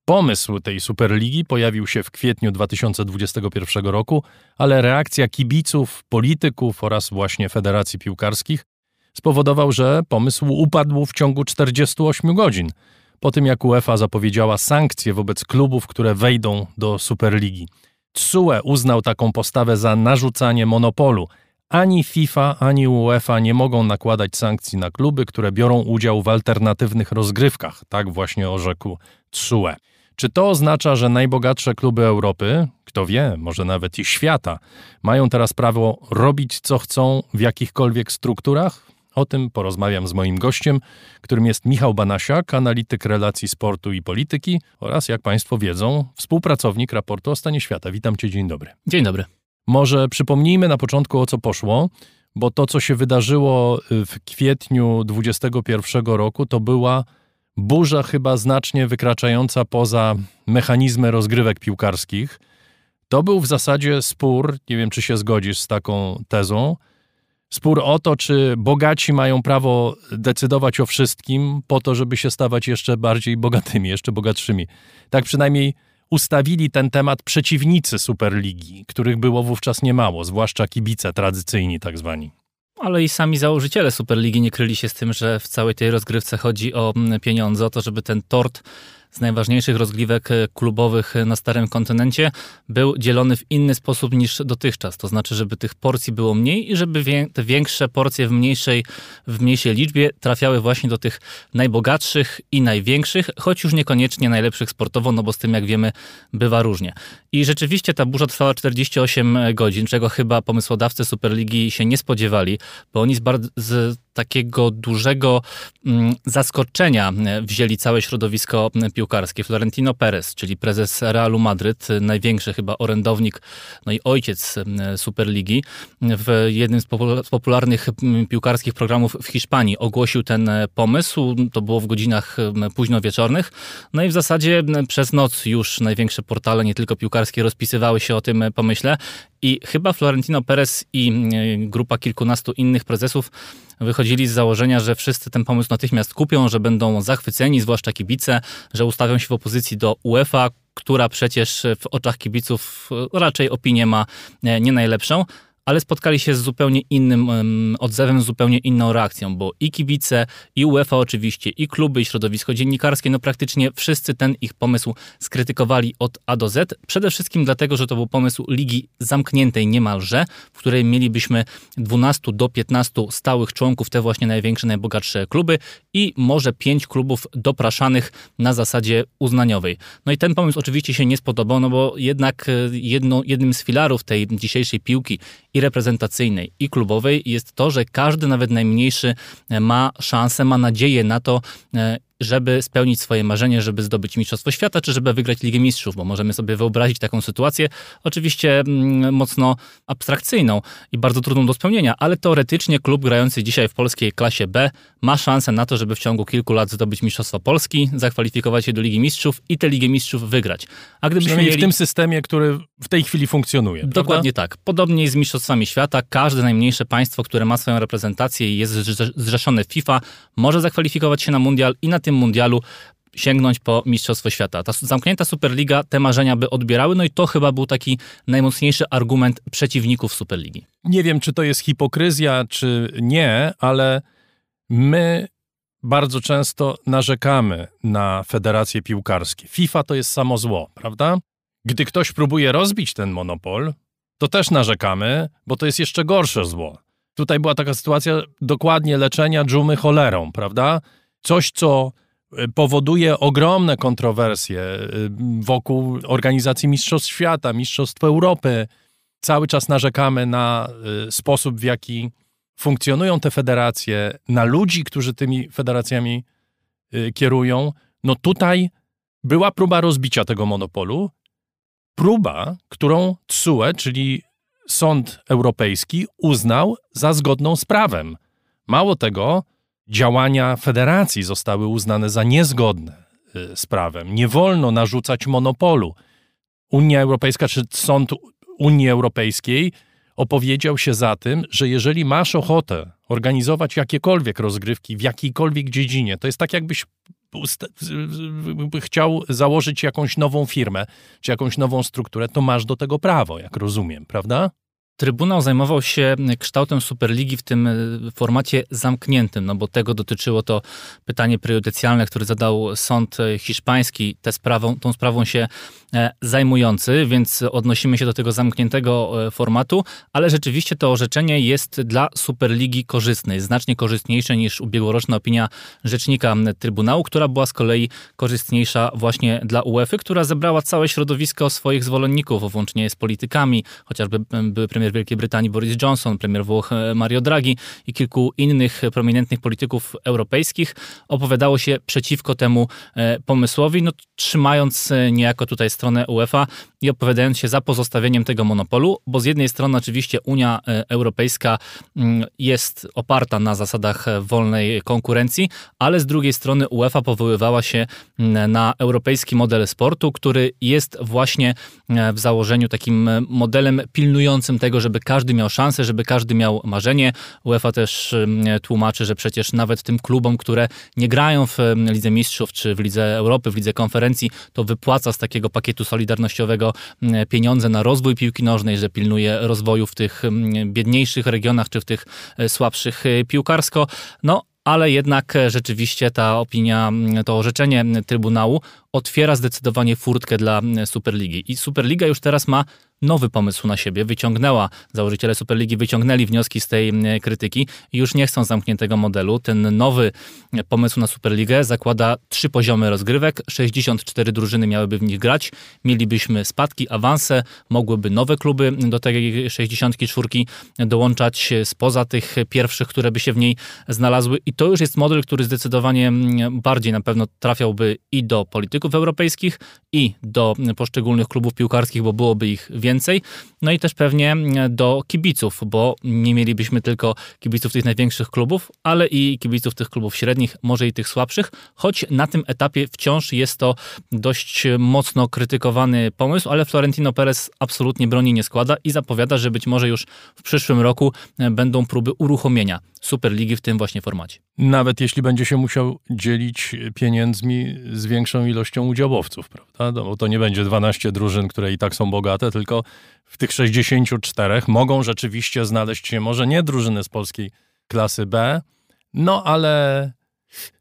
Pomysł tej Superligi pojawił się w kwietniu 2021 roku, ale reakcja kibiców, polityków oraz właśnie federacji piłkarskich spowodował, że pomysł upadł w ciągu 48 godzin – po tym jak UEFA zapowiedziała sankcje wobec klubów, które wejdą do Superligi. TSUE uznał taką postawę za narzucanie monopolu. Ani FIFA, ani UEFA nie mogą nakładać sankcji na kluby, które biorą udział w alternatywnych rozgrywkach, tak właśnie orzekł TSUE. Czy to oznacza, że najbogatsze kluby Europy, kto wie, może nawet i świata, mają teraz prawo robić co chcą w jakichkolwiek strukturach? O tym porozmawiam z moim gościem, którym jest Michał Banasiak, analityk relacji sportu i polityki oraz, jak Państwo wiedzą, współpracownik raportu o stanie świata. Witam Cię, dzień dobry. Dzień dobry. Może przypomnijmy na początku o co poszło, bo to, co się wydarzyło w kwietniu 2021 roku, to była burza chyba znacznie wykraczająca poza mechanizmy rozgrywek piłkarskich. To był w zasadzie spór, nie wiem czy się zgodzisz z taką tezą, spór o to, czy bogaci mają prawo decydować o wszystkim po to, żeby się stawać jeszcze bardziej bogatymi, jeszcze bogatszymi. Tak przynajmniej ustawili ten temat przeciwnicy Superligi, których było wówczas niemało, zwłaszcza kibice tradycyjni tak zwani. Ale i sami założyciele Superligi nie kryli się z tym, że w całej tej rozgrywce chodzi o mm, pieniądze, o to, żeby ten tort z najważniejszych rozgrywek e, klubowych e, na Starym Kontynencie był dzielony w inny sposób niż dotychczas. To znaczy, żeby tych porcji było mniej i żeby te większe porcje w mniejszej, w mniejszej liczbie trafiały właśnie do tych najbogatszych i największych, choć już niekoniecznie najlepszych sportowo, no bo z tym, jak wiemy, bywa różnie. I rzeczywiście ta burza trwała 48 godzin, czego chyba pomysłodawcy Superligi się nie spodziewali, bo oni z, z takiego dużego mm, zaskoczenia wzięli całe środowisko piłkarskie. Florentino Perez, czyli prezes Realu Madryt, największy chyba orędownik, no i ojciec Superligi, w jednym z popularnych piłkarskich programów w Hiszpanii ogłosił ten pomysł. To było w godzinach późno wieczornych. No i w zasadzie przez noc już największe portale, nie tylko piłkarskie, rozpisywały się o tym pomyśle. I chyba Florentino Perez i grupa kilkunastu innych prezesów wychodzili z założenia, że wszyscy ten pomysł natychmiast kupią, że będą zachwyceni, zwłaszcza kibice, że ustawią się w opozycji do UEFA, która przecież w oczach kibiców raczej opinię ma e, nie najlepszą ale spotkali się z zupełnie innym odzewem, z zupełnie inną reakcją, bo i kibice, i UEFA oczywiście, i kluby, i środowisko dziennikarskie, no praktycznie wszyscy ten ich pomysł skrytykowali od A do Z. Przede wszystkim dlatego, że to był pomysł ligi zamkniętej niemalże, w której mielibyśmy 12 do 15 stałych członków, te właśnie największe, najbogatsze kluby i może 5 klubów dopraszanych na zasadzie uznaniowej. No i ten pomysł oczywiście się nie spodobał, no bo jednak e, jedno, jednym z filarów tej dzisiejszej piłki i reprezentacyjnej, i klubowej. Jest to, że każdy, nawet najmniejszy, e, ma szansę, ma nadzieję na to, e, żeby spełnić swoje marzenie, żeby zdobyć Mistrzostwo Świata, czy żeby wygrać Ligę Mistrzów, bo możemy sobie wyobrazić taką sytuację, oczywiście mm, mocno abstrakcyjną i bardzo trudną do spełnienia, ale teoretycznie klub grający dzisiaj w polskiej klasie B ma szansę na to, żeby w ciągu kilku lat zdobyć Mistrzostwo Polski, zakwalifikować się do Ligi Mistrzów i tę Ligę Mistrzów wygrać. A gdybyśmy mieli... w tym systemie, który w tej chwili funkcjonuje. Dokładnie prawda? tak. Podobnie jest z Mistrzostwami Świata. Każde najmniejsze państwo, które ma swoją reprezentację i jest zrzeszone w FIFA, może zakwalifikować się na mundial i na tym mundialu sięgnąć po Mistrzostwo Świata. Ta zamknięta Superliga te marzenia by odbierały, no i to chyba był taki najmocniejszy argument przeciwników Superligi. Nie wiem, czy to jest hipokryzja, czy nie, ale my bardzo często narzekamy na federacje piłkarskie. FIFA to jest samo zło, prawda? Gdy ktoś próbuje rozbić ten monopol, to też narzekamy, bo to jest jeszcze gorsze zło. Tutaj była taka sytuacja dokładnie leczenia dżumy cholerą, prawda? Coś, co y, powoduje ogromne kontrowersje y, wokół organizacji Mistrzostw Świata, Mistrzostw Europy. Cały czas narzekamy na y, sposób, w jaki funkcjonują te federacje, na ludzi, którzy tymi federacjami kierują. No tutaj była próba rozbicia tego monopolu, próba, którą TSUE, czyli Sąd Europejski, uznał za zgodną z prawem. Mało tego, działania federacji zostały uznane za niezgodne y, z prawem. Nie wolno narzucać monopolu. Unia Europejska czy Sąd Unii Europejskiej opowiedział się za tym, że jeżeli masz ochotę organizować jakiekolwiek rozgrywki w jakiejkolwiek dziedzinie, to jest tak, jakbyś chciał założyć jakąś nową firmę czy jakąś nową strukturę, to masz do tego prawo, jak rozumiem, prawda? Trybunał zajmował się kształtem Superligi w tym e, formacie zamkniętym, no bo tego dotyczyło to pytanie prejudycjalne, które zadał sąd e, hiszpański, tę sprawą, tą sprawą się e, zajmujący, więc odnosimy się do tego zamkniętego formatu, ale rzeczywiście to orzeczenie jest dla Superligi korzystne, jest znacznie korzystniejsze niż ubiegłoroczna opinia rzecznika Trybunału, która była z kolei korzystniejsza właśnie dla UEFA, która zebrała całe środowisko swoich zwolenników, włącznie z politykami, chociażby były premier Wielkiej Brytanii Boris Johnson, premier Włoch e, Mario Draghi i kilku innych prominentnych polityków europejskich opowiadało się przeciwko temu e, pomysłowi, no, trzymając e, niejako tutaj stronę UEFA i opowiadając się za pozostawieniem tego monopolu, bo z jednej strony oczywiście Unia Europejska mm, jest oparta na zasadach wolnej konkurencji, ale z drugiej strony UEFA powoływała się na europejski model sportu, który jest właśnie w założeniu takim modelem pilnującym tego, żeby każdy miał szansę, żeby każdy miał marzenie. UEFA też tłumaczy, że przecież nawet tym klubom, które nie grają w Lidze Mistrzów czy w Lidze Europy, w Lidze Konferencji, to wypłaca z takiego pakietu solidarnościowego pieniądze na rozwój piłki nożnej, że pilnuje rozwoju w tych biedniejszych regionach czy w tych e, słabszych e, piłkarsko. No, ale jednak e, rzeczywiście ta opinia, to orzeczenie Trybunału otwiera zdecydowanie furtkę dla Superligi. I Superliga już teraz ma nowy pomysł na siebie, wyciągnęła, założyciele Superligi wyciągnęli wnioski z tej krytyki i już nie chcą zamkniętego modelu. Ten nowy pomysł na Superligę zakłada trzy poziomy rozgrywek, 64 drużyny miałyby w nich grać, mielibyśmy spadki, awanse, mogłyby nowe kluby do tej 64 dołączać spoza tych pierwszych, które by się w niej znalazły i to już jest model, który zdecydowanie bardziej na pewno trafiałby i do polityków europejskich i do poszczególnych klubów piłkarskich, bo byłoby ich więcej. No i też pewnie do kibiców, bo nie mielibyśmy tylko kibiców tych największych klubów, ale i kibiców tych klubów średnich, może i tych słabszych, choć na tym etapie wciąż jest to dość mocno krytykowany pomysł, ale Florentino Perez absolutnie broni nie składa i zapowiada, że być może już w przyszłym roku będą próby uruchomienia Superligi w tym właśnie formacie. Nawet jeśli będzie się musiał dzielić pieniędzmi z większą ilością udziałowców, prawda? No, bo to nie będzie 12 drużyn, które i tak są bogate, tylko w tych 64 mogą rzeczywiście znaleźć się może nie drużyny z polskiej klasy B, no ale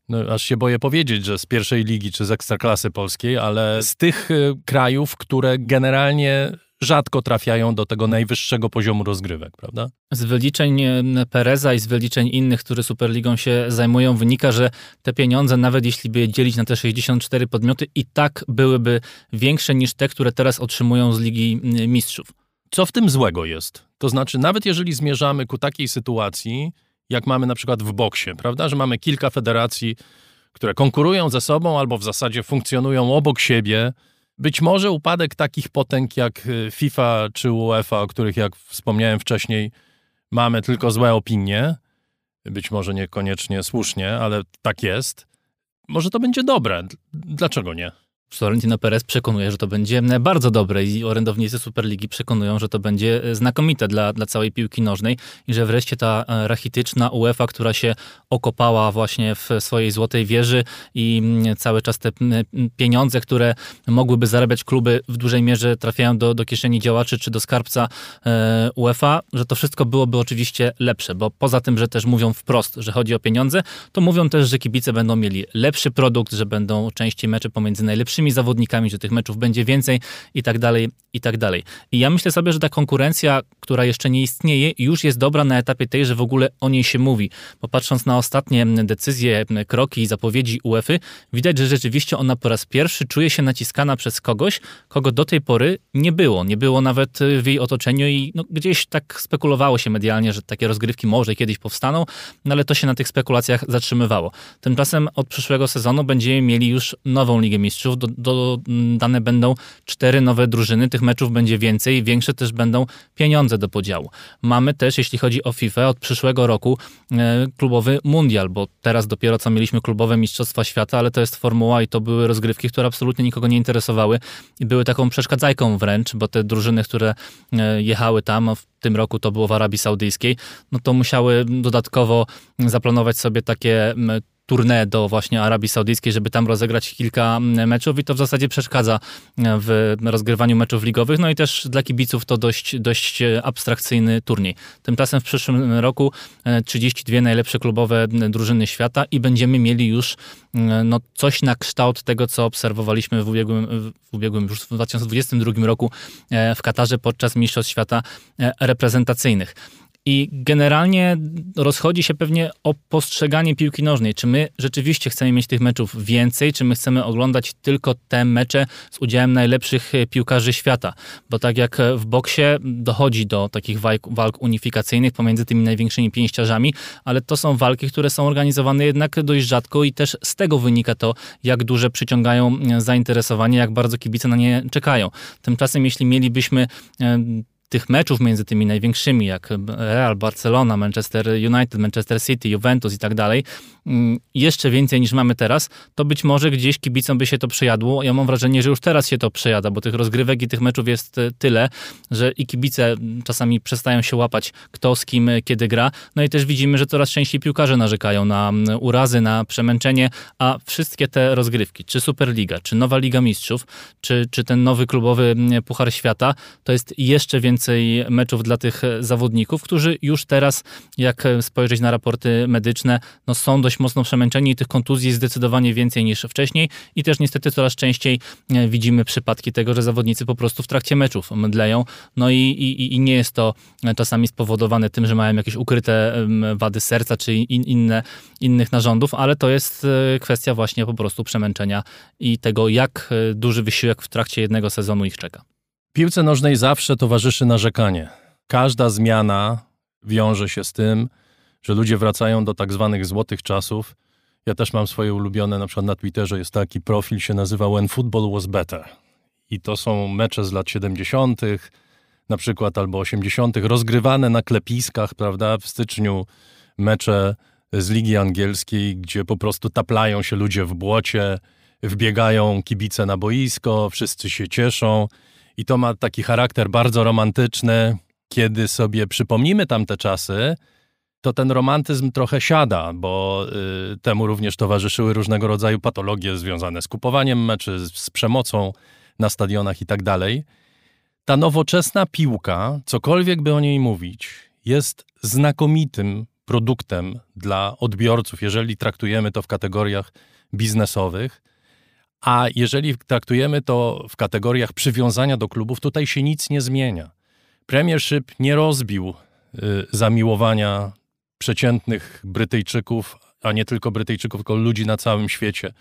no, aż się boję powiedzieć, że z pierwszej ligi czy z ekstraklasy polskiej, ale z tych y, krajów, które generalnie rzadko trafiają do tego najwyższego poziomu rozgrywek, prawda? Z wyliczeń e, Pereza i z wyliczeń innych, które Superligą się zajmują, wynika, że te pieniądze, nawet jeśli by je dzielić na te 64 podmioty, i tak byłyby większe niż te, które teraz otrzymują z Ligi Mistrzów. Co w tym złego jest? To znaczy, nawet jeżeli zmierzamy ku takiej sytuacji, jak mamy na przykład w boksie, prawda, że mamy kilka federacji, które konkurują ze sobą albo w zasadzie funkcjonują obok siebie, być może upadek takich potęg jak y, FIFA czy UEFA, o których, jak wspomniałem wcześniej, mamy tylko złe opinie, być może niekoniecznie słusznie, ale tak jest, może to będzie dobre. Dlaczego nie? Florentino Perez przekonuje, że to będzie bardzo dobre i orędownicy Superligi przekonują, że to będzie e, znakomite dla, dla całej piłki nożnej i że wreszcie ta e, rachityczna UEFA, która się okopała właśnie w swojej złotej wieży i cały czas te pieniądze, które mogłyby zarabiać kluby w dużej mierze trafiają do, do kieszeni działaczy czy do skarbca e, UEFA, że to wszystko byłoby oczywiście lepsze, bo poza tym, że też mówią wprost, że chodzi o pieniądze, to mówią też, że kibice będą mieli lepszy produkt, że będą częściej mecze pomiędzy najlepszymi lepszymi zawodnikami, że tych meczów będzie więcej i tak dalej, i tak dalej. I ja myślę sobie, że ta konkurencja, która jeszcze nie istnieje, już jest dobra na etapie tej, że w ogóle o niej się mówi. Bo patrząc na ostatnie decyzje, kroki i zapowiedzi UEFA, widać, że rzeczywiście ona po raz pierwszy czuje się naciskana przez kogoś, kogo do tej pory nie było. Nie było nawet w jej otoczeniu i no, gdzieś tak spekulowało się medialnie, że takie rozgrywki może kiedyś powstaną, no ale to się na tych spekulacjach zatrzymywało. Tymczasem od przyszłego sezonu będziemy mieli już nową Ligę Mistrzów, do, dodane będą cztery nowe drużyny, tych meczów będzie więcej, większe też będą pieniądze do podziału. Mamy też, jeśli chodzi o FIFA, od przyszłego roku e, klubowy mundial, bo teraz dopiero co mieliśmy klubowe Mistrzostwa Świata, ale to jest formuła i to były rozgrywki, które absolutnie nikogo nie interesowały i były taką przeszkadzajką wręcz, bo te drużyny, które e, jechały tam, w tym roku to było w Arabii Saudyjskiej, no to musiały dodatkowo zaplanować sobie takie tournée do właśnie Arabii Saudyjskiej, żeby tam rozegrać kilka meczów i to w zasadzie przeszkadza w rozgrywaniu meczów ligowych. No i też dla kibiców to dość, dość abstrakcyjny turniej. Tymczasem w przyszłym roku 32 najlepsze klubowe drużyny świata i będziemy mieli już no, coś na kształt tego, co obserwowaliśmy w ubiegłym, w ubiegłym już w 2022 roku w Katarze podczas Mistrzostw Świata reprezentacyjnych. I generalnie rozchodzi się pewnie o postrzeganie piłki nożnej. Czy my rzeczywiście chcemy mieć tych meczów więcej, czy my chcemy oglądać tylko te mecze z udziałem najlepszych e, piłkarzy świata? Bo tak jak w boksie dochodzi do takich walk, unifikacyjnych pomiędzy tymi największymi pięściarzami, ale to są walki, które są organizowane jednak dość rzadko i też z tego wynika to, jak duże przyciągają e, zainteresowanie, jak bardzo kibice na nie czekają. Tymczasem, jeśli mielibyśmy e, tych meczów między tymi największymi, jak Real, Barcelona, Manchester United, Manchester City, Juventus i tak dalej, jeszcze więcej niż mamy teraz, to być może gdzieś kibicom by się to przejadło. Ja mam wrażenie, że już teraz się to przejada, bo tych rozgrywek i tych meczów jest e, tyle, że i kibice czasami przestają się łapać, kto z kim e, kiedy gra. No i też widzimy, że coraz częściej piłkarze narzekają na mm, urazy, na przemęczenie, a wszystkie te rozgrywki, czy Superliga, czy Nowa Liga Mistrzów, czy, czy ten nowy klubowy mm, Puchar Świata, to jest jeszcze więcej meczów dla tych e, zawodników, którzy już teraz, jak spojrzeć na raporty medyczne, no są dość mocno przemęczeni i tych kontuzji jest zdecydowanie więcej niż wcześniej i też niestety coraz częściej e, widzimy przypadki tego, że zawodnicy po prostu w trakcie meczów mdleją, no i, i, i nie jest to czasami spowodowane tym, że mają jakieś ukryte wady serca czy in, inne, innych narządów, ale to jest kwestia właśnie po prostu przemęczenia i tego, jak duży wysiłek w trakcie jednego sezonu ich czeka. Piłce nożnej zawsze towarzyszy narzekanie. Każda zmiana wiąże się z tym, że ludzie wracają do tak zwanych złotych czasów. Ja też mam swoje ulubione, na przykład na Twitterze jest taki profil, się nazywa When Football Was Better. I to są mecze z lat 70., na przykład albo 80., rozgrywane na klepiskach, prawda? W styczniu mecze z Ligi Angielskiej, gdzie po prostu taplają się ludzie w błocie, wbiegają kibice na boisko, wszyscy się cieszą. I to ma taki charakter bardzo romantyczny. Kiedy sobie przypomnimy tamte czasy, to ten romantyzm trochę siada, bo y, temu również towarzyszyły różnego rodzaju patologie związane z kupowaniem meczy, z, z przemocą na stadionach i tak dalej. Ta nowoczesna piłka, cokolwiek by o niej mówić, jest znakomitym produktem dla odbiorców, jeżeli traktujemy to w kategoriach biznesowych a jeżeli traktujemy to w kategoriach przywiązania do klubów, tutaj się nic nie zmienia. Premiership nie rozbił y, zamiłowania przeciętnych Brytyjczyków, a nie tylko Brytyjczyków, tylko ludzi na całym świecie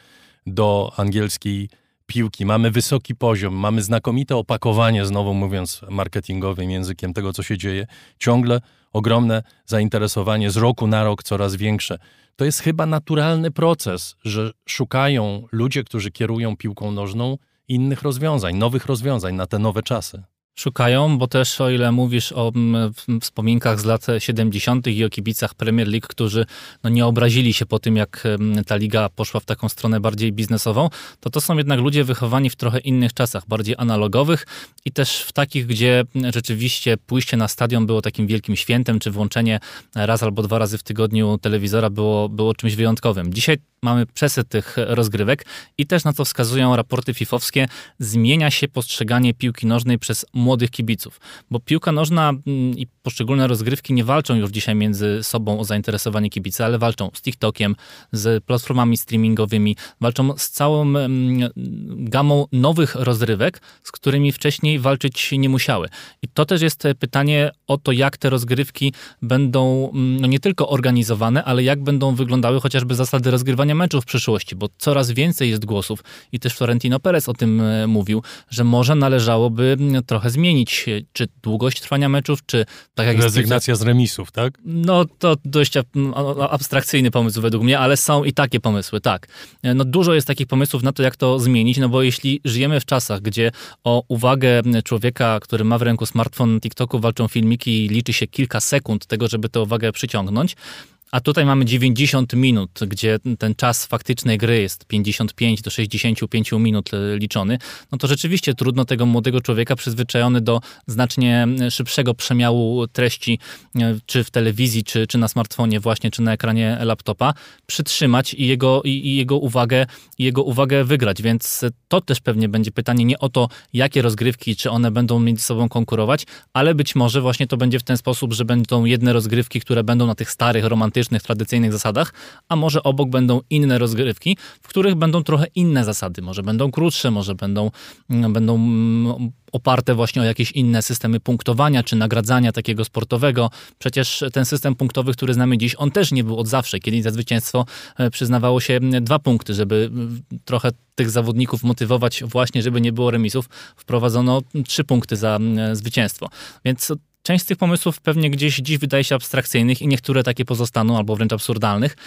do angielskiej piłki. Mamy wysoki poziom, mamy znakomite opakowanie, znowu mówiąc marketingowym językiem tego, co się dzieje. Ciągle ogromne zainteresowanie, z roku na rok coraz większe to jest chyba naturalny proces, że szukają ludzie, którzy kierują piłką nożną, innych rozwiązań, nowych rozwiązań na te nowe czasy. Szukają, bo też o ile mówisz o mm, wspominkach z lat 70. i o kibicach Premier League, którzy no, nie obrazili się po tym, jak mm, ta liga poszła w taką stronę bardziej biznesową, to to są jednak ludzie wychowani w trochę innych czasach, bardziej analogowych i też w takich, gdzie rzeczywiście pójście na stadion było takim wielkim świętem, czy włączenie raz albo dwa razy w tygodniu telewizora było, było czymś wyjątkowym. Dzisiaj mamy przesyt tych rozgrywek i też na co wskazują raporty fifowskie, zmienia się postrzeganie piłki nożnej przez młodych kibiców, bo piłka nożna mm, i poszczególne rozgrywki nie walczą już dzisiaj między sobą o zainteresowanie kibica, ale walczą z TikTokiem, z platformami streamingowymi, walczą z całą mm, gamą nowych rozrywek, z którymi wcześniej walczyć nie musiały. I to też jest pytanie o to, jak te rozgrywki będą mm, no nie tylko organizowane, ale jak będą wyglądały chociażby zasady rozgrywania meczu w przyszłości, bo coraz więcej jest głosów i też Florentino Perez o tym e, mówił, że może należałoby trochę zmienić, czy długość trwania meczów, czy tak jak Rezygnacja jest, z remisów, tak? No to dość abstrakcyjny pomysł według mnie, ale są i takie pomysły, tak. No dużo jest takich pomysłów na to, jak to zmienić, no bo jeśli żyjemy w czasach, gdzie o uwagę człowieka, który ma w ręku smartfon, TikToku walczą filmiki i liczy się kilka sekund tego, żeby tę uwagę przyciągnąć, a tutaj mamy 90 minut, gdzie ten czas faktycznej gry jest 55 do 65 minut e, liczony, no to rzeczywiście trudno tego młodego człowieka przyzwyczajony do znacznie szybszego przemiału treści, e, czy w telewizji, czy, czy na smartfonie właśnie, czy na ekranie laptopa, przytrzymać i jego, i, i jego, uwagę, i jego uwagę wygrać, więc to też pewnie będzie pytanie nie o to, jakie rozgrywki, czy one będą między sobą konkurować, ale być może właśnie to będzie w ten sposób, że będą jedne rozgrywki, które będą na tych starych, romantycznych, tradycyjnych zasadach, a może obok będą inne rozgrywki, w których będą trochę inne zasady. Może będą krótsze, może będą, mm, będą mm, oparte właśnie o jakieś inne systemy punktowania czy nagradzania takiego sportowego. Przecież ten system punktowy, który znamy dziś, on też nie był od zawsze. Kiedyś za zwycięstwo e, przyznawało się dwa punkty, żeby trochę tych zawodników motywować właśnie, żeby nie było remisów. Wprowadzono trzy punkty za zwycięstwo. Więc część z tych pomysłów pewnie gdzieś dziś wydaje się abstrakcyjnych i niektóre takie pozostaną albo wręcz absurdalnych,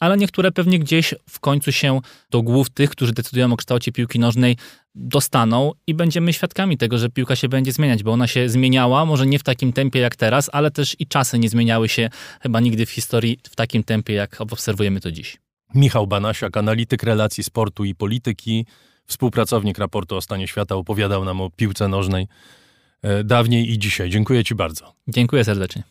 ale niektóre pewnie gdzieś w końcu się do głów tych, którzy decydują o kształcie piłki nożnej, dostaną i będziemy świadkami tego, że piłka się będzie zmieniać, bo ona się zmieniała, może nie w takim tempie jak teraz, ale też i czasy nie zmieniały się chyba nigdy w historii w takim tempie, jak obserwujemy to dziś. Michał Banasiak, analityk relacji sportu i polityki, współpracownik raportu o stanie świata, opowiadał nam o piłce nożnej dawniej i dzisiaj. Dziękuję Ci bardzo. Dziękuję serdecznie.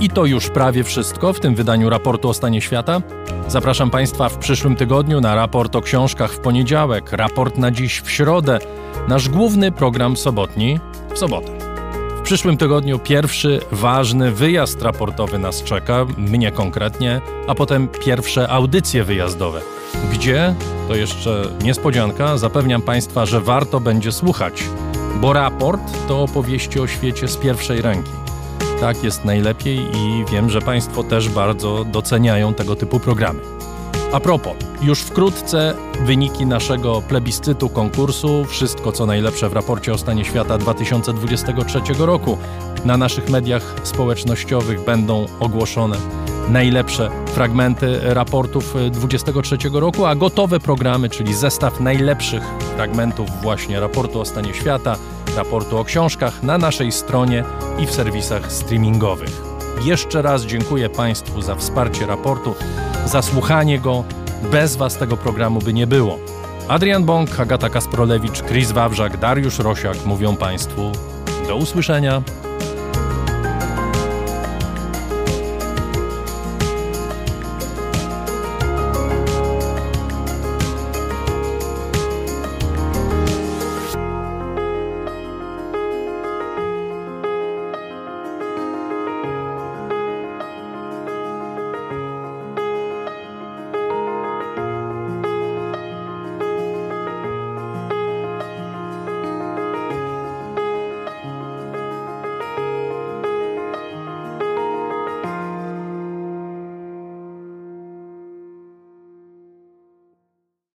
I to już prawie wszystko w tym wydaniu raportu o stanie świata. Zapraszam Państwa w przyszłym tygodniu na raport o książkach w poniedziałek, raport na dziś w środę, nasz główny program sobotni w sobotę. W przyszłym tygodniu pierwszy ważny wyjazd raportowy nas czeka, mnie konkretnie, a potem pierwsze audycje wyjazdowe. Gdzie? To jeszcze niespodzianka. Zapewniam Państwa, że warto będzie słuchać, bo raport to opowieści o świecie z pierwszej ręki. Tak jest najlepiej i wiem, że Państwo też bardzo doceniają tego typu programy. A propos, już wkrótce wyniki naszego plebiscytu konkursu, wszystko co najlepsze w raporcie o stanie świata 2023 roku, na naszych mediach społecznościowych będą ogłoszone najlepsze fragmenty raportów 23 roku, a gotowe programy, czyli zestaw najlepszych fragmentów właśnie raportu o stanie świata, raportu o książkach na naszej stronie i w serwisach streamingowych. Jeszcze raz dziękuję Państwu za wsparcie raportu, za słuchanie go. Bez Was tego programu by nie było. Adrian Bąk, Agata Kasprolewicz, Chris Wawrzak, Dariusz Rosiak mówią Państwu do usłyszenia.